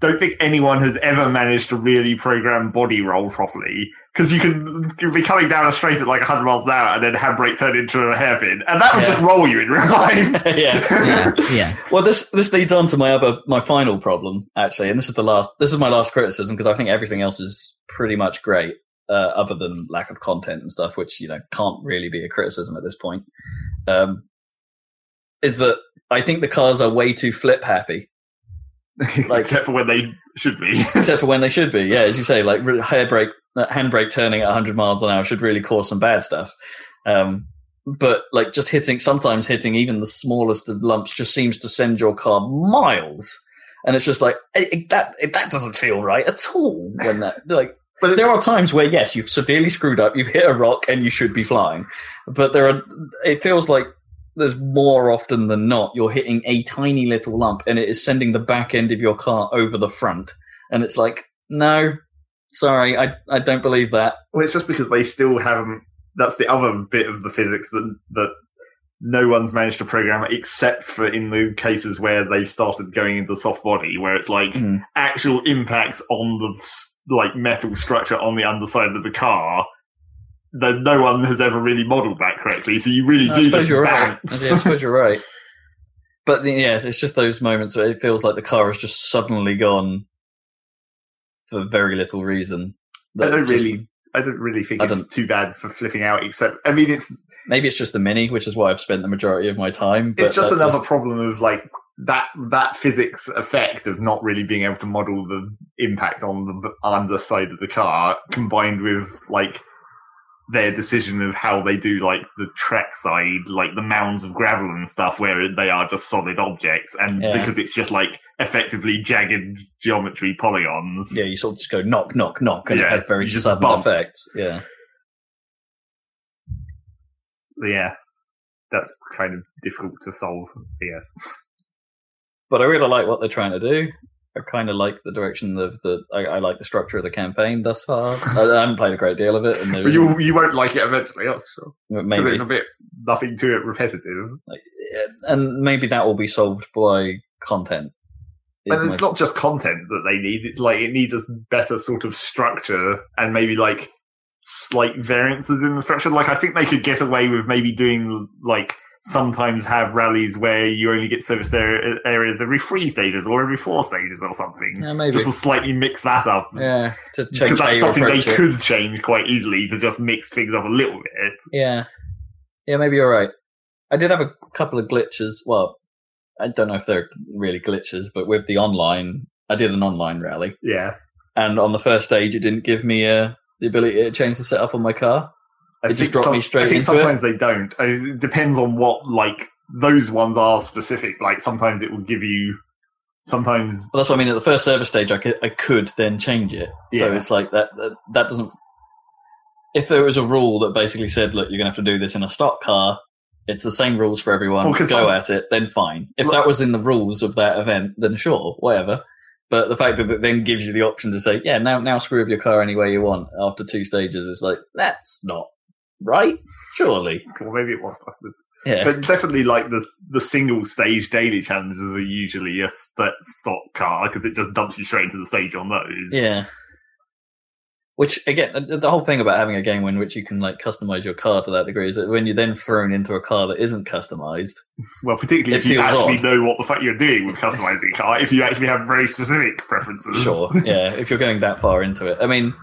don't think anyone has ever managed to really program body roll properly because you can, be coming down a straight at like 100 miles an hour and then handbrake turn into a hairpin and that would Yeah. just roll you in real life. <laughs> yeah. Yeah. Yeah. <laughs> Well, this this leads on to my other my final problem actually, and this is the last. This is my last criticism because I think everything else is pretty much great, uh, other than lack of content and stuff, which you know can't really be a criticism at this point. Um, is that I think the cars are way too flip happy, <laughs> Like- except for when they should be. <laughs> except for when they should be. Yeah, as you say, like re- hair brake, uh, handbrake turning at 100 miles an hour should really cause some bad stuff. Um, but like just hitting sometimes hitting even the smallest of lumps just seems to send your car miles and it's just like it, it- that it, that doesn't feel right at all when that <laughs> like But there are times where yes you've severely screwed up you've hit a rock and you should be flying but there are it feels like there's more often than not you're hitting a tiny little lump and it is sending the back end of your car over the front and it's like no sorry i i don't believe that Well, it's just because they still haven't. That's the other bit of the physics that that no one's managed to program, except for in the cases where they've started going into soft body, where it's like Mm. actual impacts on the like metal structure on the underside of the car. That no one has ever really modelled that correctly, so you really I do suppose just you're right. Yeah, I suppose you're right. <laughs> But yeah, it's just those moments where it feels like the car has just suddenly gone for very little reason. I don't just- really, I don't really think I it's too bad for flipping out. Except, I mean, it's Maybe it's just the mini, which is why I've spent the majority of my time. But it's just another problem of like that that physics effect of not really being able to model the impact on the underside of the car combined with like their decision of how they do like the track side like the mounds of gravel and stuff where they are just solid objects and Yeah. because it's just like effectively jagged geometry polygons yeah, you sort of just go knock, knock, knock, and Yeah, it has very sudden bump. effects. Yeah, so yeah that's kind of difficult to solve i guess but I really like what they're trying to do. I kind of like the direction of the. I, I like the structure of the campaign thus far. I, I haven't played a great deal of it, and but you you won't like it eventually that's sure maybe it's a bit nothing to it repetitive Like, and maybe that will be solved by content. And it's my- not just content that they need. It's like it needs a better sort of structure and maybe like slight variances in the structure. Like I think they could get away with maybe doing like sometimes have rallies where you only get service area, areas every three stages or every four stages or something. yeah, maybe. Just to slightly mix that up. yeah, Because that's something they it. could change quite easily to just mix things up a little bit. Yeah, yeah, maybe you're right. I did have a couple of glitches. Well, I don't know if they're really glitches, but with the online, I did an online rally, Yeah. and on the first stage, it didn't give me uh, the ability to change the setup on my car. I It just think dropped me straight I think into it. sometimes they don't. I mean, It depends on what like those ones are specific. Like sometimes it will give you. Sometimes Well, that's what I mean. At the first service stage, I could, I could then change it. So Yeah. it's like that, that. That doesn't. If there was a rule that basically said, "Look, you're going to have to do this in a stock car," it's the same rules for everyone. Well, Go some- at it, then fine. If that was in the rules of that event, then sure, whatever. But the fact that it then gives you the option to say, "Yeah, now now screw up your car any way you want." After two stages, is like that's not right. Surely, or maybe it was busted. yeah. But definitely, like the the single stage daily challenges are usually a st- stock car because it just dumps you straight into the stage on those. Yeah. Which again, the, the whole thing about having a game in which you can like customize your car to that degree is that when you're then thrown into a car that isn't customized, Well, particularly if you actually odd. know what the fuck you're doing with customizing a car, if you actually have very specific preferences. sure, yeah, if you're going that far into it, I mean,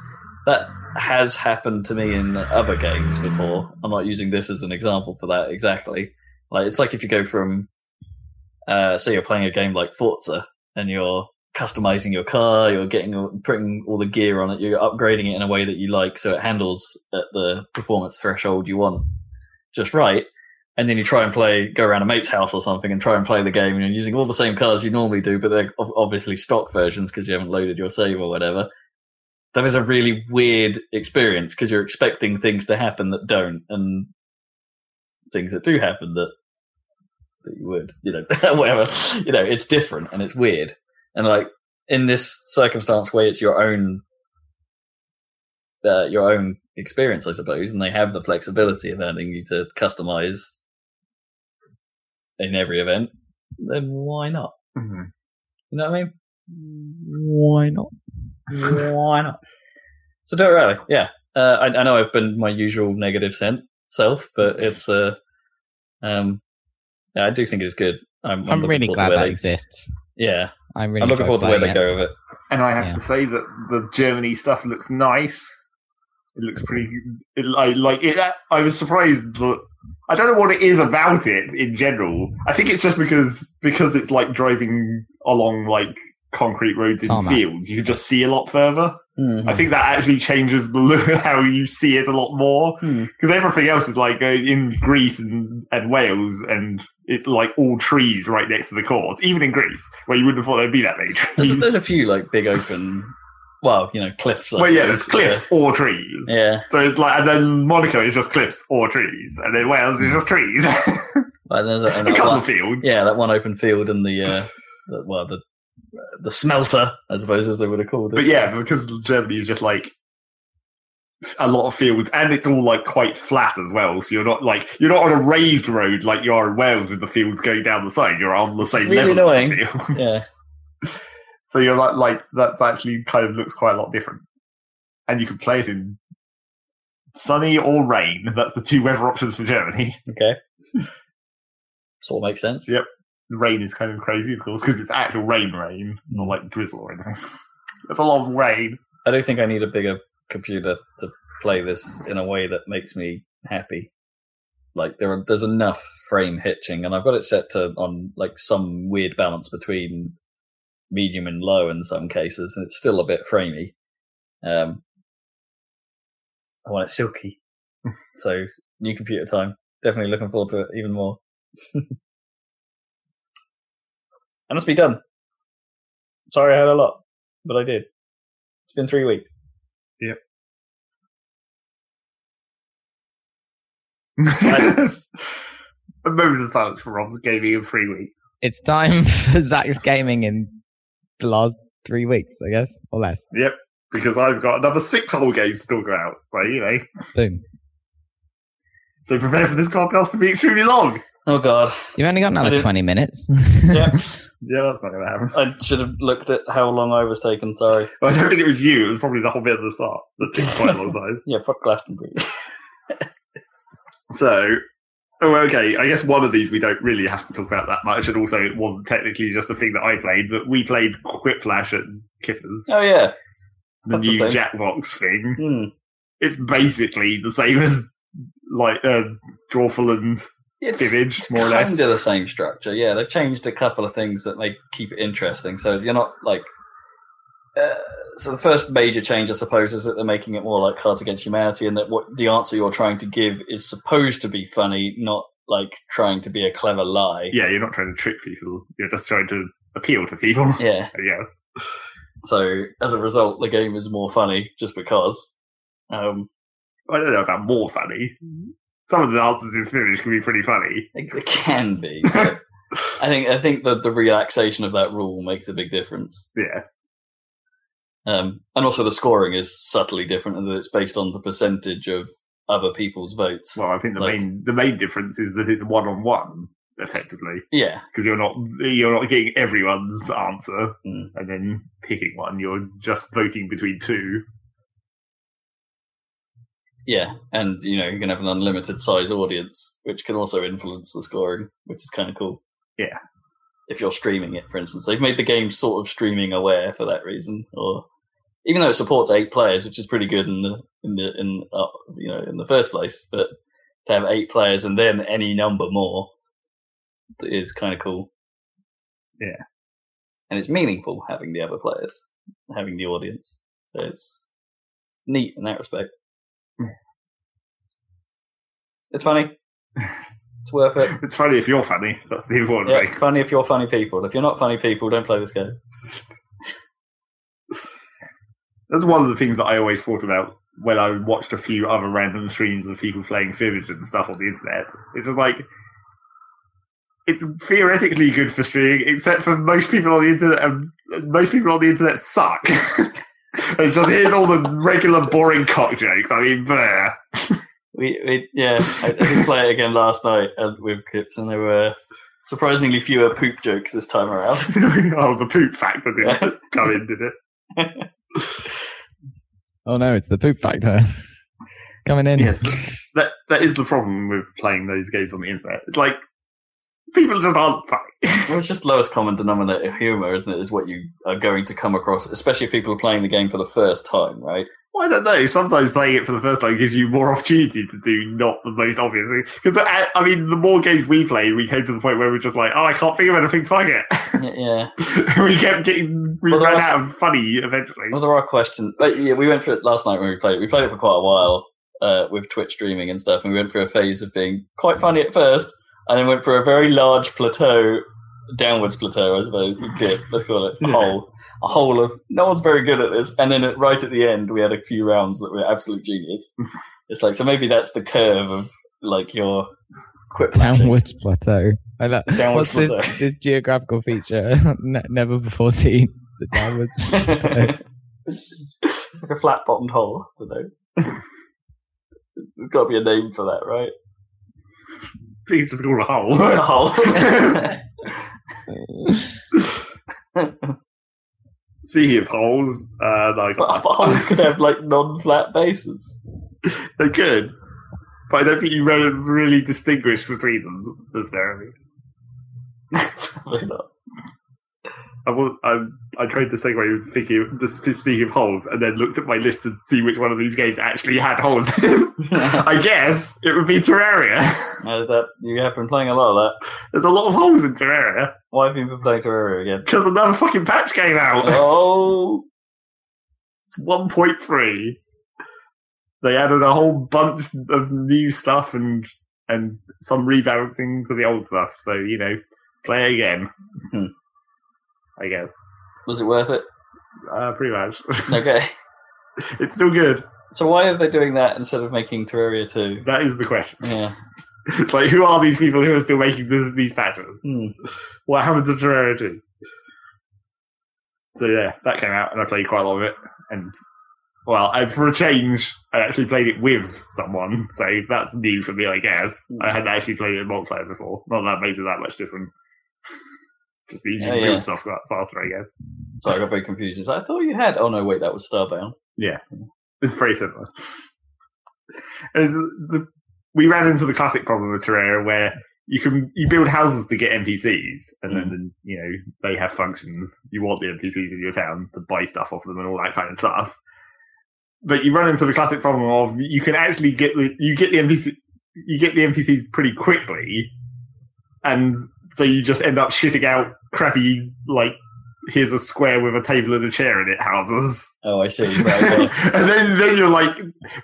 that has happened to me in other games before. I'm not using this as an example for that exactly. Like it's like if you go from, uh, say you're playing a game like Forza and you're customizing your car, you're getting putting all the gear on it, you're upgrading it in a way that you like, so it handles at the performance threshold you want just right. And then you try and play, go around a mate's house or something and try and play the game, and you're using all the same cars you normally do, but they're obviously stock versions because you haven't loaded your save or whatever. That is a really weird experience because you're expecting things to happen that don't, and things that do happen that that you would, you know, <laughs> whatever. You know, it's different and it's weird. And like in this circumstance where it's your own uh, your own experience, I suppose, and they have the flexibility of letting you to customize in every event, then why not? Mhm. You know what I mean? Why not? Why not? So do it really, yeah. Uh, I, I know I've been my usual negative sent self, but it's uh, um, yeah, I do think it's good. I'm, I'm, I'm really glad where that they- exists. Yeah, I'm really I'm looking forward to where they it. go with it. And I have Yeah. to say that the Germany stuff looks nice. It looks pretty. It, I like it. I was surprised that I don't know what it is about it in general. I think it's just because because it's like driving along like concrete roads in Tarmac. fields. You just see a lot further. Mhm. I think that actually changes the look how you see it a lot more Hmm. because everything else is like uh, in Greece and, and Wales, and it's like all trees right next to the course. Even in Greece, where you wouldn't have thought there'd be that many There's, trees. there's a few like big open, well, you know, cliffs. I well, yeah, there's cliffs or trees. Yeah, So it's like, and then Monaco is just cliffs or trees, and then Wales is just trees. <laughs> But there's a, and a couple one, of fields. yeah, that one open field and the, uh, the well, the the smelter, I suppose, as they would have called it. But yeah, because Germany is just like a lot of fields, and it's all like quite flat as well. So you're not like you're not on a raised road like you are in Wales with the fields going down the side. You're on the same really level annoying. <laughs> yeah, <laughs> So you're like like that's actually kind of looks quite a lot different, and you can play it in sunny or rain. That's the two weather options for Germany. okay, <laughs> sort of makes sense. Yeah. The rain is kind of crazy, of course, because it's actual rain, rain, not like drizzle or anything. It's a lot of rain. I do think I need a bigger computer to play this in a way that makes me happy. Like there, are, there's enough frame hitching, and I've got it set to on like some weird balance between medium and low in some cases, and it's still a bit framey. Um, I want it silky, <laughs> so new computer time. Definitely looking forward to it even more. <laughs> and must be done. Sorry, I had a lot, but I did. It's been three weeks. Silence. a moment of silence for Rob's gaming in three weeks. It's time <laughs> for Zach's gaming in the last three weeks, I guess, or less. Yep, because I've got another six whole games to talk about. So you know, Boom. so prepare for this podcast to be extremely long. Oh god, You've only got another 20 minutes. Yeah. <laughs> Yeah, that's not going to happen. I should have looked at how long I was taking. Sorry. <laughs> I don't think it was you. It was probably the whole bit at the start. That took quite a long <laughs> time. Yeah, fuck Glastonbury. So, oh, okay. I guess one of these we don't really have to talk about that much, and also it wasn't technically just a thing that I played, but we played Quiplash and Kippers, oh yeah. the that's a new thing. Jackbox thing. Hmm. It's basically the same as like uh, Drawful and It's, Fibbage, it's more or kind less. of the same structure. Yeah, they've changed a couple of things that make keep it interesting. So you're not like. Uh, so the first major change, I suppose, is that they're making it more like Cards Against Humanity, and that what the answer you're trying to give is supposed to be funny, not like trying to be a clever lie. Yeah, you're not trying to trick people. You're just trying to appeal to people. Yeah. <laughs> I guess. So as a result, the game is more funny just because. Um, I don't know about more funny. Some of the answers in Fibbage can be pretty funny. it, can be. <laughs> I think I think that the relaxation of that rule makes a big difference. Yeah. Um, and also the scoring is subtly different, and that it's based on the percentage of other people's votes. Well, I think the Like- main the main difference is that it's one on one, effectively, yeah, because you're not you're not getting everyone's answer Mm. and then picking one. You're just voting between two. Yeah, and you know you can have an unlimited size audience, which can also influence the scoring, which is kind of cool. Yeah. if you're streaming it, for instance, they've made the game sort of streaming aware for that reason, or even though it supports eight players, which is pretty good in the in the in uh, you know in the first place, but to have eight players and then any number more is kind of cool. Yeah. and it's meaningful having the other players, having the audience. So it's, it's neat in that respect. Yes. It's funny. <laughs> It's worth it. It's funny if you're funny. That's the important Yeah, thing. it's funny if you're funny people. If you're not funny people, don't play this game. <laughs> That's one of the things that I always thought about when I watched a few other random streams of people playing Fibbage and stuff on the internet. It's just like it's theoretically good for streaming, except for most people on the internet. Um, most people on the internet suck. <laughs> <laughs> it's just here's all the regular boring cock jokes. I mean, bleh. We, we yeah, I, I did play it again last night with Kips, and there were surprisingly fewer poop jokes this time around. <laughs> oh, the poop factor didn't Yeah. come in, did it? <laughs> Oh no, it's the poop factor. It's coming in. Yes, that that is the problem with playing those games on the internet. It's like People just aren't funny. Well, it's just lowest common denominator humor, isn't it? Is what you are going to come across, especially if people are playing the game for the first time, right? Well, I don't know. Sometimes playing it for the first time gives you more opportunity to do not the most obvious. Because I, I mean, the more games we played, we came to the point where we're just like, oh, I can't think of anything. Fuck it. <laughs> Yeah. <laughs> we kept getting, we Well, ran was- out of funny eventually. Well, there are questions. Like, yeah, we went through it last night when we played it. We played it for quite a while uh, with Twitch streaming and stuff, and we went through a phase of being quite funny at first, and then went for a very large plateau, downwards plateau, I suppose. Dip, let's call it a hole. A hole of no one's very good at this, and then at, right at the end, we had a few rounds that were absolute genius. <laughs> it's like so maybe that's the curve of like your quit. Downwards plateau. I like, Downwards what's plateau. this, this geographical feature <laughs> ne- never before seen? The downwards <laughs> plateau. like a flat bottomed hole. I don't know. There's got to be a name for that, right? It's just a A hole. hole. Speaking of holes, uh, no, I but, got but holes could have like non-flat bases. <laughs> They could, but I don't think you re- really distinguish between them necessarily. <laughs> Probably not. I, I, I tried to segue with thinking of, just speaking of holes, and then looked at my list to see which one of these games actually had holes. <laughs> I guess it would be Terraria. Uh, that you have been playing a lot of that. There's a lot of holes in Terraria Why have you been playing Terraria again? because another fucking patch came out. Oh, It's 1.3. They added a whole bunch of new stuff and and some rebalancing to the old stuff. So you know, play again. I guess. was it worth it? Uh, pretty much. <laughs> Okay. it's still good. So why are they doing that instead of making Terraria 2? That is the question. Yeah. <laughs> It's like, who are these people who are still making this, these patches? Hmm. What happened to Terraria 2? So yeah, that came out and I played quite a lot of it. And well, I, for a change, I actually played it with someone, so that's new for me, I guess. I hadn't actually played it in multiplayer before. Not that makes it that much different. Just means you Oh, yeah. build stuff quite faster, I guess. So I got very confused. It's like, I thought you had. Oh no, wait, that was Starbound. Yes, it's very similar. As the, we ran into the classic problem with Terraria where you can you build houses to get NPCs, and hmm. then you know they have functions. You want the NPCs in your town to buy stuff off them and all that kind of stuff. But you run into the classic problem of you can actually get the you get the NPC you get the NPCs pretty quickly, and so you just end up shitting out crappy like here's a square with a table and a chair in it houses. Oh, I see. <laughs> Right, okay. and then, then you're like,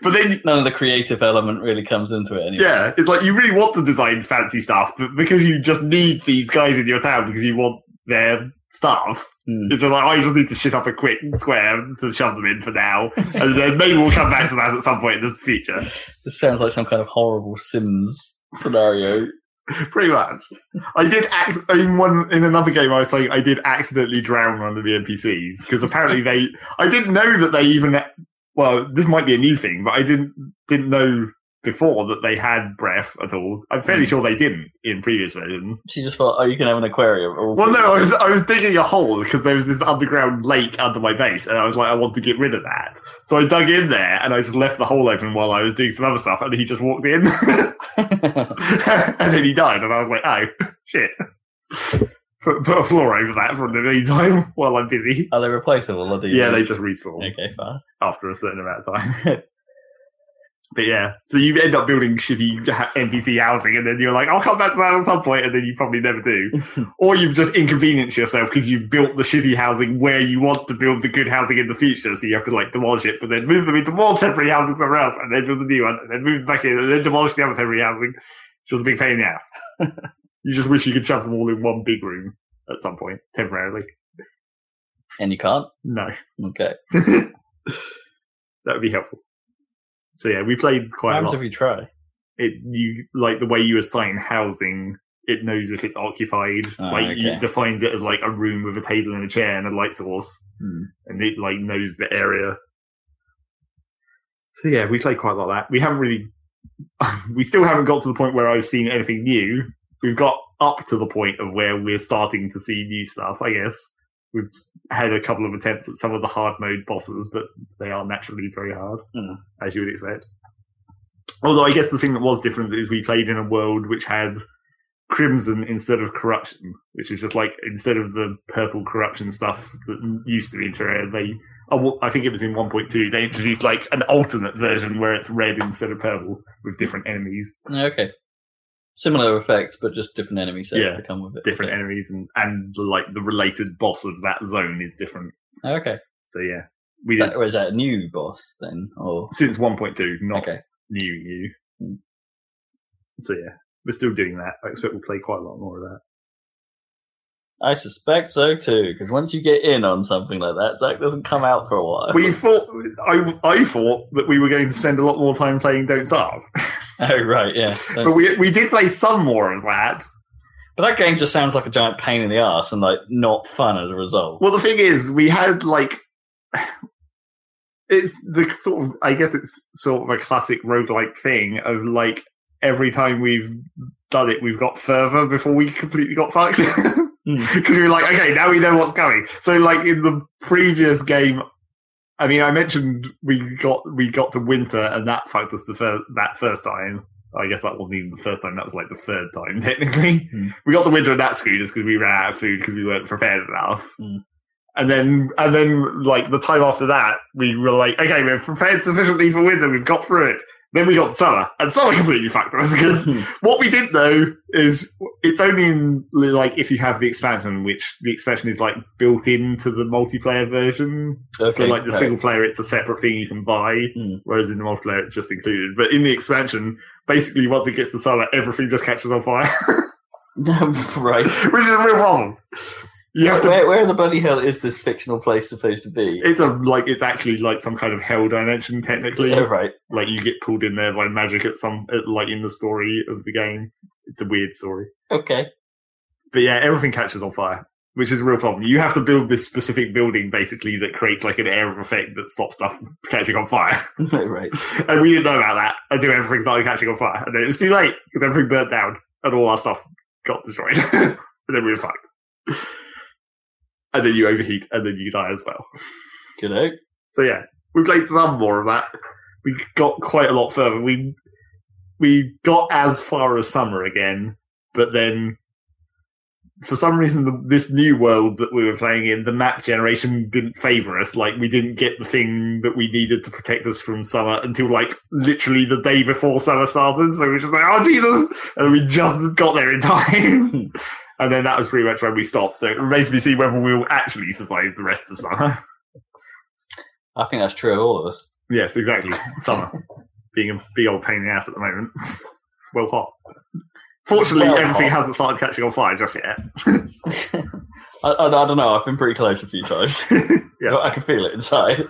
but then, None of the creative element really comes into it anymore. yeah, it's like you really want to design fancy stuff, but because you just need these guys in your town because you want their stuff, Hmm. it's like, I just need to shit up a quick square to shove them in for now, and then <laughs> maybe we'll come back to that at some point in the future. This sounds like some kind of horrible Sims scenario. <laughs> Pretty much. I did ac- in one in another game I was playing. I did accidentally drown one of the NPCs because apparently they. I didn't know that they even. Well, this might be a new thing, but I didn't didn't know before that they had breath at all. I'm fairly Mm. sure they didn't in previous versions. She just thought, oh, you can have an aquarium. Or- Well, no, <laughs> I was I was digging a hole because there was this underground lake under my base, and I was like, I want to get rid of that. So I dug in there, and I just left the hole open while I was doing some other stuff, and he just walked in, <laughs> <laughs> and then he died, and I was like, oh shit. Put, put a floor over that for the meantime while I'm busy. Are they replaceable? Or do you Yeah, they just respawn Okay, fine. after a certain amount of time. But yeah, so you end up building shitty NPC housing, and then you're like, I'll come back to that at some point, and then you probably never do. <laughs> or you've just inconvenienced yourself because you've built the shitty housing where you want to build the good housing in the future, so you have to like demolish it, but then move them into more temporary housing somewhere else, and then build a new one, and then move them back in, and then demolish the other temporary housing. It's just a big pain in the ass. <laughs> you just wish you could shove them all in one big room at some point, temporarily. and you can't? No. Okay. <laughs> that would be helpful. So yeah, we played quite a times lot. have you tried? It you like the way you assign housing. It knows if it's occupied. Ah, like okay. it defines it as like a room with a table and a chair and a light source, Hmm. and it like knows the area. So yeah, we played quite a lot of that. We haven't really, <laughs> we still haven't got to the point where I've seen anything new. We've got up to the point of where we're starting to see new stuff. I guess we've had a couple of attempts at some of the hard mode bosses, but they are naturally very hard, Hmm. as you would expect. Although I guess the thing that was different is we played in a world which had crimson instead of corruption, which is just like instead of the purple corruption stuff that used to be in Terraria, they I think it was in 1.2 they introduced like an alternate version where it's red instead of purple with different enemies, Okay. Similar effects, but just different enemy set Yeah, to come with it. different Okay. enemies, and and like the related boss of that zone is different. Okay. So yeah, we Is that, or is that a new boss then? Or since 1.2, not okay. new new. Hmm. So yeah, we're still doing that. I expect we'll play quite a lot more of that. I suspect so too, because once you get in on something like that, Zach doesn't come out for a while. We thought I I thought that we were going to spend a lot more time playing Don't Starve, <laughs> <laughs> oh right, yeah. But we we did play some more of that. but that game just sounds like a giant pain in the ass and like not fun as a result. Well, the thing is, we had like it's the sort of I guess it's sort of a classic roguelike thing of like every time we've done it, we've got further before we completely got fucked. <laughs> Hmm. <laughs> because we were like, okay, now we know what's coming. So, like in the previous game, I mean, I mentioned we got we got to winter, and that fucked us the first that first time. I guess that wasn't even the first time; that was like the third time <laughs> technically. Hmm. We got the winter, and that screwed us because we ran out of food because we weren't prepared enough. Hmm. And then, and then, like the time after that, we were like, okay, we're prepared sufficiently for winter. We've got through it. Then we got summer, and summer completely fucked us because Hmm. what we did know is it's only in like if you have the expansion, which the expansion is like built into the multiplayer version. so like the right. single player, it's a separate thing you can buy, Hmm. whereas in the multiplayer it's just included. But in the expansion, basically once it gets to summer, everything just catches on fire, <laughs> <laughs> right. which is a real problem. Have to. Where, where in the bloody hell is this fictional place supposed to be? It's a like it's actually like some kind of hell dimension technically. Oh, right. Like you get pulled in there by magic at some at, like in the story of the game. It's a weird story. Okay. But yeah, everything catches on fire, which is a real problem. You have to build this specific building basically that creates like an air of effect that stops stuff <laughs> catching on fire. <laughs> right. <laughs> and we didn't know about that until everything started catching on fire. And then it was too late because everything burnt down and all our stuff got destroyed. and then we were fucked. And then you overheat and then you die as well. Good out. So yeah, we played some more of that. We got quite a lot further. We we got as far as summer again, but then for some reason, the, this new world that we were playing in, the map generation didn't favor us. Like we didn't get the thing that we needed to protect us from summer until like literally the day before summer started. So we were just like, oh Jesus! And we just got there in time. <laughs> and then that was pretty much when we stopped. So it remains to be seen whether we will actually survive the rest of summer. <laughs> I think that's true of all of us. Yes, exactly. Summer. Being a big old pain in the ass at the moment. <laughs> It's well hot. Fortunately, Well everything hot. hasn't started catching on fire just yet. <laughs> I, I, I don't know. I've been pretty close a few times. yeah. I can feel it inside.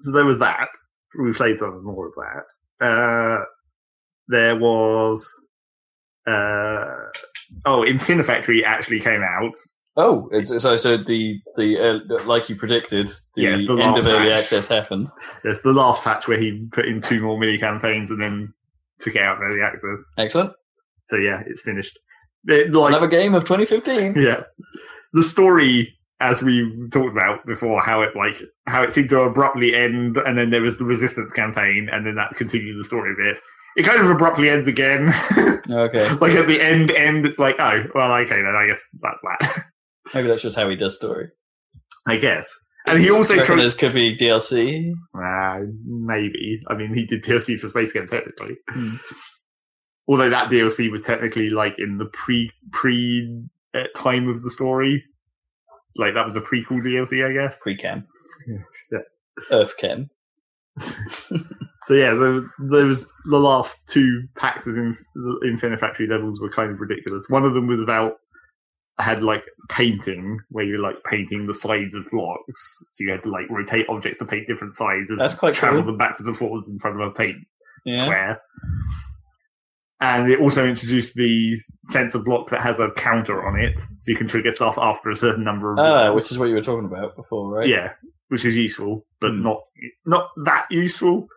So there was that. We played some more of that. Uh, there was. Uh, oh, Infinifactory actually came out. Oh, it's, so so the the uh, like you predicted, the, Yeah, the end of early match. access happened. There's the last patch where he put in two more mini campaigns and then took it out of early access. Excellent. So yeah, it's finished. It, like, Another game of 2015. <laughs> yeah the story as we talked about before how it like how it seemed to abruptly end and then there was the resistance campaign and then that continued the story a bit it kind of abruptly ends again <laughs> Okay, like at the end end it's like oh well okay then i guess that's that <laughs> maybe that's just how he does story. i guess and he also Do you reckon tried this could be DLC. uh, maybe i mean he did dlc for SpaceChem technically Hmm. <laughs> although that dlc was technically like in the pre pre uh, time of the story like that was a prequel dlc i guess Pre-cam, yeah. Earth cam. So yeah, the, those the last two packs of Inf- Infinifactory levels were kind of ridiculous. One of them was about had like painting, where you're like painting the sides of blocks, so you had to like rotate objects to paint different sizes. That's quite travel cool. them backwards and forwards in front of a paint Yeah. square. And it also introduced the sensor block that has a counter on it, so you can trigger stuff after a certain number of. Ah, rounds. which is what you were talking about before, right? Yeah, which is useful, but Hmm. not not that useful.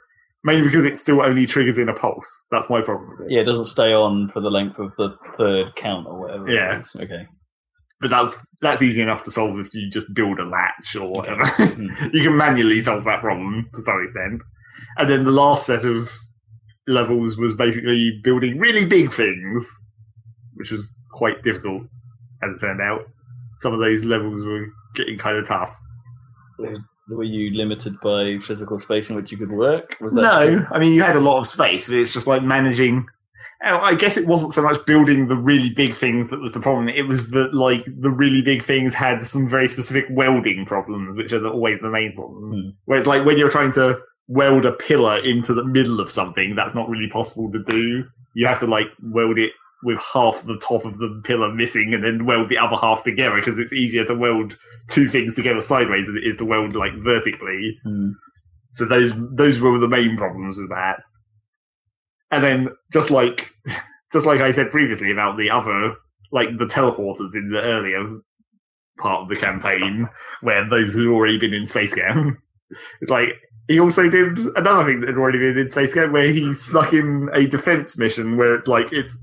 Mainly because it still only triggers in a pulse. That's my problem with it. Yeah, it doesn't stay on for the length of the third count or whatever. Yeah. is. Okay. But that's that's easy enough to solve if you just build a latch or whatever. Hmm. <laughs> you can manually solve that problem to some extent. And then the last set of levels was basically building really big things which was quite difficult as it turned out. Some of those levels were getting kind of tough. Were you limited by physical space in which you could work? Was that no, I mean you had a lot of space, but it's just like managing. oh, I guess it wasn't so much building the really big things that was the problem. It was that like the really big things had some very specific welding problems, which are the, always the main problem. Hmm. Whereas like when you're trying to weld a pillar into the middle of something, that's not really possible to do. You have to like weld it with half the top of the pillar missing and then weld the other half together because it's easier to weld two things together sideways than it is to weld like vertically. Hmm. So those those were the main problems with that. And then just like <laughs> just like I said previously about the other like the teleporters in the earlier part of the campaign, where those who'd already been in SpaceChem. <laughs> It's like he also did another thing that had already been in SpaceChem where he snuck in a defense mission where it's like it's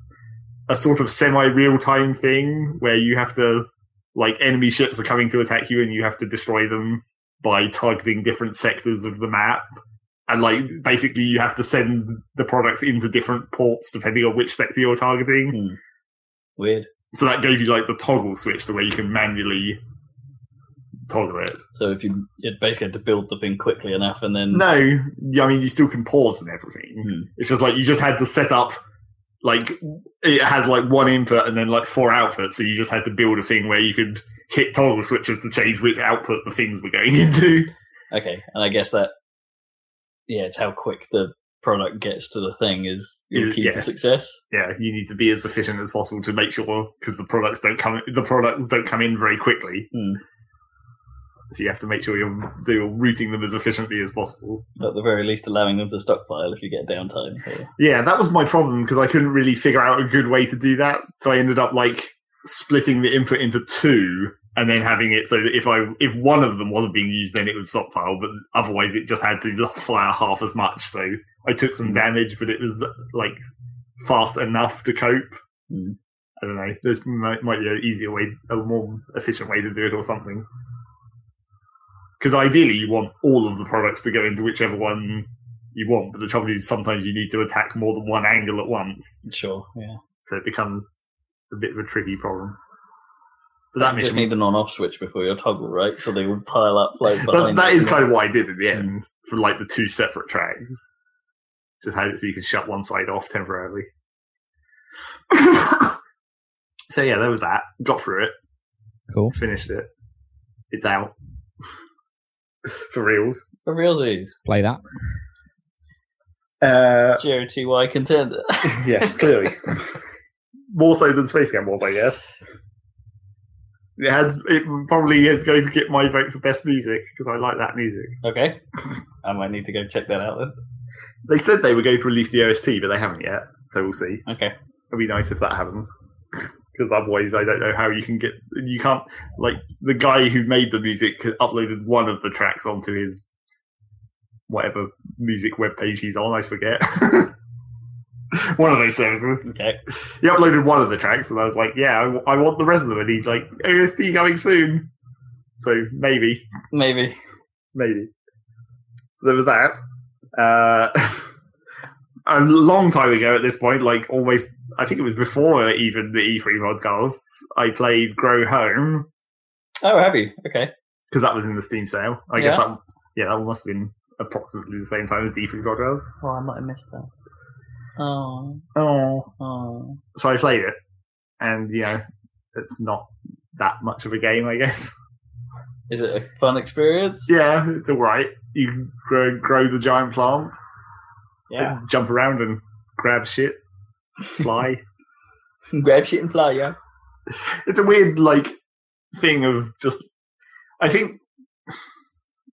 a sort of semi real time thing where you have to like enemy ships are coming to attack you and you have to destroy them by targeting different sectors of the map. And like basically you have to send the products into different ports depending on which sector you're targeting. Weird. So that gave you like the toggle switch, the way you can manually toggle it. So if you, you basically had to build the thing quickly enough, and then No, I mean you still can pause and everything. Hmm. It's just like you just had to set up like it has like one input and then like four outputs, so you just had to build a thing where you could hit toggle switches to change which output the things were going <laughs> into. okay, and I guess that yeah, it's how quick the product gets to the thing is is key yeah. to success. Yeah, you need to be as efficient as possible to make sure because the products don't come the products don't come in very quickly. Hmm. So you have to make sure you're, you're routing them as efficiently as possible. At the very least, allowing them to stockpile if you get downtime. Or, Yeah, that was my problem because I couldn't really figure out a good way to do that. So I ended up like splitting the input into two and then having it so that if I if one of them wasn't being used, then it would stockpile, but otherwise it just had to <laughs> fire half as much. So I took some damage, but it was like fast enough to cope. Hmm. I don't know. There's might, might be an easier way, a more efficient way to do it, or something. Because ideally, you want all of the products to go into whichever one you want, but the trouble is sometimes you need to attack more than one angle at once, sure, yeah. so it becomes a bit of a tricky problem. But that means you just need an on-off switch before your toggle, right? So they would pile up like that, behind that kind of what I did at the end mm. for like the two separate tracks. Just had it so you can shut one side off temporarily. <coughs> so yeah, there was that. Got through it, Cool. finished it. It's out <laughs> for reals. for realsies. Play that. Uh, GOTY contender. <laughs> yes, clearly. More so than SpaceChem was, I guess. It has. It probably is going to get my vote for best music because I like that music. okay, I might need to go check that out then. They said they were going to release the OST, but they haven't yet, so we'll see. Okay, It'd be nice if that happens. Because otherwise, I don't know how you can get. You can't. Like, the guy who made the music uploaded one of the tracks onto his whatever music webpage he's on, I forget. <laughs> one of those services. okay. He uploaded one of the tracks, and I was like, yeah, I, I want the rest of them. And he's like, OST coming soon. So maybe, Maybe. maybe. So there was that. Uh, <laughs> a long time ago at this point, like almost, I think it was before even the E3 podcasts, I played Grow Home Oh, have you? Okay. because that was in the Steam sale. I guess that, yeah, that must have been approximately the same time as the E3 podcast. Oh, I might have missed that. Oh, Oh. oh. So I played it, and you know, it's not that much of a game, I guess. Is it a fun experience? Yeah, it's all right. You grow, grow the giant plant, Yeah. jump around and grab shit, fly. <laughs> Grab shit and fly, yeah. it's a weird like thing of just. I think.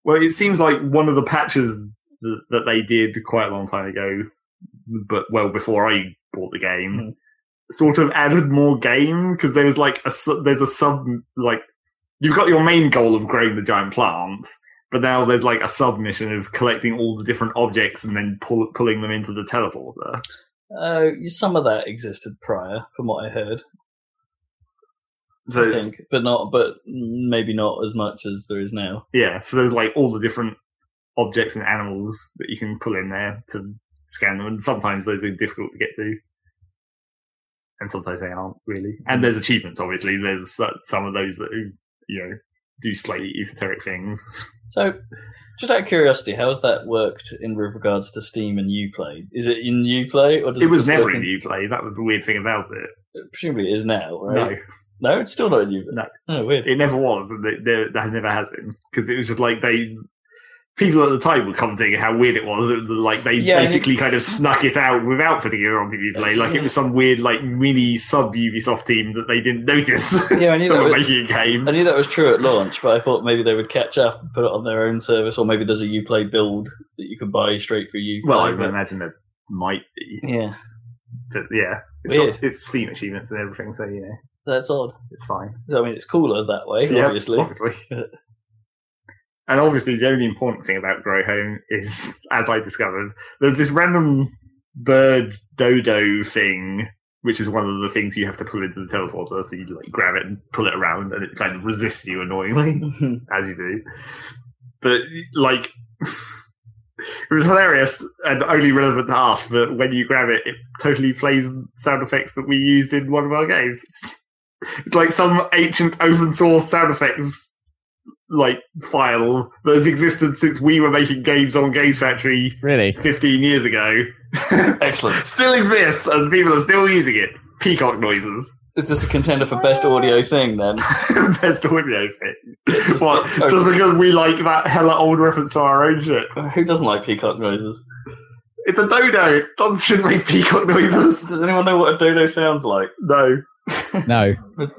Well, it seems like one of the patches that, that they did quite a long time ago, but well before I bought the game, hmm. sort of added more game because there was like a su- there's a sub like you've got your main goal of growing the giant plant, but now there's like a sub mission of collecting all the different objects and then pull, pulling them into the teleporter. Uh, some of that existed prior, from what I heard. So I think, but not, but maybe not as much as there is now. yeah, so there's like all the different objects and animals that you can pull in there to scan them, and sometimes those are difficult to get to. and sometimes they aren't really. And there's achievements, obviously. There's uh, some of those that you know do slightly esoteric things. So, just out of curiosity, how has that worked in regards to Steam and UPlay? Is it in UPlay or does It was just never work in UPlay. That was the weird thing about it. Presumably, it is now, right? No, No, it's still not in UPlay. No. Oh, weird. it never was, and it, never has been because it was just like they. People at the time were commenting how weird it was. Like they Yeah, basically kind of snuck it out without putting it onto Uplay. Like it was some weird, like mini sub Ubisoft team that they didn't notice. <laughs> Yeah, I knew that was, making a game. I knew that was true at launch, but I thought maybe they would catch up and put it on their own service, or maybe there's a UPlay build that you can buy straight for UPlay. Well, I would imagine there might be, yeah, but yeah, it's, Weird. got, it's Steam achievements and everything, so you know that's odd. it's fine. I mean, it's cooler that way, Yeah, obviously. obviously. And obviously, the only important thing about Grow Home is, as I discovered, there's this random bird dodo thing, which is one of the things you have to pull into the teleporter. So you like grab it and pull it around, and it kind of resists you annoyingly, <laughs> <laughs> as you do. But like. <laughs> It was hilarious and only relevant to us, but when you grab it, it totally plays sound effects that we used in one of our games. It's like some ancient open source sound effects like file that has existed since we were making games on Games Factory Really? 15 years ago. <laughs> Excellent. still exists and people are still using it. Peacock noises. Is this a contender for best audio thing then? <laughs> Best audio thing. What? Oh. Just because we like that hella old reference to our own shit. Uh, who doesn't like peacock noises? It's a dodo. It doesn't shouldn't make peacock noises. Does anyone know what a dodo sounds like? No. No,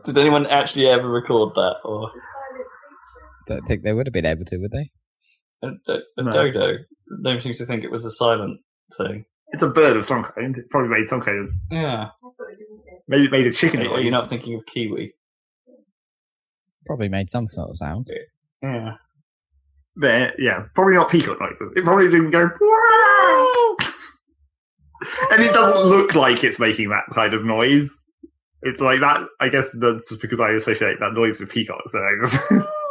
Did anyone actually ever record that? Or don't think they would have been able to, would they? a, do- a No. dodo? No one seems to think it was a silent thing. It's a bird of some kind. It probably made some kind of Yeah. maybe it made a chicken Are, noise. are you not thinking of kiwi? Probably made some sort of sound. Yeah. there, yeah, probably not peacock noises. It probably didn't go. "Wow." and it doesn't look like it's making that kind of noise. It's like that. I guess that's just because I associate that noise with peacocks. So I just. <laughs>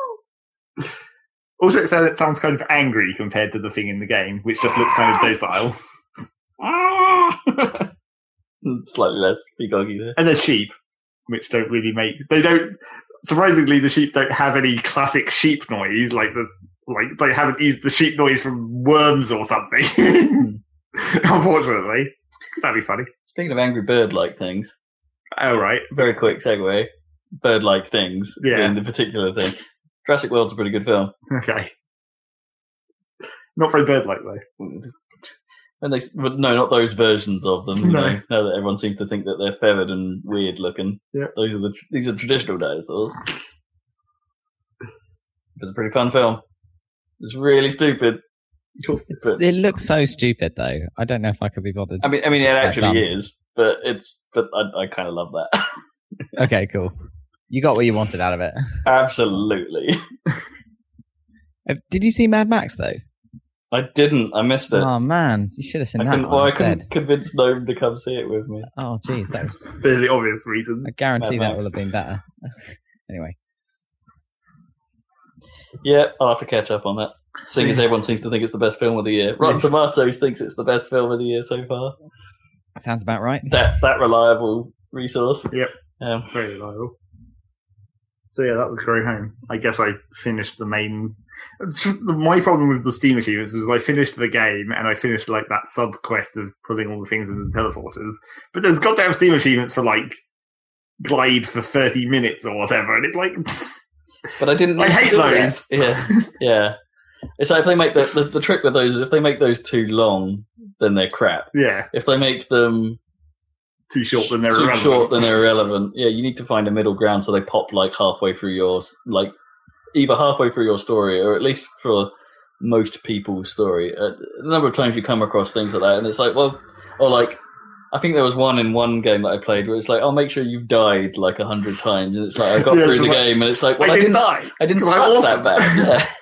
also, it sounds, kind of angry compared to the thing in the game, which just looks kind of docile. <laughs> Slightly less there. And there's sheep, which don't really make. They don't. Surprisingly, the sheep don't have any classic sheep noise like the like they haven't used the sheep noise from Worms or something. <laughs> Unfortunately, that'd be funny. Speaking of angry bird-like things, Oh right, very quick segue. Bird-like things. Yeah. Being the particular thing. Jurassic World's a pretty good film. okay. Not very bird-like though. And they, but no, not those versions of them. You No. know, now that everyone seems to think that they're feathered and weird looking. Yeah. Those are the these are traditional dinosaurs. It's a pretty fun film. It's really stupid. It's, But- it looks so stupid, though. I don't know if I could be bothered. I mean, I mean, it actually dumb. is, but it's but I, I kind of love that. <laughs> Okay, cool. You got what you wanted out of it. <laughs> Absolutely. Uh, Did you see Mad Max though? I didn't. I missed it. Oh man, you should have seen I that couldn't, well, I couldn't convince Gnome to come see it with me. Oh jeez, that was. <laughs> Fairly obvious reasons. I guarantee Mad that Max. would have been better. <laughs> anyway, Yeah, I'll have to catch up on that. Seeing as everyone seems to think it's the best film of the year. Rotten Tomatoes thinks it's the best film of the year so far. that sounds about right. That that reliable resource. Yep. Um, Very reliable. So yeah, that was Grow Home. I guess I finished the main. My problem with the Steam achievements is I finished the game and I finished like that sub quest of putting all the things in the teleporters. But there's got to have Steam achievements for like glide for thirty minutes or whatever, and it's like <laughs> but I didn't. I hate those. Yeah, yeah. It's like if they make the, the the trick with those is if they make those too long, then they're crap. <laughs> yeah, If they make them too short then they're irrelevant. too irrelevant. short, then they're irrelevant. Yeah, you need to find a middle ground so they pop like halfway through your like either halfway through your story or at least for most people's story. Uh, a number of times you come across things like that, and it's like, well, or like. I think there was one in one game that I played where it's like, "I'll make sure you've died like a hundred times," and it's like I got <laughs> Yeah, through the like, game, and it's like, "Well, I I didn't die. I didn't <laughs> suck I'm that bad." Yeah. <laughs>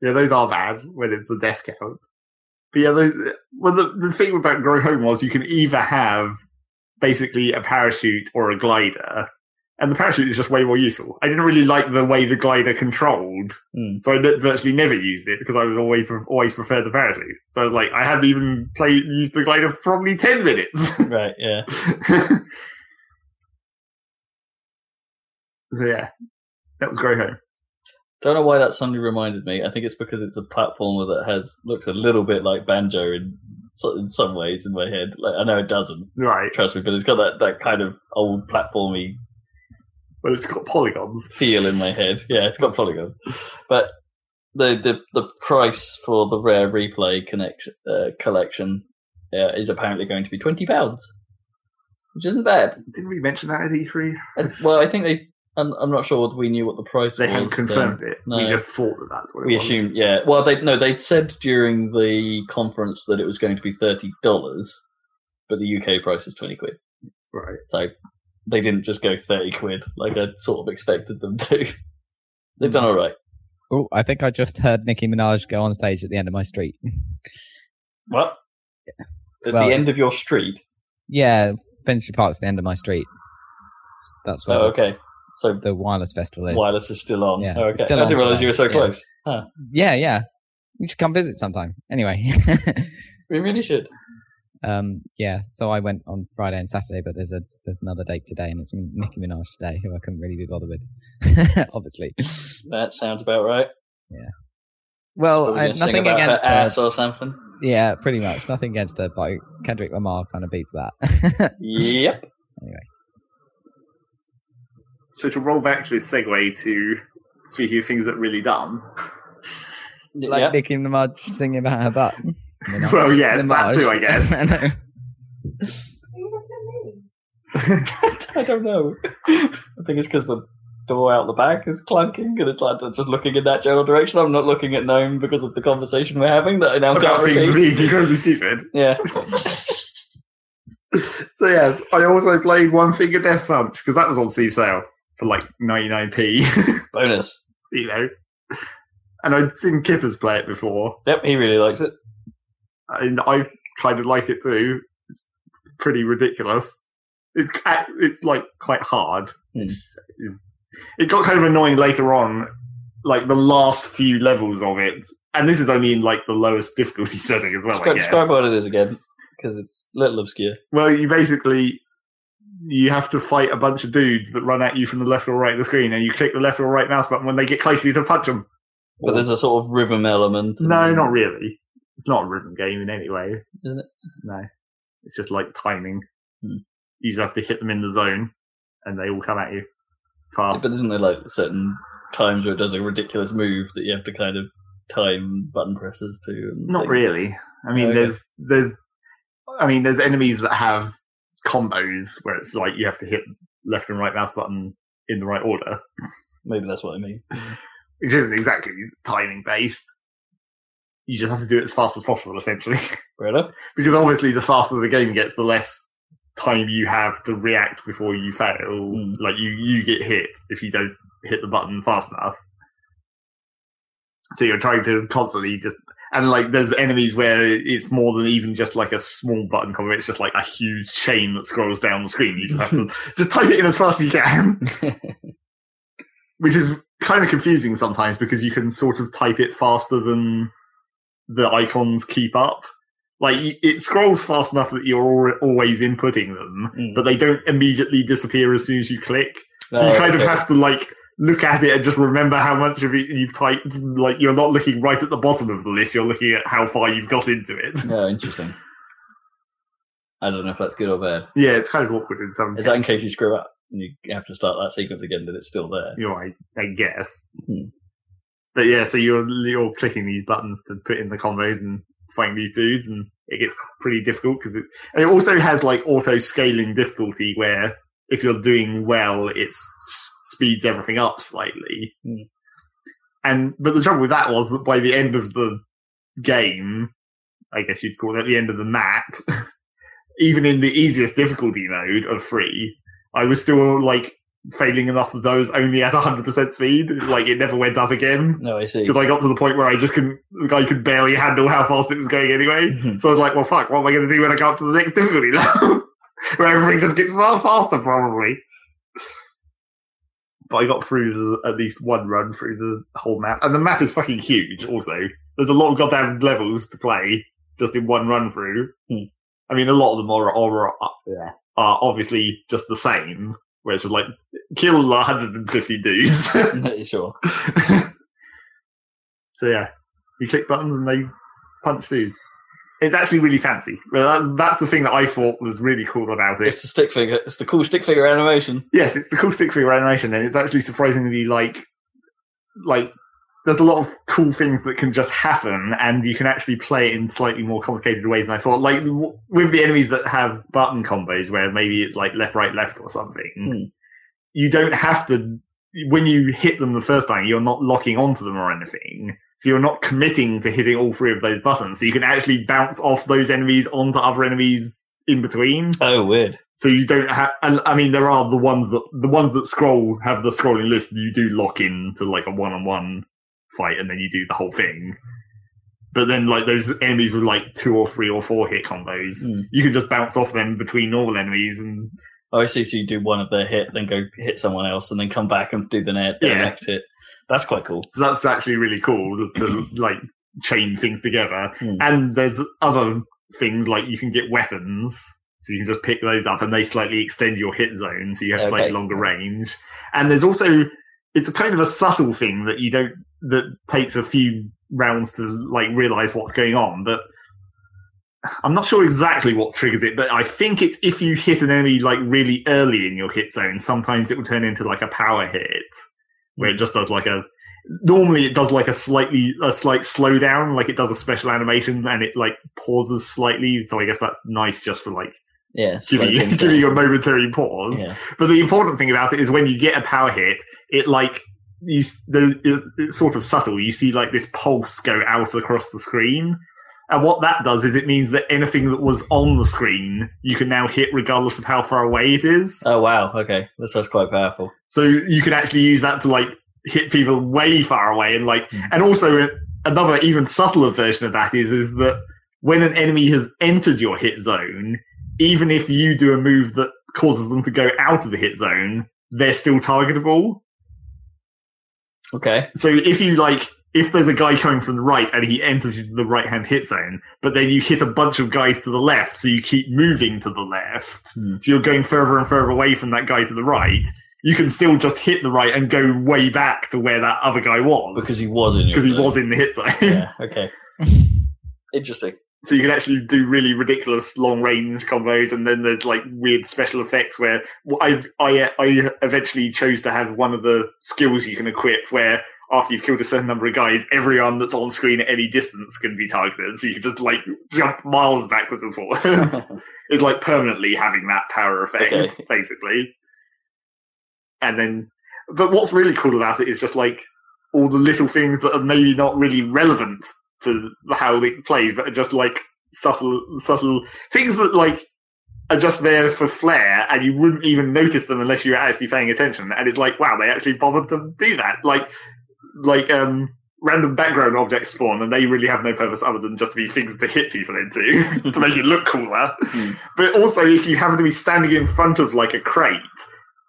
Yeah, those are bad when it's the death count. But yeah, those, well, the, the thing about Grow Home was you can either have basically a parachute or a glider, and the parachute is just way more useful. I didn't really like the way the glider controlled, mm. so I virtually never used it because I was always always preferred the parachute. So I was like, I hadn't even played used the glider for probably ten minutes. <laughs> Right. Yeah. <laughs> so yeah, that was Grow Home. Don't know why that suddenly reminded me. I think it's because it's a platformer that has looks a little bit like Banjo in in some ways in my head. Like I know it doesn't, Right. trust me, but it's got that, that kind of old platformy Well, it's got polygons. feel in my head. Yeah, it's got polygons, but the the the price for the rare replay connection uh, collection uh, is apparently going to be twenty pounds, which isn't bad. Didn't we mention that at E3? And, well, I think they. I'm, I'm not sure whether we knew what the price They was. hadn't then. confirmed it. We just thought that that's what it We was. assumed, yeah. Well, they no, they said during the conference that it was going to be thirty dollars, but the UK price is twenty quid. Right. So they didn't just go thirty quid like I sort of expected them to. They've done all right. Oh, I think I just heard Nicki Minaj go on stage at the end of my street. What? At Well, the end of your street. Yeah, Finsbury Park's the end of my street. That's where Oh, okay. So the, wireless festival is. wireless is still on. Yeah, Oh, okay. still I didn't realize you were so Yeah. close. Yeah, yeah. You should come visit sometime. Anyway, <laughs> We really should. um, yeah. So I went on Friday and Saturday, but there's a there's another date today, and it's Nicki Minaj today, who I couldn't really be bothered with, <laughs> obviously. That sounds about right. Yeah. Well, I, nothing her against her. ass or something. Yeah, pretty much nothing against her, but Kendrick Lamar kind of beats that. <laughs> Yep. So to roll back to this segue to speaking of things that really dumb. like Yep. Nicki Minaj singing about her butt. Minaj. Well, yes, that too, I guess. <laughs> I know. <laughs> I don't know. I think it's because the door out the back is clunking, and it's like just looking in that general direction. I'm not looking at Gnome because of the conversation we're having that I now can't About things repeat. being incredibly stupid. <laughs> Yeah. So yes, I also played One Finger Death Punch because that was on Steam sale for like 99p. Bonus. <laughs> you know, and I'd seen Kippers play it before, Yep, he really likes it. and I kind of like it too. It's pretty ridiculous. It's it's like quite hard. Hmm. It's, it got kind of annoying later on, like the last few levels of it, and this is only in like the lowest difficulty <laughs> setting as well. Describe, describe what it is again, because it's a little obscure. Well, you basically you have to fight a bunch of dudes that run at you from the left or right of the screen, and you click the left or right mouse button when they get close to you to punch them. But there's a sort of rhythm element. No, not really. It's not a rhythm game in any way. Isn't it? No, it's just like timing. Hmm. You just have to hit them in the zone, and they all come at you Yeah, fast. but isn't there like certain times where it does a ridiculous move that you have to kind of time button presses to? Not things? really. I mean, Okay. there's there's, I mean, there's enemies that have combos where it's like you have to hit left and right mouse button in the right order, Maybe that's what I mean. <laughs> which isn't exactly timing based. You just have to do it as fast as possible, essentially, Fair enough. because obviously the faster the game gets, the less time you have to react before you fail. Mm. Like you, you get hit if you don't hit the button fast enough. So you're trying to constantly just and like there's enemies where it's more than even just like a small button combo. It's just like a huge chain that scrolls down the screen. You just have to <laughs> just type it in as fast as you can, <laughs> which is kind of confusing sometimes because you can sort of type it faster than the icons keep up. Like it scrolls fast enough that you're always inputting them, Mm. but they don't immediately disappear as soon as you click. So No, you kind of have to like look at it and just remember how much of it you've typed. Like you're not looking right at the bottom of the list; you're looking at how far you've got into it. Oh, interesting. I don't know if that's good or bad. Yeah, it's kind of awkward in some. Is that in case you screw up and you have to start that sequence again, but it's still there? You know, I, I guess. Hmm. But yeah, so you're you're clicking these buttons to put in the combos and fighting these dudes, and it gets pretty difficult because it and it also has like auto scaling difficulty where if you're doing well, it s- speeds everything up slightly. Hmm. And but the trouble with that was that by the end of the game, I guess you'd call it the end of the map, <laughs> even in the easiest difficulty mode of free, I was still like failing enough that I was only at 100% speed. Like it never went up again. No, I see. Because I got to the point where I just couldn't, I could barely handle how fast it was going anyway. Mhm. So I was like, well, fuck, what am I going to do when I go up to the next <laughs> difficulty level? <laughs> where everything just gets far faster, probably. But I got through the, at least one run through the whole map. And the map is fucking huge, also. There's a lot of goddamn levels to play just in one run through. Hmm. I mean, a lot of them are, are, are obviously just the same, where it's like kill 150 dudes. <laughs> <laughs> sure. so yeah, you click buttons and they punch dudes. It's actually really fancy. That's, that's the thing that I thought was really cool about it. It's the stick figure. It's the cool stick figure animation. Yes, it's the cool stick figure animation, and it's actually surprisingly like like there's a lot of cool things that can just happen, and you can actually play it in slightly more complicated ways than I thought. Like w- with the enemies that have button combos, where maybe it's like left, right, left, or something. Hmm. You don't have to. When you hit them the first time, you're not locking onto them or anything. So you're not committing to hitting all three of those buttons. So you can actually bounce off those enemies onto other enemies in between. Oh, weird. So you don't have, and I mean, there are the ones that the ones that scroll have the scrolling list. You do lock in to like a one-on-one fight, and then you do the whole thing. But then, like those enemies with like two or three or four hit combos, Hmm. you can just bounce off them between normal enemies, and Oh, I see. So you do one of their hit, then go hit someone else, and then come back and do the, ne- the Yeah. next hit. That's quite cool. so that's actually really cool to <laughs> like chain things together. Hmm. And there's other things like you can get weapons, so you can just pick those up, and they slightly extend your hit zone, so you have Okay. slightly longer range. And there's also it's a kind of a subtle thing that you don't that takes a few rounds to like realize what's going on, but. I'm not sure exactly what triggers it, but I think it's if you hit an enemy like really early in your hit zone, sometimes it will turn into like a power hit, where it just does like a normally it does like a slightly a slight slowdown, like it does a special animation and it like pauses slightly. So I guess that's nice just for like Yeah. giving you, <laughs> giving you a momentary pause. Yeah. But the important thing about it is when you get a power hit, it like you the, it's sort of subtle. You see like this pulse go out across the screen. And what that does is it means that anything that was on the screen you can now hit regardless of how far away it is. Oh wow. Okay, that sounds quite powerful. So you can actually use that to like hit people way far away and like, Mhm. and also another even subtler version of that is is that when an enemy has entered your hit zone, even if you do a move that causes them to go out of the hit zone, they're still targetable. Okay. So if you like, if there's a guy coming from the right and he enters the right hand hit zone, but then you hit a bunch of guys to the left, so you keep moving to the left, Hmm. so you're going further and further away from that guy to the right, you can still just hit the right and go way back to where that other guy was. Because he was in because he was in the hit zone. Yeah. <laughs> Okay. Interesting. so you can actually do really ridiculous long range combos, and then there's like weird special effects where I I I eventually chose to have one of the skills you can equip where after you've killed a certain number of guys, everyone that's on screen at any distance can be targeted. So you can just like jump miles backwards and forwards. <laughs> it's like permanently having that power effect, Okay. basically. And then, but what's really cool about it is just like all the little things that are maybe not really relevant to how it plays, but are just like subtle, subtle things that like are just there for flair, and you wouldn't even notice them unless you were actually paying attention. And it's like, wow, they actually bothered to do that. Like, like um. Random background objects spawn, and they really have no purpose other than just to be things to hit people into <laughs> to make it look cooler. Hmm. But also, if you happen to be standing in front of like a crate,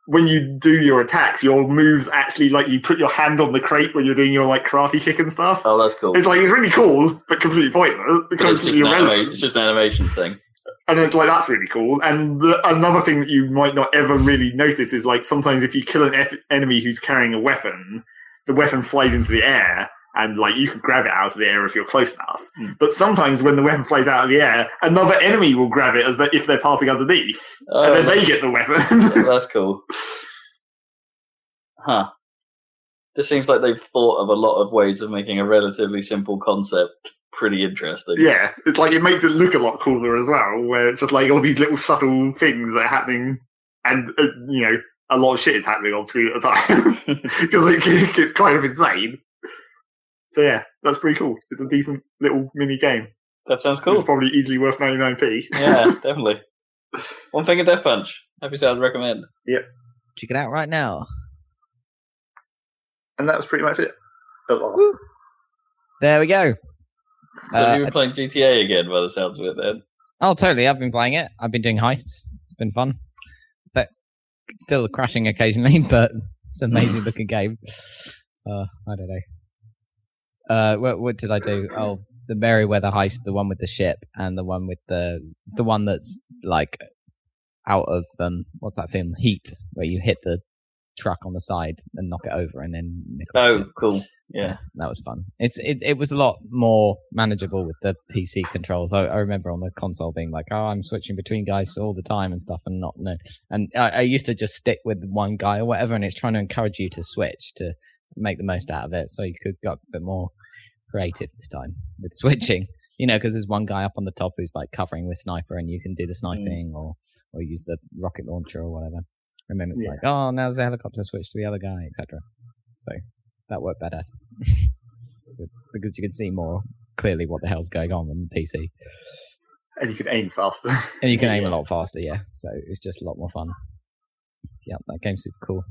when you do your attacks, your moves actually like you put your hand on the crate when you're doing your like karate kick and stuff. Oh, that's cool. It's like it's really cool, but completely pointless. But it's just, an anima- it's just an animation thing. And it's like that's really cool. And the, another thing that you might not ever really notice is like sometimes if you kill an enemy who's carrying a weapon, the weapon flies into the air. And like you can grab it out of the air if you're close enough, Hmm. but sometimes when the weapon flies out of the air, another enemy will grab it as they, if they're passing underneath, Oh, and then they get the weapon. <laughs> that's cool. Huh. This seems like they've thought of a lot of ways of making a relatively simple concept pretty interesting. Yeah, it's like it makes it look a lot cooler as well, where it's just like all these little subtle things that are happening, and uh, you know, a lot of shit is happening on screen at a time <laughs> because it, it's kind of insane. So yeah, that's pretty cool. It's a decent little mini game. That sounds It's cool. probably easily worth 99p. yeah, <laughs> definitely. One Finger Death Punch. Happy to recommend. Yep. Check it out right now. and that was pretty much it. At last. There we go. So Uh, you were playing GTA again by the sounds of it then. Oh, totally. I've been playing it. I've been doing heists. It's been fun. Still crashing occasionally, <laughs> but it's an amazing <laughs> looking game. Uh, I don't know. Uh, what, what did I do? Oh, the Merryweather heist, the one with the ship, and the one with the the one that's like out of um, what's that film? Heat, where you hit the truck on the side and knock it over, and then Oh, cool. Yeah. that was fun. It's it, it was a lot more manageable with the PC controls. I, I remember on the console being like, oh, I'm switching between guys all the time and stuff, and not no. And I, I used to just stick with one guy or whatever, and it's trying to encourage you to switch to make the most out of it, so you could get a bit more creative this time with <laughs> switching. You know, because there's one guy up on the top who's like covering with sniper, and you can do the mm. sniping or or use the rocket launcher or whatever. And then it's Yeah. like, oh, now there's a helicopter switch to the other guy, etc. So that worked better <laughs> because you can see more clearly what the hell's going on on the PC, <laughs> And you can aim faster. and you can aim a lot faster. Yeah, so it's just a lot more fun. Yeah, that game's super cool.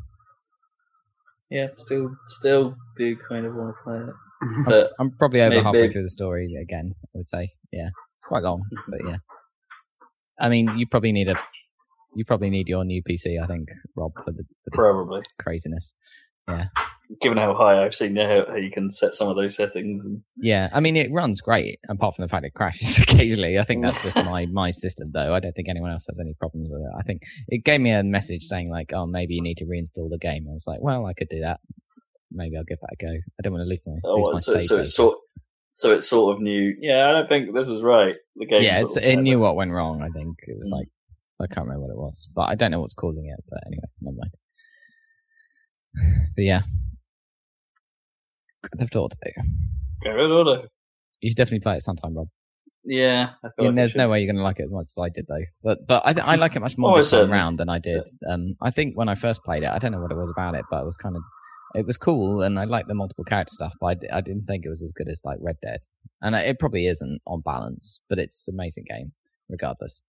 Yeah, still, still do kind of want to play it. <laughs> But I'm probably over Maybe- halfway maybe- through the story again. I would say, yeah, it's quite long, but yeah. I mean, you probably need a, you probably need your new PC. I think, Rob, for the for probably, craziness. Yeah. Given how high I've seen how, how you can set some of those settings, and Yeah, I mean, it runs great, apart from the fact it crashes <laughs> occasionally. I think that's just my my system, though. I don't think anyone else has any problems with it. I think it gave me a message saying like, "Oh, maybe you need to reinstall the game." I was like, "Well, I could do that. Maybe I'll give that a go." I don't want to lose my, oh, lose my so, save so it's sort, so it's sort of new. Yeah, I don't think this is right. The game. yeah, sort it's, of it knew what went wrong. I think it was Mm. like I can't remember what it was, but I don't know what's causing it. But anyway, never mind. <sighs> But yeah, Grand Theft Auto. Grand Theft Auto. You should definitely play it sometime, Rob. Yeah, I feel Yeah, like I there's no way you're going to like it as much as I did, though. But but I, I like it much more Oh, this time than I did. Um, I think when I first played it, I don't know what it was about it, but it was kind of it was cool, and I liked the multiple character stuff. But I didn't think it was as good as like Red Dead, and it probably isn't on balance, but it's an amazing game regardless.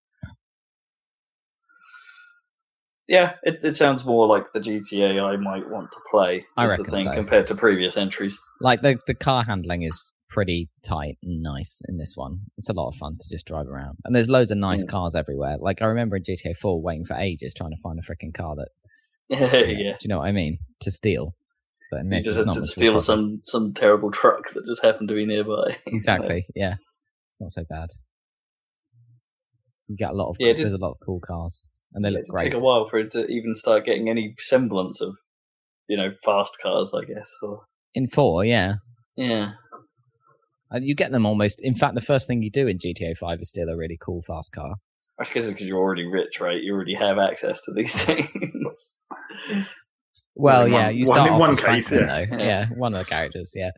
Yeah, it, it sounds more like the GTA I might want to play. I reckon the thing so. compared to previous entries. Like the the car handling is pretty tight and nice in this one. It's a lot of fun to just drive around, and there's loads of nice Mm. cars everywhere. Like I remember in GTA 4 waiting for ages trying to find a freaking car that <laughs> yeah, Do you know what I mean? To steal. But you just it's not to much of a steal some some terrible truck that just happened to be nearby. <laughs> Exactly. Yeah, it's not so bad. You get a lot of Yeah, there's a lot of cool cars, and they look It'd great. take a while for it to even start getting any semblance of, you know, fast cars. I guess. Or In four, yeah, yeah, Uh, you get them almost. In fact, the first thing you do in GTA Five is steal a really cool fast car. I guess it's because you're already rich, right? You already have access to these <laughs> things. Well, in yeah, one- you one- start in off one as case, Franklin, yes. though. Yeah. Yeah, one of the characters. Yeah,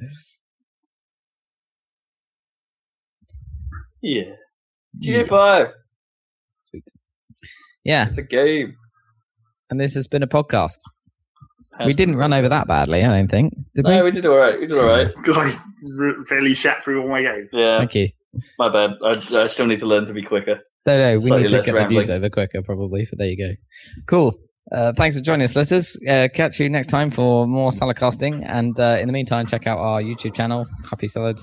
yeah. GTA Five. sweet. Yeah, It's a game. and this has been a podcast. We didn't run over that badly, I don't think. Did No, we? we did all right. We did all right. <laughs> Because I r- fairly shat through all my games. Yeah, Thank you. my bad. I, I still need to learn to be quicker. No, no, we Slightly need to less get the news rambling. over quicker, probably. But there you go. Cool. Uh, thanks for joining us, listeners. Uh, catch you next time for more salad casting. And uh, in the meantime, check out our YouTube channel, Happy Salad.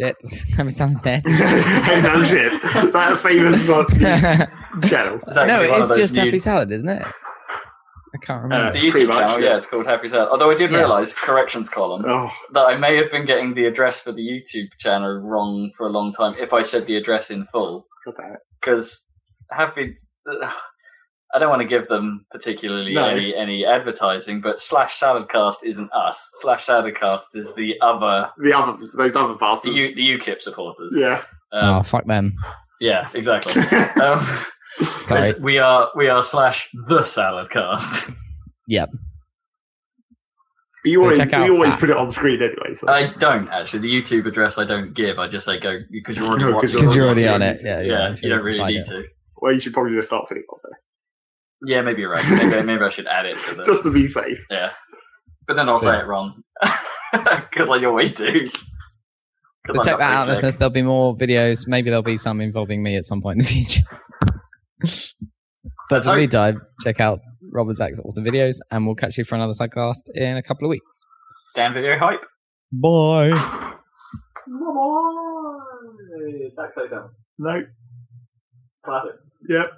Shit, Happy Salad there. Hey, sound shit. That famous podcast <laughs> channel. Is that no, one of it's those just new- Happy Salad, isn't it? I can't remember. Uh, The Pretty YouTube much, channel, yeah, yes. it's called Happy Salad. Although I did Yeah. realise, corrections column, Oh, that I may have been getting the address for the YouTube channel wrong for a long time if I said the address in full. God damn it. Because Happy. I don't want to give them particularly No. any, any advertising, but slash saladcast isn't us. Slash saladcast is the other The other, those other the, bastards. U, the UKIP supporters. yeah. oh, Um, fuck them. yeah, exactly. <laughs> um, Sorry. we are we are slash the saladcast. Yep. But you So always, you always that. put it on screen anyway. So. I don't actually. The YouTube address I don't give. I just say go because you're already <laughs> No, 'cause watching. you're- 'Cause already on it. Yeah, yeah, yeah. you don't really need it. to. well, you should probably just start putting it on there. Yeah, maybe you're right. Maybe, maybe I <laughs> should add it to the. Just to be safe. yeah, but then I'll say Yeah. it wrong <laughs> because I always do. So I'm check that out, sick. listeners. There'll be more videos. Maybe there'll be some involving me at some point in the future. but Let's in the hope. meantime, check out Robert Zach's awesome videos, and we'll catch you for another sidecast in a couple of weeks. Damn video hype. Bye. It's actually No. classic. Yep.